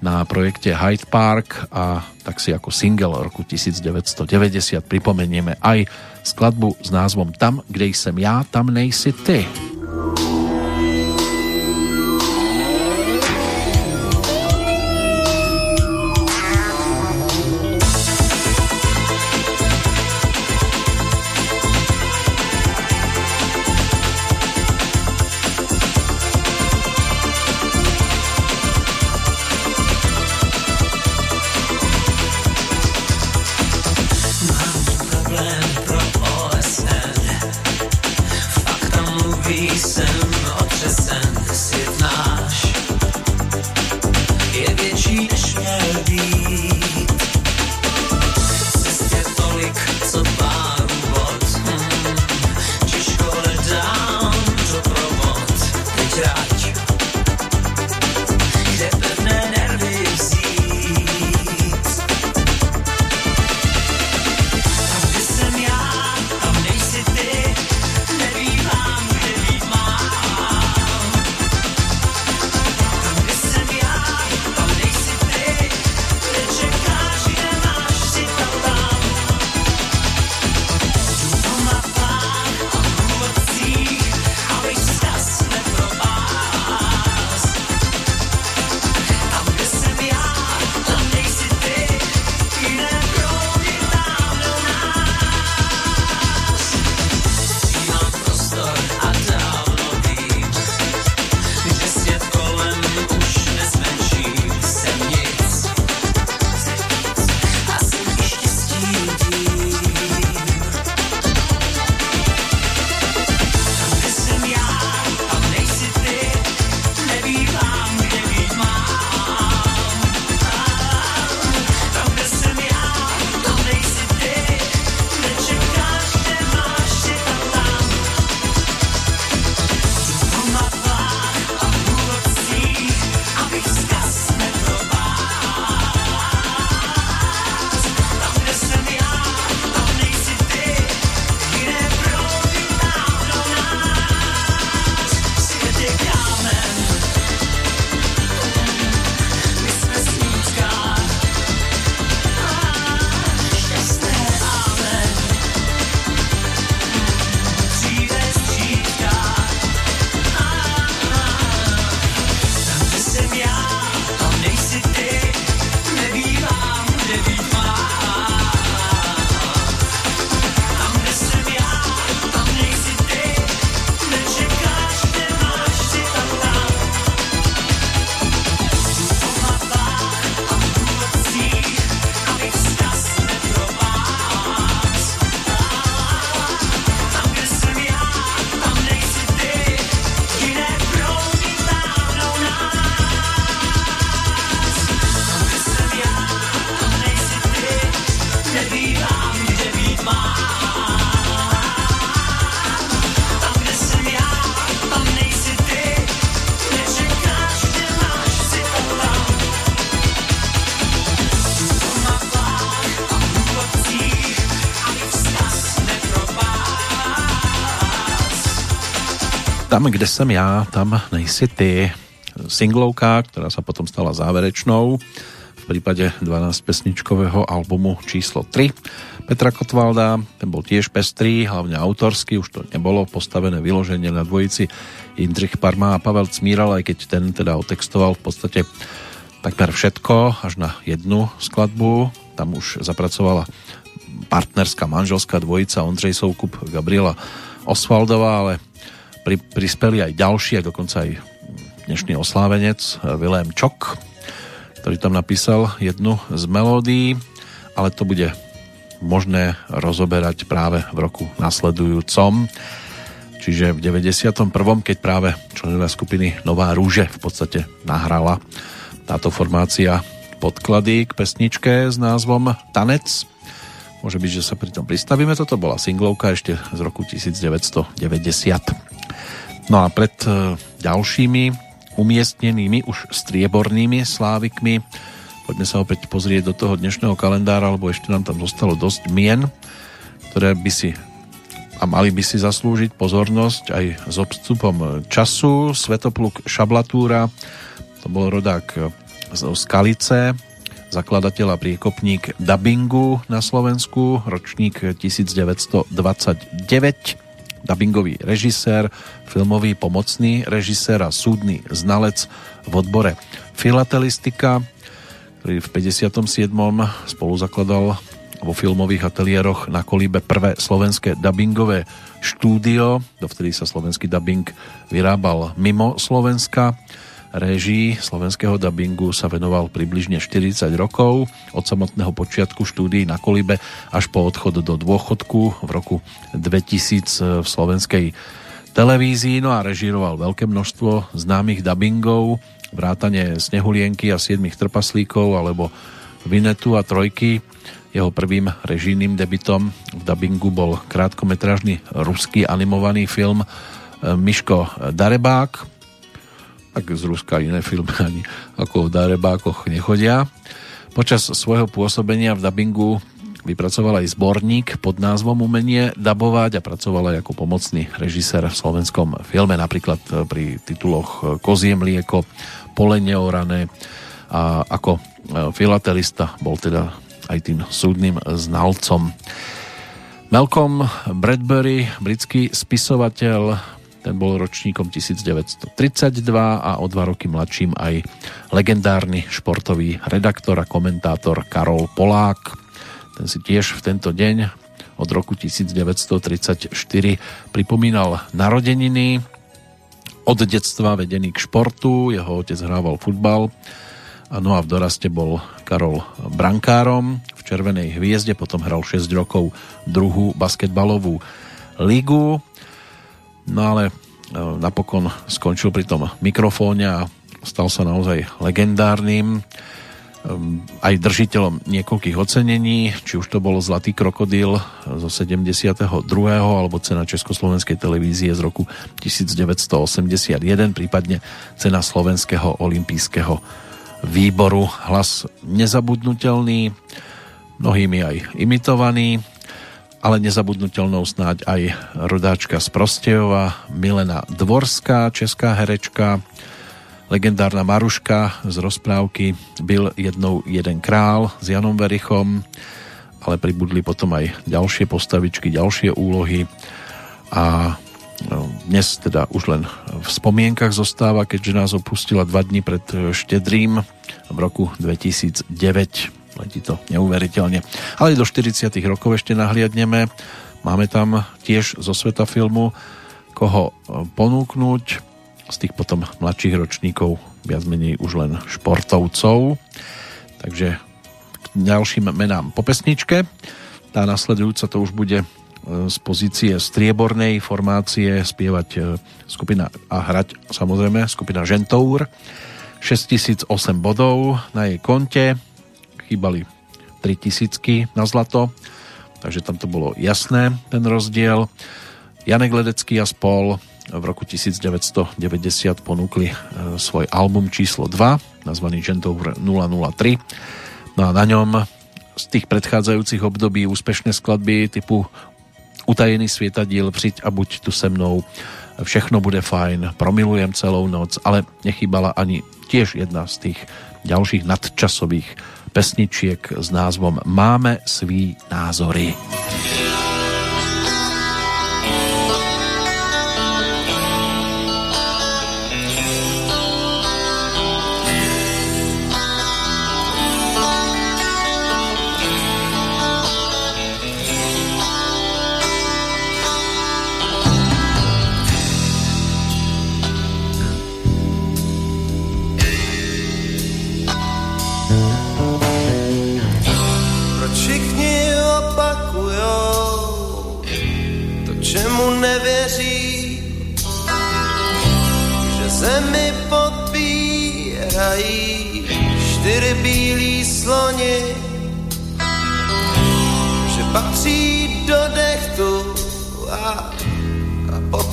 na projekte Hyde Park a tak si ako single roku 1990 pripomenieme aj skladbu s názvom Tam, kde jsem já, tam nejsi ty. Tam, kde som ja, tam nejsi ty. Singlovka, ktorá sa potom stala záverečnou v prípade 12-pesničkového albumu číslo 3 Petra Kotvalda. Ten bol tiež pestrý, hlavne autorský, už to nebolo postavené vyloženie na dvojici Jindřich Parma a Pavel Cmíral, aj keď ten teda otextoval v podstate takmer všetko, až na jednu skladbu. Tam už zapracovala partnerská manželská dvojica Ondřej Soukup, Gabriela Osvaldová, ale pri, prispeli aj ďalší, a dokonca aj dnešný oslávenec Vilém Čok, ktorý tam napísal jednu z melódií, ale to bude možné rozoberať práve v roku nasledujúcom. Čiže v 91. keď práve členovia skupiny Nová rúže v podstate nahrala táto formácia podklady k pesničke s názvom Tanec. Môže byť, že sa pri tom pristavíme. Toto bola singlovka ešte z roku 1990. No a pred e, ďalšími umiestnenými už striebornými slávikmi Poďme sa opäť pozrieť do toho dnešného kalendára, lebo ešte nám tam zostalo dosť mien, ktoré by si a mali by si zaslúžiť pozornosť aj s obstupom času. Svetopluk Šablatúra, to bol rodák z Skalice, zakladateľ a priekopník dubbingu na Slovensku, ročník 1929, dubbingový režisér, filmový pomocný režisér a súdny znalec v odbore filatelistika, ktorý v 57. spolu zakladal vo filmových ateliéroch na Kolíbe prvé slovenské dubbingové štúdio. Dovtedy sa slovenský dubbing vyrábal mimo Slovenska. Réžii slovenského dubbingu sa venoval približne 40 rokov od samotného počiatku štúdií na Kolibe až po odchod do dôchodku v roku 2000 v slovenskej televízii, no a režíroval veľké množstvo známych dubbingov, vrátane Snehulienky a siedmých trpaslíkov alebo Vinetu a Trojky. Jeho prvým režijným debitom v dubbingu bol krátkometrážny ruský animovaný film e, Miško Darebák. Tak z Ruska iné filmy ani ako v Darebákoch nechodia. Počas svojho pôsobenia v dubbingu vypracoval aj zborník pod názvom Umenie dabovať a pracoval aj ako pomocný režisér v slovenskom filme, napríklad pri tituloch Kozie mlieko, pole neorané a ako e, filatelista bol teda aj tým súdnym znalcom. Malcolm Bradbury, britský spisovateľ, ten bol ročníkom 1932 a o dva roky mladším aj legendárny športový redaktor a komentátor Karol Polák. Ten si tiež v tento deň od roku 1934 pripomínal narodeniny. Od detstva vedený k športu, jeho otec hrával futbal, no a v doraste bol Karol brankárom. V Červenej hviezde, potom hral 6 rokov druhú basketbalovú ligu, no ale e, napokon skončil pri tom mikrofóne a stal sa naozaj legendárnym Ehm, aj držiteľom niekoľkých ocenení, či už to bol Zlatý krokodil zo 72. alebo cena Československej televízie z roku 1981, prípadne cena Slovenského olympijského výboru. Hlas nezabudnutelný, mnohými aj imitovaný, ale nezabudnutelnou snáď aj rodáčka z Prostejova, Milena Dvorská, česká herečka, legendárna Maruška z rozprávky Byl jednou jeden král s Janom Verichom, ale pribudli potom aj ďalšie postavičky, ďalšie úlohy a no, dnes teda už len v spomienkach zostáva, keďže nás opustila dva dní pred Štedrým v roku 2009. Letí to neuveriteľne. Ale do 40 rokov ešte nahliadneme. Máme tam tiež zo sveta filmu koho ponúknuť z tých potom mladších ročníkov viac menej už len športovcov. Takže k ďalším menám po pesničke. Tá nasledujúca to už bude e, z pozície striebornej formácie spievať e, skupina a hrať samozrejme skupina Žentour. 6008 bodov na jej konte, chýbali 3000 na zlato, takže tam to bolo jasné, ten rozdiel. Janek Ledecký a spol v roku 1990 ponúkli e, svoj album číslo 2, nazvaný Gentour 003. No a na ňom z tých predchádzajúcich období úspešné skladby typu Utajený svietadiel, Přiť a buď tu se mnou, Všechno bude fajn, promilujem celou noc, ale nechýbala ani tiež jedna z tých ďalších nadčasových pesničiek s názvom Máme svý názory.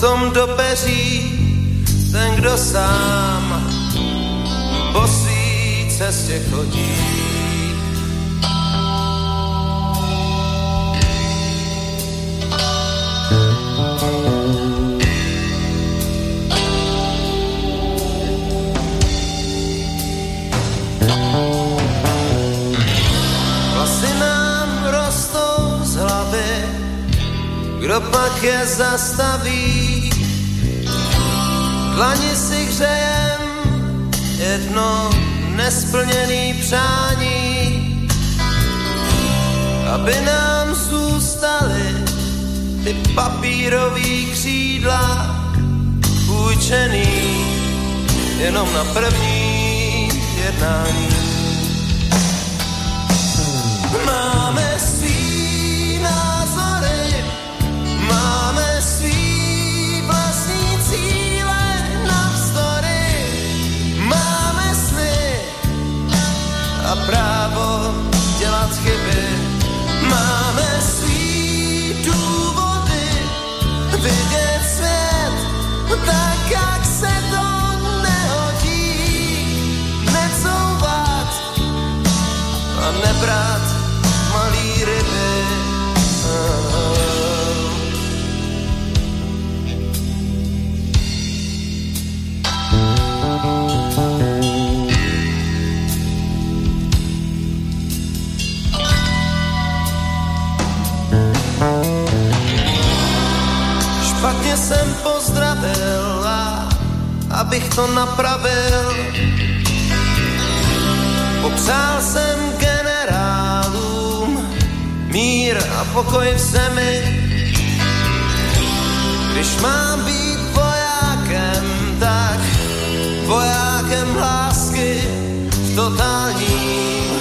Potom do peří ten, kdo sám po svý cestě chodí. Kdo pak je zastaví? dlani si hřejem jedno nesplněný přání, aby nám zůstaly ty papírový křídla půjčený jenom na první jednání. Máme jsem pozdravil a abych to napravil, popřál jsem generálům mír a pokoj v zemi. Když mám být vojákem, tak vojákem lásky v totálním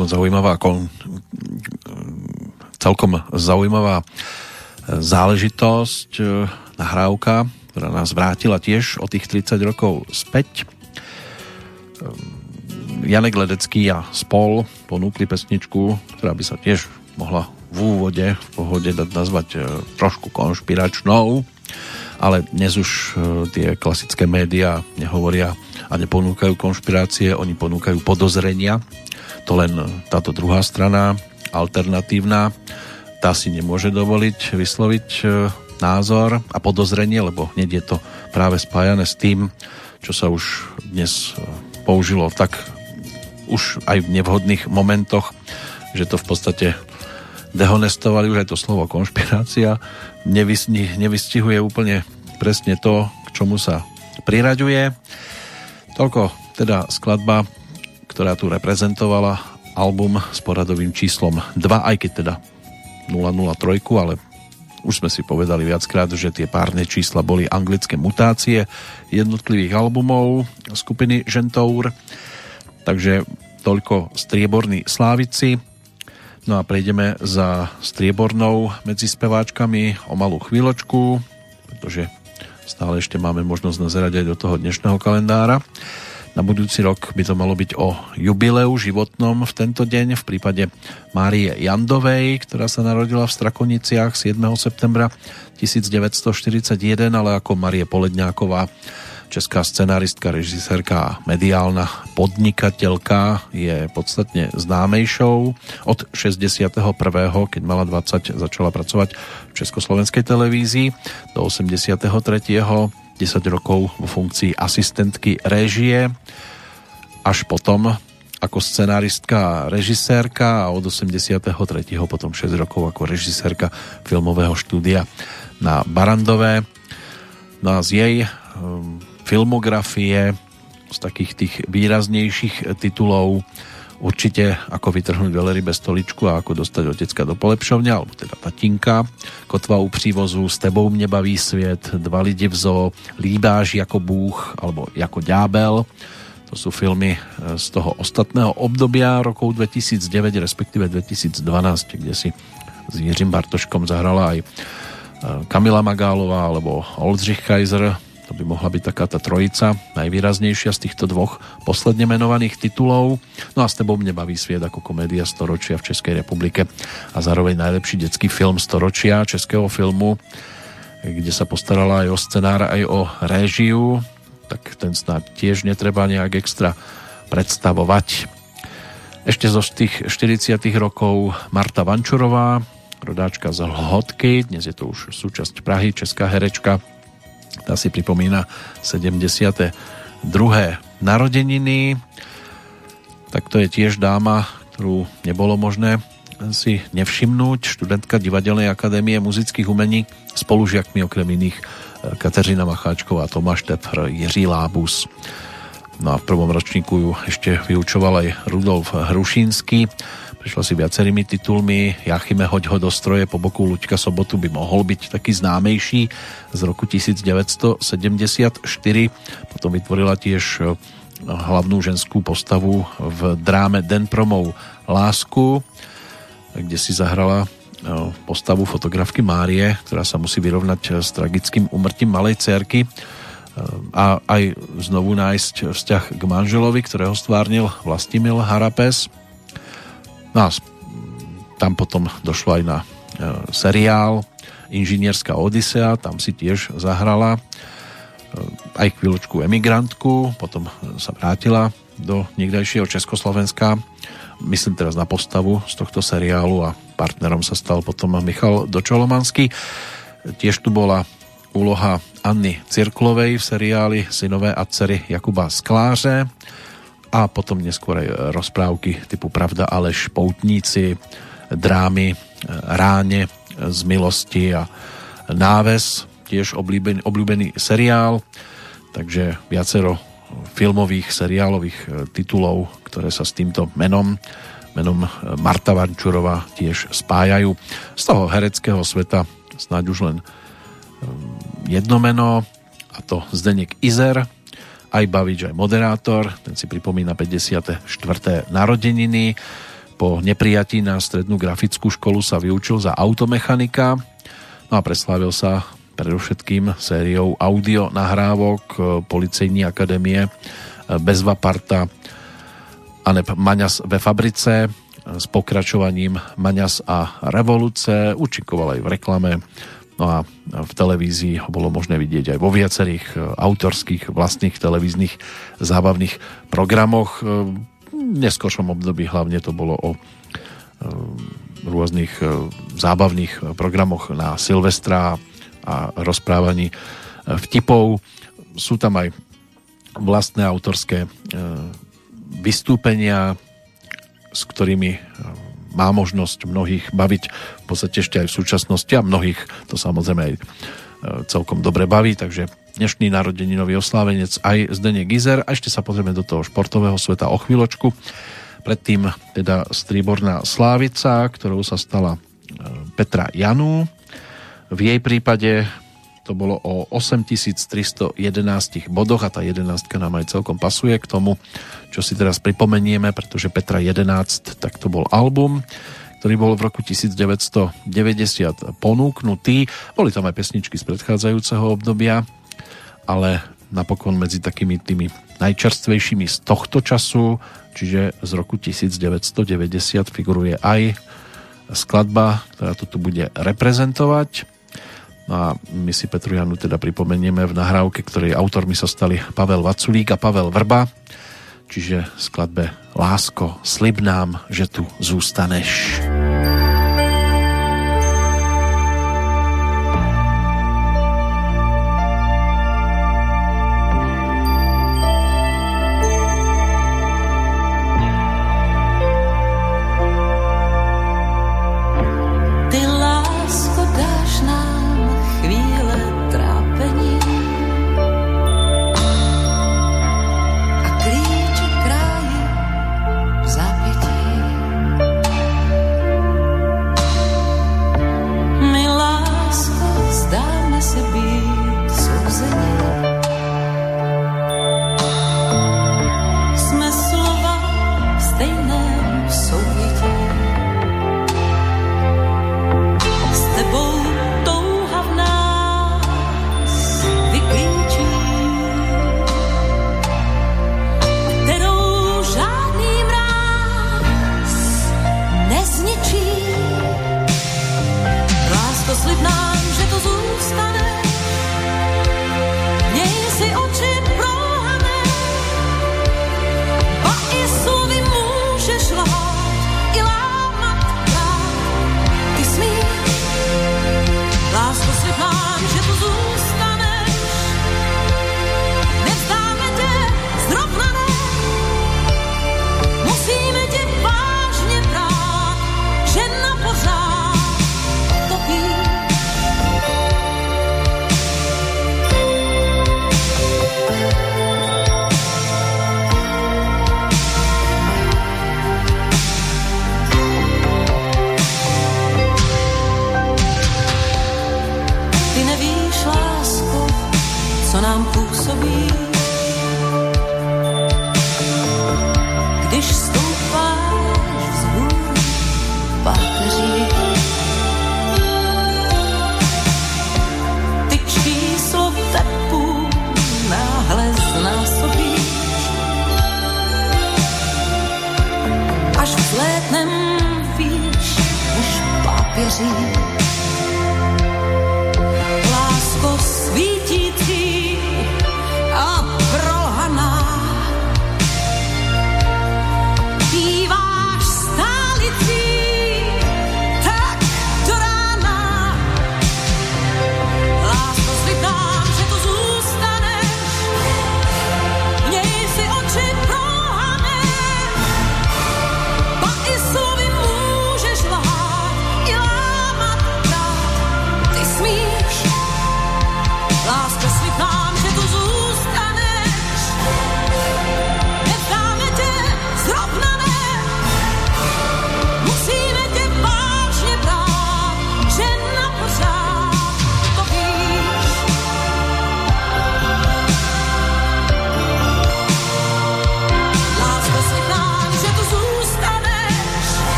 celkom zaujímavá kon, celkom zaujímavá záležitosť, nahrávka, ktorá nás vrátila tiež o tých 30 rokov späť. Janek Ledecký a Spol ponúkli pesničku, ktorá by sa tiež mohla v úvode v pohode dať nazvať e, trošku konšpiračnou, ale dnes už e, tie klasické médiá nehovoria a neponúkajú konšpirácie, oni ponúkajú podozrenia. To len táto druhá strana, alternatívna, tá si nemôže dovoliť vysloviť e, názor a podozrenie, lebo hneď je to práve spájané s tým, čo sa už dnes použilo tak už aj v nevhodných momentoch, že to v podstate dehonestovali už aj to slovo konšpirácia, nevystihuje úplne presne to, k čomu sa priraďuje. Toľko teda skladba, ktorá tu reprezentovala album s poradovým číslom 2, aj keď teda 003, ale už sme si povedali viackrát, že tie párne čísla boli anglické mutácie jednotlivých albumov skupiny Gentour. Takže toľko strieborní slávici. No a prejdeme za striebornou medzi speváčkami o malú chvíľočku, pretože stále ešte máme možnosť nazerať aj do toho dnešného kalendára. Na budúci rok by to malo byť o jubileu životnom v tento deň v prípade Márie Jandovej, ktorá sa narodila v Strakoniciach 7. septembra 1941, ale ako Marie Poledňáková česká scenáristka, režisérka a mediálna podnikateľka je podstatne známejšou. Od 61. keď mala 20, začala pracovať v Československej televízii do 83. 10 rokov vo funkcii asistentky réžie až potom ako scenáristka a režisérka a od 83. potom 6 rokov ako režisérka filmového štúdia na Barandové. No a z jej um, filmografie, z takých tých výraznejších titulov určite ako vytrhnúť veľrybe stoličku a ako dostať otecka do polepšovňa, alebo teda tatinka, kotva u přívozu, s tebou mne baví svět, dva lidi v zoo, líbáš jako bůh, alebo jako ďábel. To sú filmy e, z toho ostatného obdobia rokov 2009, respektíve 2012, kde si s Jiřím Bartoškom zahrala aj e, Kamila Magálová alebo Oldřich Kaiser, to by mohla byť taká tá trojica, najvýraznejšia z týchto dvoch posledne menovaných titulov. No a s tebou mne baví sviet ako komédia storočia v Českej republike a zároveň najlepší detský film storočia českého filmu, kde sa postarala aj o scenár, aj o réžiu, tak ten snad tiež netreba nejak extra predstavovať. Ešte zo tých 40 rokov Marta Vančurová, rodáčka z Lhotky, dnes je to už súčasť Prahy, česká herečka, tá si pripomína 72. narodeniny. Tak to je tiež dáma, ktorú nebolo možné si nevšimnúť. Študentka Divadelnej akadémie muzických umení spolužiakmi okrem iných e, Kateřina Macháčková, Tomáš Tepr, Jiří Lábus. No a v prvom ročníku ju ešte vyučoval aj Rudolf Hrušínsky Prišla si viacerými titulmi. Jachime hoď ho do stroje po boku Luďka Sobotu by mohol byť taký známejší z roku 1974. Potom vytvorila tiež e, hlavnú ženskú postavu v dráme Den promov Lásku, kde si zahrala e, postavu fotografky Márie, ktorá sa musí vyrovnať s tragickým umrtím malej cerky a aj znovu nájsť vzťah k manželovi, ktorého stvárnil Vlastimil Harapes. No a tam potom došlo aj na e, seriál Inžinierská Odisea, tam si tiež zahrala e, aj chvíľočku emigrantku, potom sa vrátila do niekdajšieho Československa, myslím teraz na postavu z tohto seriálu a partnerom sa stal potom Michal Dočolomanský. Tiež tu bola úloha Anny Cirklovej v seriáli Synové a dcery Jakuba Skláře a potom neskôr aj rozprávky typu Pravda Aleš, Poutníci, drámy, Ráne z milosti a Náves, tiež obľúbený, obľúbený seriál, takže viacero filmových, seriálových e, titulov, ktoré sa s týmto menom, menom Marta Vančurová tiež spájajú. Z toho hereckého sveta snáď už len e, jedno meno, a to Zdenek Izer, aj bavič, aj moderátor, ten si pripomína 54. narodeniny. Po neprijatí na strednú grafickú školu sa vyučil za automechanika no a preslávil sa predovšetkým sériou audio nahrávok e, Policejní akadémie e, Bezva Parta Anep Maňas ve fabrice e, s pokračovaním Maňas a revoluce, učinkoval aj v reklame, no a v televízii ho bolo možné vidieť aj vo viacerých autorských vlastných televíznych zábavných programoch. V neskôršom období hlavne to bolo o rôznych zábavných programoch na Silvestra a rozprávaní e, vtipov. Sú tam aj vlastné autorské e, vystúpenia, s ktorými e, má možnosť mnohých baviť v podstate ešte aj v súčasnosti a mnohých to samozrejme aj celkom dobre baví, takže dnešný narodeninový oslávenec aj Zdenek Gizer a ešte sa pozrieme do toho športového sveta o chvíľočku. Predtým teda Stríborná Slávica, ktorou sa stala Petra Janu, v jej prípade to bolo o 8311 bodoch a tá 11 nám aj celkom pasuje k tomu, čo si teraz pripomenieme, pretože Petra 11, tak to bol album, ktorý bol v roku 1990 ponúknutý. Boli tam aj pesničky z predchádzajúceho obdobia, ale napokon medzi takými tými najčerstvejšími z tohto času, čiže z roku 1990 figuruje aj skladba, ktorá to tu bude reprezentovať a my si Petru Janu teda pripomenieme v nahrávke, ktorej autormi sa stali Pavel Vaculík a Pavel Vrba, čiže skladbe Lásko, slib nám, že tu zústaneš.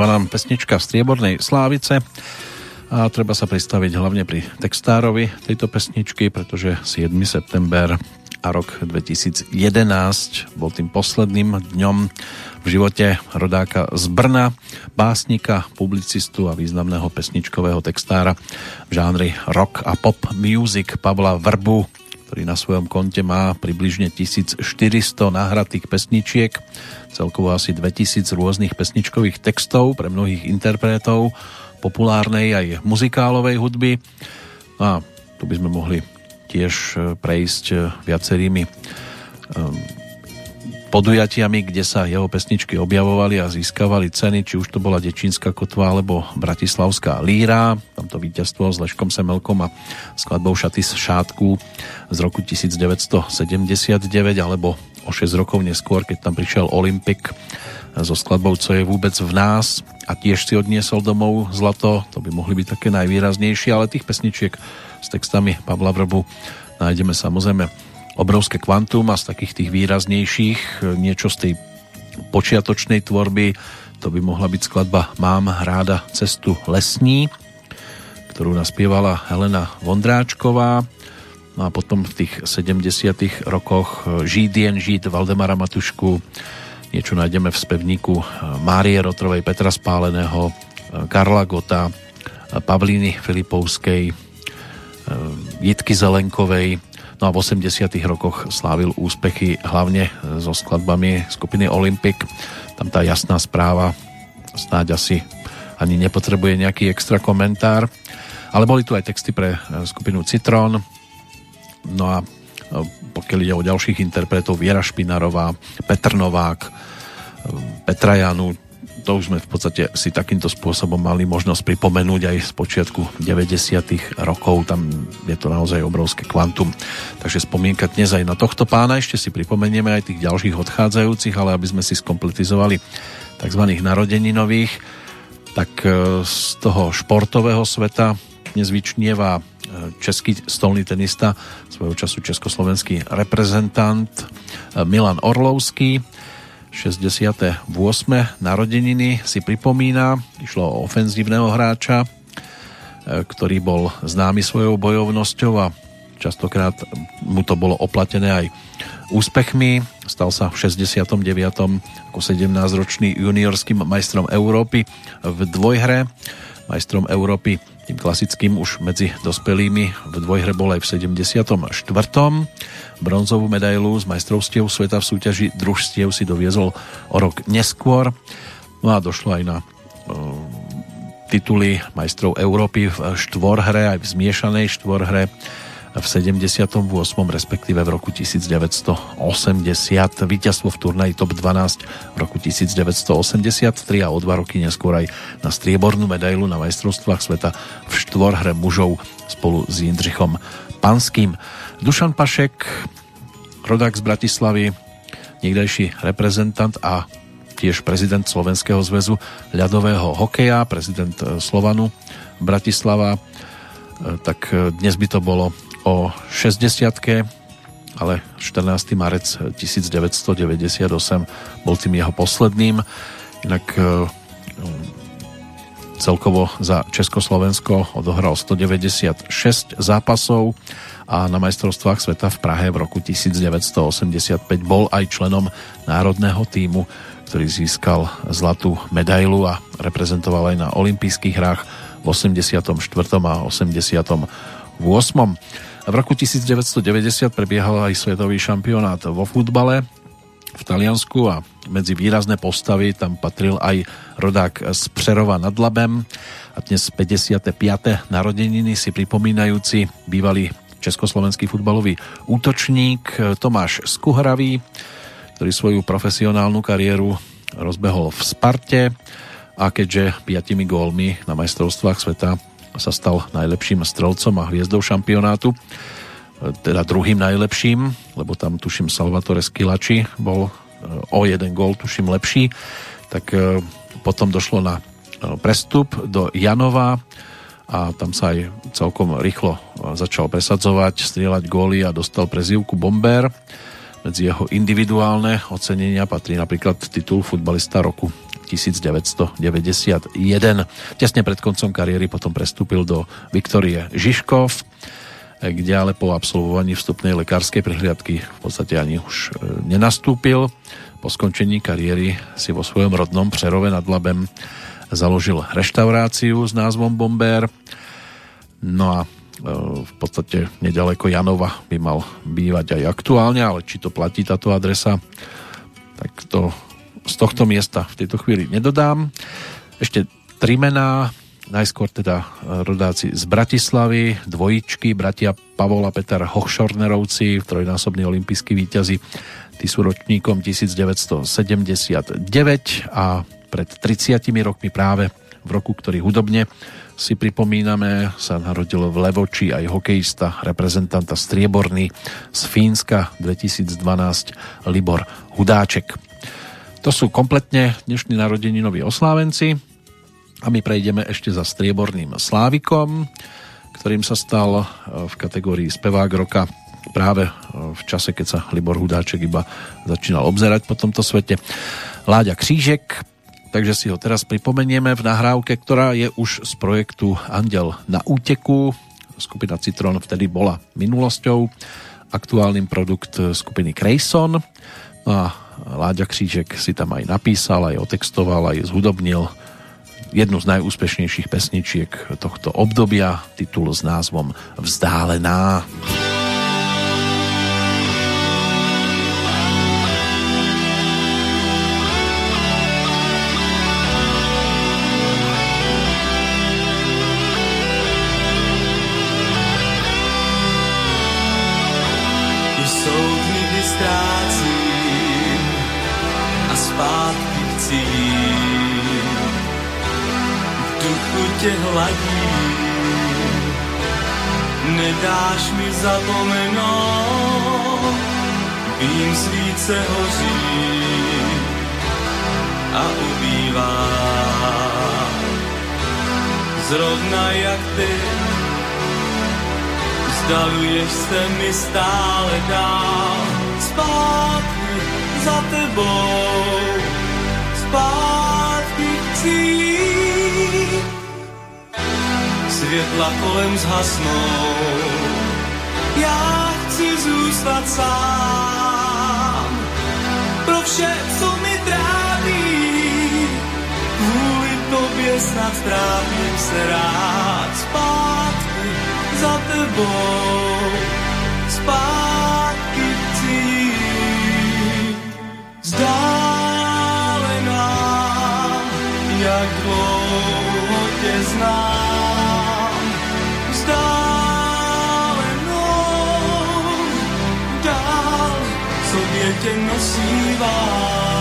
Doznieva nám pesnička Striebornej Slávice a treba sa pristaviť hlavne pri textárovi tejto pesničky, pretože 7. september a rok 2011 bol tým posledným dňom v živote rodáka z Brna, básnika, publicistu a významného pesničkového textára v žánri rock a pop music Pavla Vrbu, ktorý na svojom konte má približne 1400 nahratých pesničiek, celkovo asi 2000 rôznych pesničkových textov pre mnohých interpretov populárnej aj muzikálovej hudby. No a tu by sme mohli tiež e, prejsť e, viacerými um, podujatiami, kde sa jeho pesničky objavovali a získavali ceny, či už to bola Dečínska kotva alebo Bratislavská líra, tamto víťazstvo s Leškom Semelkom a skladbou Šaty z šátku z roku 1979 alebo o 6 rokov neskôr, keď tam prišiel Olympik so skladbou Co je vôbec v nás? A tiež si odniesol domov zlato, to by mohli byť také najvýraznejšie, ale tých pesničiek s textami Pavla Vrbu nájdeme samozrejme obrovské kvantum a z takých tých výraznejších e, niečo z tej počiatočnej tvorby to by mohla byť skladba Mám ráda cestu lesní ktorú naspievala Helena Vondráčková. No a potom v tých 70 rokoch e, Žít jen žít Valdemara Matušku niečo nájdeme v spevníku e, Márie Rotrovej, Petra Spáleného Karla Gota Pavlíny Filipovskej Jitky Zelenkovej No a v 80 rokoch slávil úspechy hlavne so skladbami skupiny Olympic. Tam tá jasná správa snáď asi ani nepotrebuje nejaký extra komentár. Ale boli tu aj texty pre eh, skupinu Citron. No a eh, pokiaľ ide o ďalších interpretov, Viera Špinarová, Petr Novák, Petra Janu, to už sme v podstate si takýmto spôsobom mali možnosť pripomenúť aj z počiatku 90. rokov, tam je to naozaj obrovské kvantum. Takže spomienka dnes aj na tohto pána, ešte si pripomenieme aj tých ďalších odchádzajúcich, ale aby sme si skompletizovali tzv. narodeninových, tak e, z toho športového sveta dnes vyčnieva e, český stolný tenista, svojho času československý reprezentant e, Milan Orlovský, 68. narodeniny si pripomína. Išlo o ofenzívneho hráča, e, ktorý bol známy svojou bojovnosťou a častokrát mu to bolo oplatené aj úspechmi. Stal sa v 69. ako 17-ročný juniorským majstrom Európy v dvojhre. Majstrom Európy tým klasickým už medzi dospelými v dvojhre bol aj v 74 bronzovú medailu z majstrovstiev sveta v súťaži družstiev si doviezol o rok neskôr. No a došlo aj na uh, tituly majstrov Európy v štvorhre, aj v zmiešanej štvorhre v 78. respektíve v roku 1980 víťazstvo v turnaji top 12 v roku 1983 a o dva roky neskôr aj na striebornú medailu na majstrovstvách sveta v štvorhre mužov spolu s Jindřichom Panským. Dušan Pašek, rodák z Bratislavy, niekdajší reprezentant a tiež prezident Slovenského zväzu ľadového hokeja, prezident e, Slovanu Bratislava, e, tak e, dnes by to bolo o 60 ale 14. marec 1998 bol tým jeho posledným. Inak celkovo za Československo odohral 196 zápasov a na majstrovstvách sveta v Prahe v roku 1985 bol aj členom národného týmu, ktorý získal zlatú medailu a reprezentoval aj na olympijských hrách v 84. a 88. V roku 1990 prebiehal aj svetový šampionát vo futbale v Taliansku a medzi výrazné postavy tam patril aj rodák z Přerova nad Labem a dnes 55. narodeniny si pripomínajúci bývalý československý futbalový útočník Tomáš Skuhravý, ktorý svoju profesionálnu kariéru rozbehol v Sparte a keďže piatimi gólmi na majstrovstvách sveta sa stal najlepším strelcom a hviezdou šampionátu, teda druhým najlepším, lebo tam tuším Salvatore Skilači bol e, o jeden gól tuším lepší, tak e, potom došlo na e, prestup do Janova, a tam sa aj celkom rýchlo začal presadzovať, strieľať góly a dostal prezývku Bomber. Medzi jeho individuálne ocenenia patrí napríklad titul futbalista roku 1991. Tesne pred koncom kariéry potom prestúpil do Viktorie Žižkov, kde ale po absolvovaní vstupnej lekárskej prehliadky v podstate ani už e, nenastúpil. Po skončení kariéry si vo svojom rodnom Přerove nad Labem založil reštauráciu s názvom Bomber. No a e, v podstate nedaleko Janova by mal bývať aj aktuálne, ale či to platí táto adresa, tak to z tohto miesta v tejto chvíli nedodám. Ešte tri mená, najskôr teda rodáci z Bratislavy, dvojičky, bratia Pavola Peter Hochschornerovci, trojnásobní olimpijskí víťazi, tí sú ročníkom 1979 a pred 30 rokmi práve v roku, ktorý hudobne si pripomíname, sa narodil v Levoči aj hokejista, reprezentanta Strieborný z Fínska 2012 Libor Hudáček. To sú kompletne dnešní narodeninoví oslávenci a my prejdeme ešte za Strieborným Slávikom, ktorým sa stal e, v kategórii spevák roka práve e, v čase, keď sa Libor Hudáček iba začínal obzerať po tomto svete. Láďa Křížek, takže si ho teraz pripomenieme v nahrávke, ktorá je už z projektu Andel na úteku. Skupina Citron vtedy bola minulosťou, aktuálnym produkt skupiny Crayson. No a Láďa Křížek si tam aj napísal, aj otextoval, aj zhudobnil jednu z najúspešnejších pesničiek tohto obdobia, titul s názvom Vzdálená. Vzdálená. Tě hladí. Nedáš mi zapomenout, vím svíce hoří a ubývá. Zrovna jak ty, vzdaluješ se mi stále dál, zpátky za tebou, zpátky světla kolem zhasnou. Já chci zůstat sám pro vše, co mi trápí. Kvůli tobě snad strávím se rád zpátky za tebou. Zpátky chci vzdálená, jak dlouho tě znám. Tě nosívá.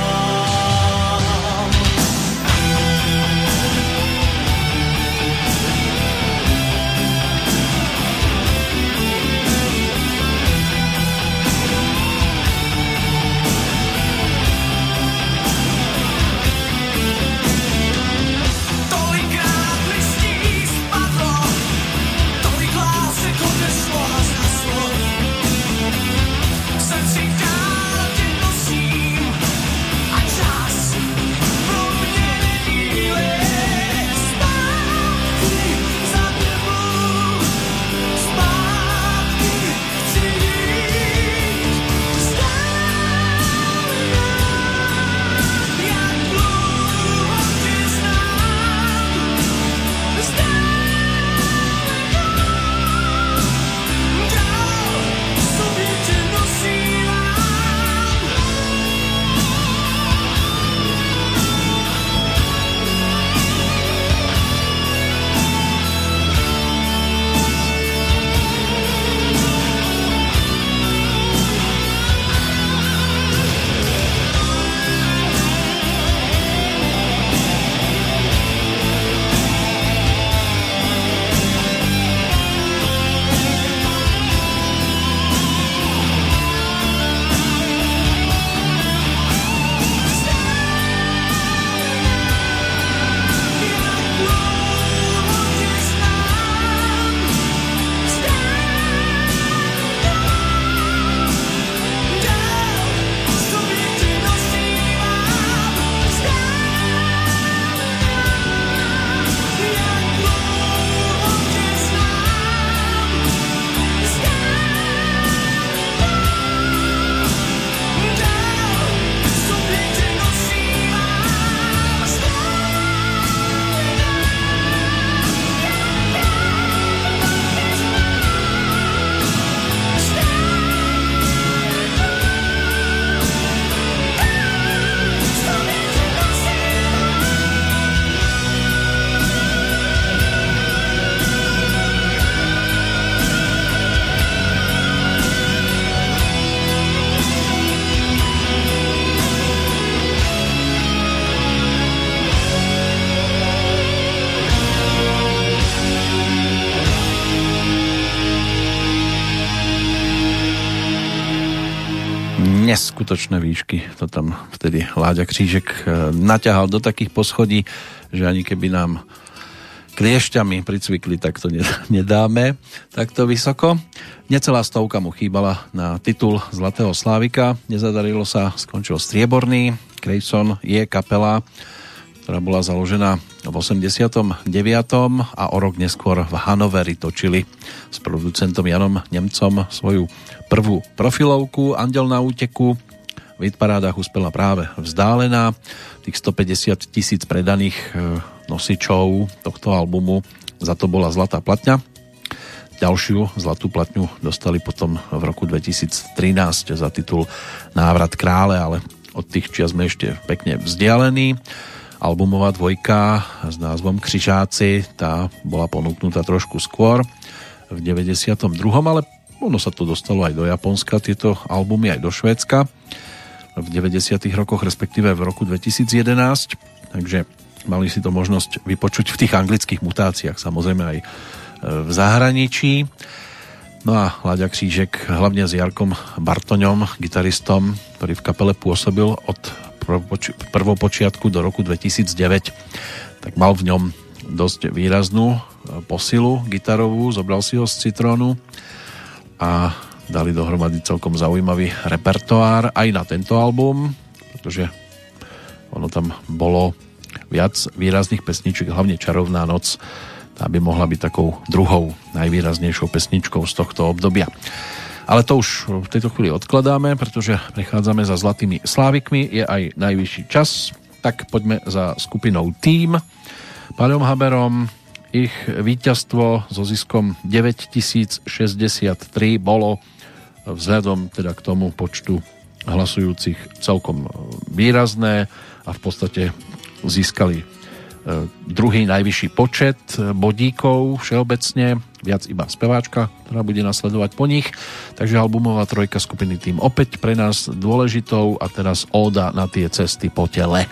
Neskutočné výšky. To tam vtedy Láďa Křížek e, naťahal do takých poschodí, že ani keby nám kliešťami pricvikli, tak to nedáme takto vysoko. Necelá stovka mu chýbala na titul Zlatého Slávika. Nezadarilo sa, skončil strieborný. Creyson je kapela, ktorá bola založená v 89. a o rok neskôr v Hanoveri točili s producentom Janom Nemcom svoju prvú profilovku Andel na úteku. V hitparádach uspela práve vzdálená. Tých 150 tisíc predaných e, nosičov tohto albumu za to bola Zlatá platňa. Ďalšiu zlatú platňu dostali potom v roku 2013 za titul Návrat krále, ale od tých čias sme ešte pekne vzdialení. Albumová dvojka s názvom Křižáci, tá bola ponúknutá trošku skôr v 92. ale ono sa to dostalo aj do Japonska, tieto albumy aj do Švédska v 90. rokoch, respektíve v roku 2011, takže mali si to možnosť vypočuť v tých anglických mutáciách, samozrejme aj v zahraničí. No a Láďa Křížek hlavne s Jarkom Bartoňom, gitaristom, ktorý v kapele pôsobil od prvopočiatku do roku 2009, tak mal v ňom dosť výraznú e, posilu gitarovú, zobral si ho z Citrónu a dali dohromady celkom zaujímavý repertoár aj na tento album, pretože ono tam bolo viac výrazných pesničiek, hlavne Čarovná noc, tá by mohla byť takou druhou najvýraznejšou pesničkou z tohto obdobia. Ale to už v tejto chvíli odkladáme, pretože prechádzame za Zlatými Slávikmi, je aj najvyšší čas, tak poďme za skupinou Team. Paľom Haberom ich víťazstvo so ziskom 9063 bolo vzhľadom teda k tomu počtu hlasujúcich celkom výrazné a v podstate získali E, druhý najvyšší počet e, bodíkov všeobecne, viac iba speváčka, ktorá bude nasledovať po nich. Takže albumová trojka skupiny tým opäť pre nás dôležitou a teraz óda na tie cesty po tele.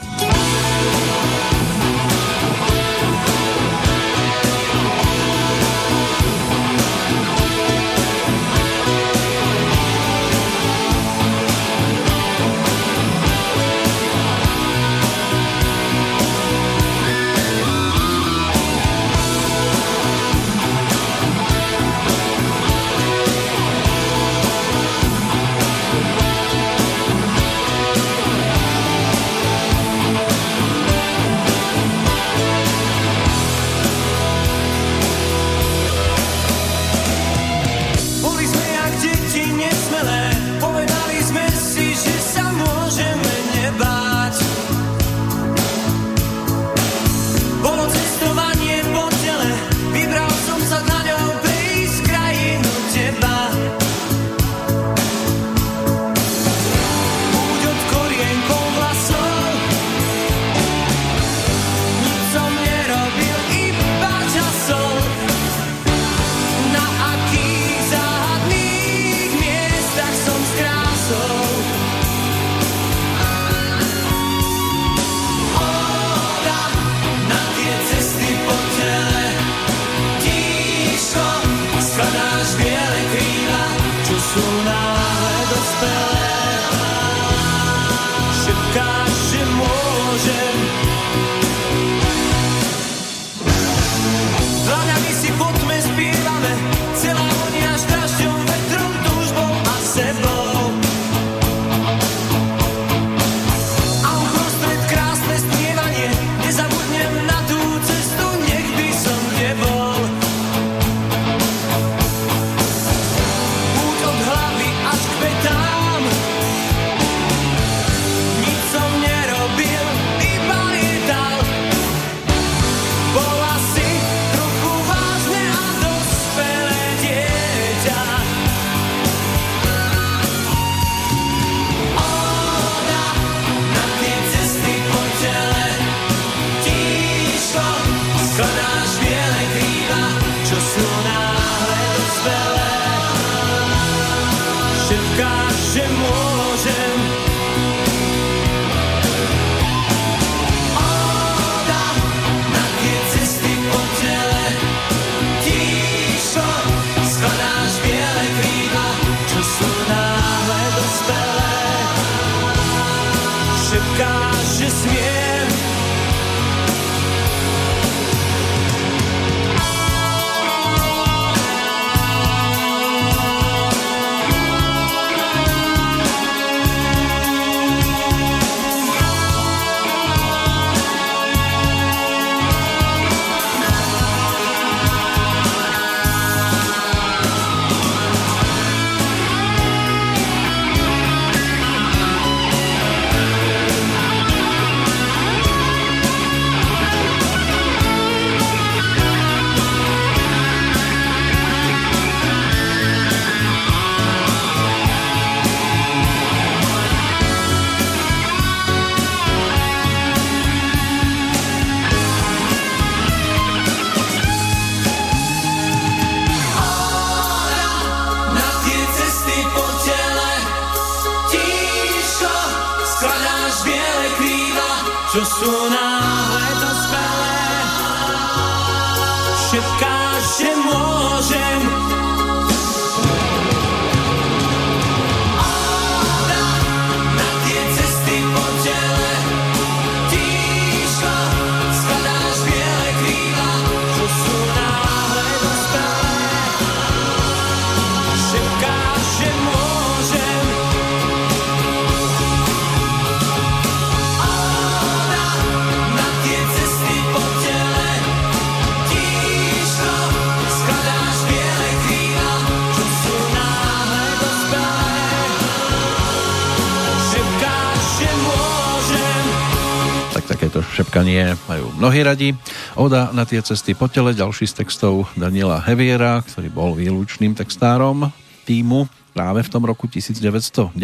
Šepkanie majú mnohí radi. Oda na tie cesty po tele, ďalší z textov Daniela Heviera, ktorý bol výlučným textárom týmu práve v tom roku 1990.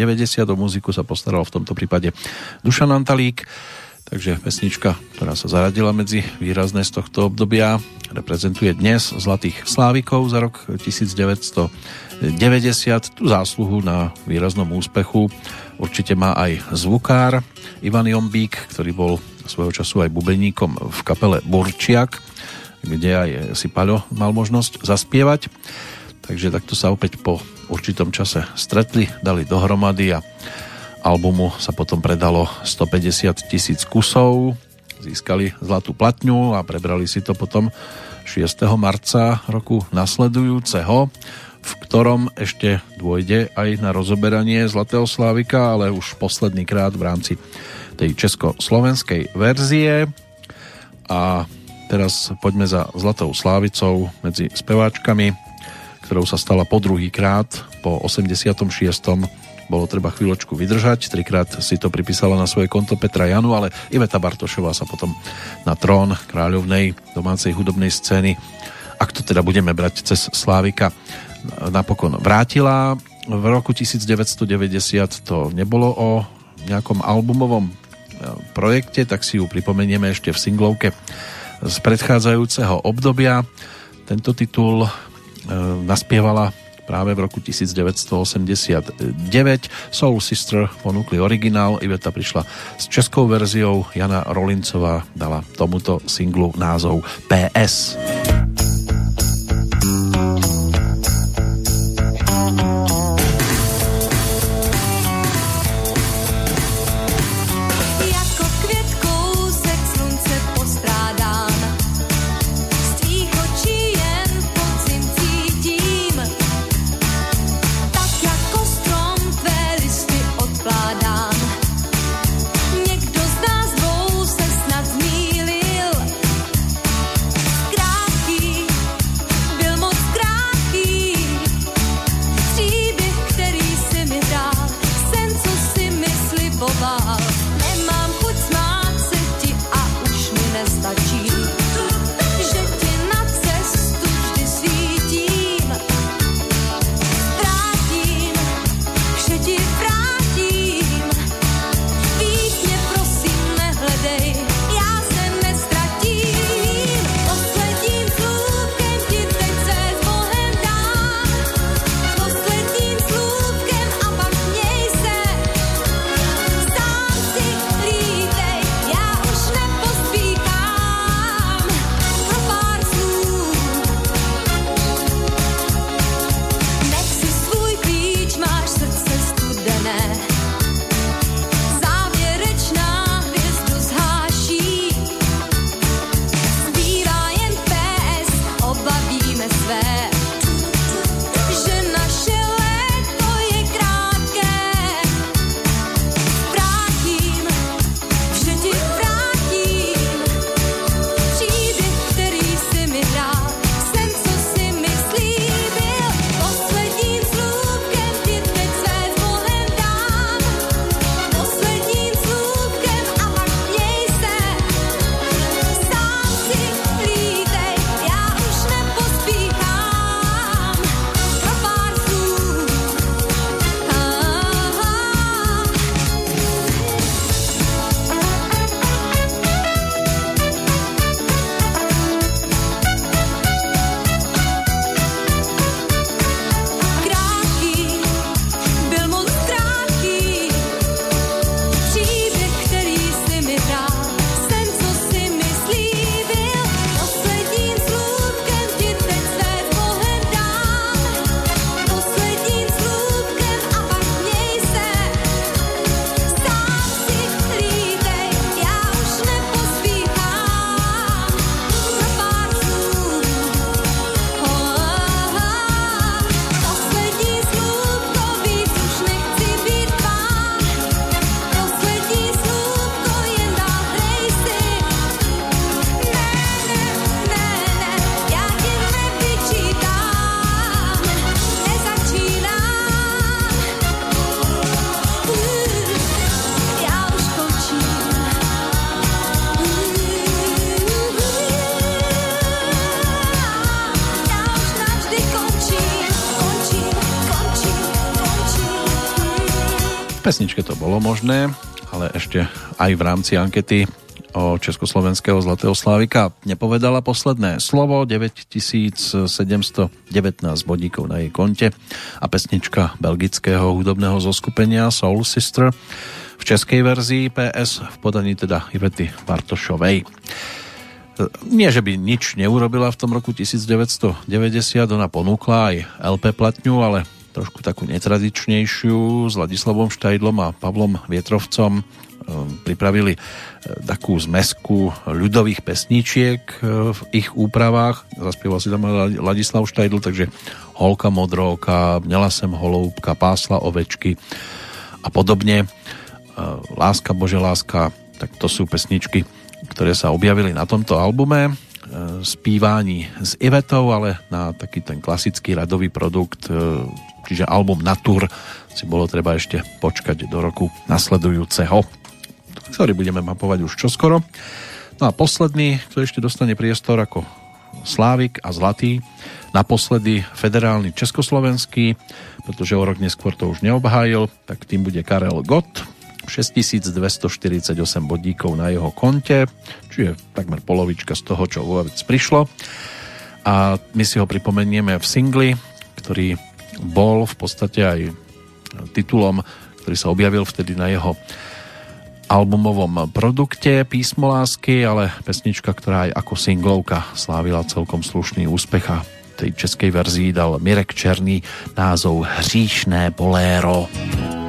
O muziku sa postaral v tomto prípade Dušan Antalík. Takže pesnička, ktorá sa zaradila medzi výrazné z tohto obdobia, reprezentuje dnes Zlatých Slávikov za rok 1990. Tu zásluhu na výraznom úspechu určite má aj zvukár Ivan Jombík, ktorý bol svojho času aj bubeníkom v kapele Burčiak, kde aj si Paľo mal možnosť zaspievať. Takže takto sa opäť po určitom čase stretli, dali dohromady a albumu sa potom predalo 150 tisíc kusov, získali zlatú platňu a prebrali si to potom 6. marca roku nasledujúceho, v ktorom ešte dôjde aj na rozoberanie Zlatého Slávika, ale už posledný krát v rámci tej československej verzie. A teraz poďme za Zlatou Slávicou medzi speváčkami, ktorou sa stala po druhý krát po 86 bolo treba chvíľočku vydržať, trikrát si to pripísala na svoje konto Petra Janu, ale Iveta Bartošová sa potom na trón kráľovnej domácej hudobnej scény, ak to teda budeme brať cez Slávika, napokon vrátila. V roku 1990 to nebolo o nejakom albumovom projekte, tak si ju pripomenieme ešte v singlovke z predchádzajúceho obdobia. Tento titul e, naspievala práve v roku 1989. Soul Sister ponúkli originál, Iveta prišla s českou verziou, Jana Rolincová dala tomuto singlu názov PS. Jako pesničke to bolo možné, ale ešte aj v rámci ankety o Československého Zlatého Slávika nepovedala posledné slovo, 9719 bodíkov na jej konte a pesnička belgického hudobného zoskupenia Soul Sister v českej verzii PS v podaní teda Ivety Bartošovej. Nie, že by nič neurobila v tom roku 1990, ona ponúkla aj LP platňu, ale trošku takú netradičnejšiu s Ladislavom Štajdlom a Pavlom Vietrovcom ehm, pripravili e, takú zmesku ľudových pesničiek e, v ich úpravách. Zaspieval si tam Ladislav Štajdl, takže Holka modrovka, Mnela sem holoubka, Pásla ovečky a podobne. Láska Bože láska, tak to sú pesničky, ktoré sa objavili na tomto albume spívání s Ivetou, ale na taký ten klasický radový produkt čiže album Natur si bolo treba ešte počkať do roku nasledujúceho, ktorý budeme mapovať už čoskoro. No a posledný, kto ešte dostane priestor ako Slávik a Zlatý, naposledy federálny československý, pretože o rok neskôr to už neobhájil, tak tým bude Karel Gott, 6248 bodíkov na jeho konte, čiže takmer polovička z toho, čo vôbec prišlo. A my si ho pripomenieme v singli, ktorý bol v podstate aj titulom, ktorý sa objavil vtedy na jeho albumovom produkte Písmo lásky, ale pesnička, ktorá aj ako singlovka slávila celkom slušný úspech a tej českej verzii dal Mirek Černý názov Hříšné boléro. Hříšné boléro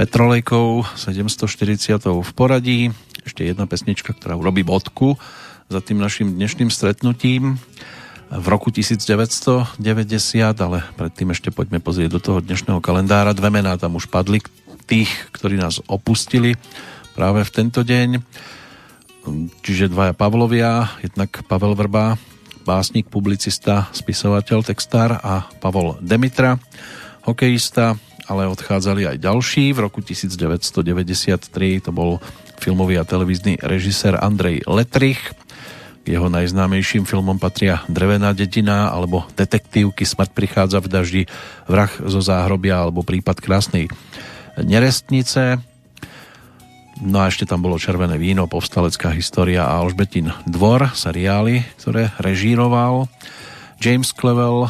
Petrolejkou 740 v poradí. Ešte jedna pesnička, ktorá urobí bodku za tým našim dnešným stretnutím v roku 1990, ale predtým ešte poďme pozrieť do toho dnešného kalendára. Dve mená tam už padli tých, ktorí nás opustili práve v tento deň. Čiže dvaja Pavlovia, jednak Pavel Vrba, básnik, publicista, spisovateľ, textár a Pavol Demitra, hokejista, ale odchádzali aj ďalší. V roku 1993 to bol filmový a televízny režisér Andrej Letrich. Jeho najznámejším filmom patria Drevená dedina alebo Detektívky Smrt prichádza v daždi, Vrah zo záhrobia alebo Prípad krásnej nerestnice. No a ešte tam bolo Červené víno, Povstalecká história a Alžbetin dvor, seriály, ktoré režíroval. James Clevel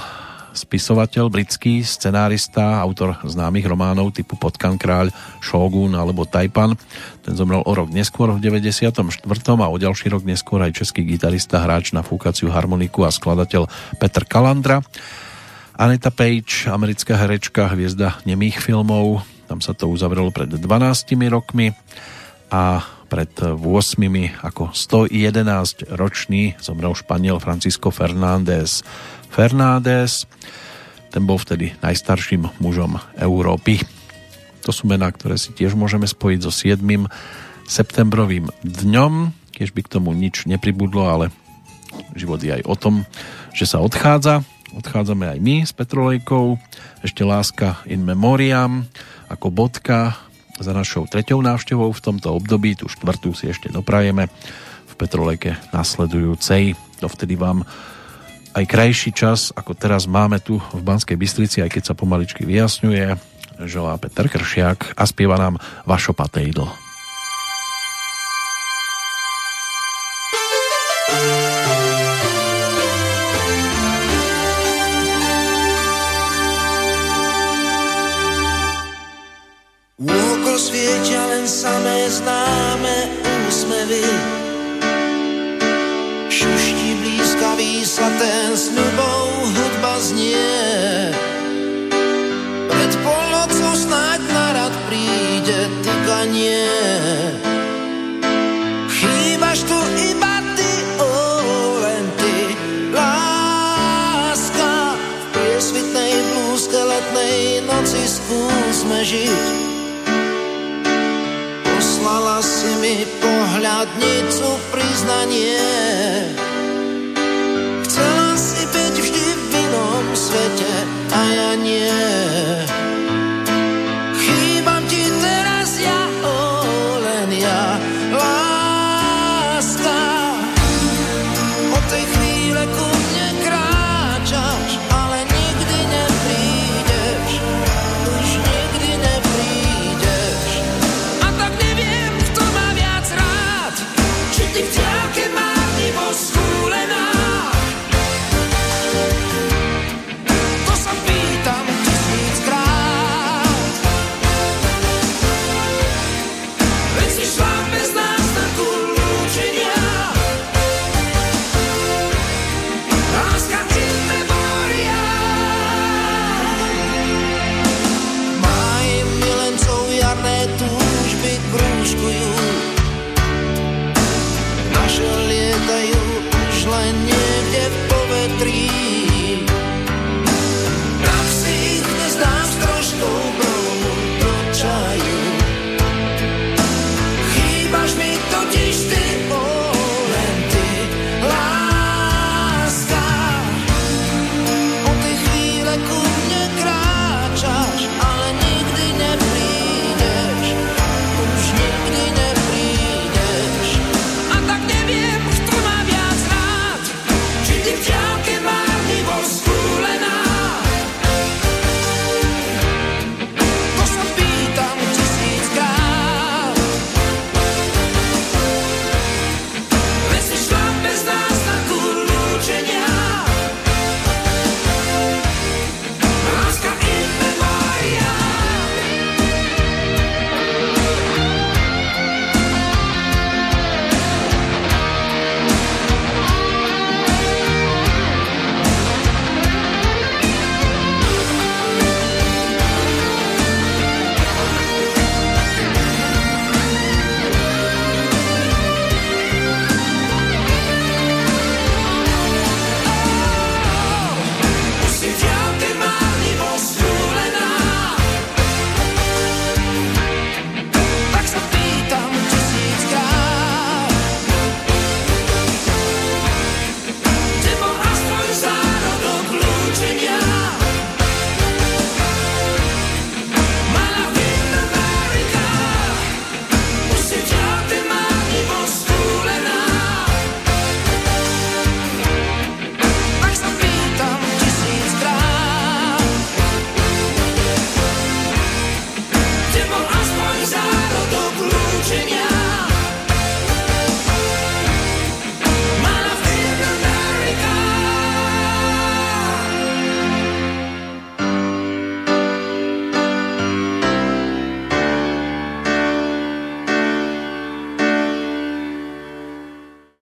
spisovateľ, britský scenárista, autor známych románov typu Potkan kráľ, Shogun alebo Taipan. Ten zomrel o rok neskôr v 94. a o ďalší rok neskôr aj český gitarista, hráč na fúkaciu harmoniku a skladateľ Petr Kalandra. Aneta Page, americká herečka, hviezda nemých filmov, tam sa to uzavrelo pred 12 rokmi a pred 8 ako 111 ročný zomrel Španiel Francisco Fernández Fernández. Ten bol vtedy najstarším mužom Európy. To sú mená, ktoré si tiež môžeme spojiť so 7. septembrovým dňom, keď by k tomu nič nepribudlo, ale život je aj o tom, že sa odchádza. Odchádzame aj my s Petrolejkou. Ešte láska in memoriam ako bodka za našou treťou návštevou v tomto období. Tu štvrtú si ešte doprajeme v Petrolejke nasledujúcej. Dovtedy vám aj krajší čas, ako teraz máme tu v Banskej Bystrici, aj keď sa pomaličky vyjasňuje, želá Peter Kršiak a spieva nám Vašo Patejdl. Oko svietia len samé známe úsmevy blízkavý slaté sľubou hudba znie. Pred polnocou snáď na rad príde tykanie Chýbaš tu iba ty, ó, len ty. Láska v priesvitnej blúzke letnej noci skúsme žiť. Poslala si mi pohľadnicu priznanie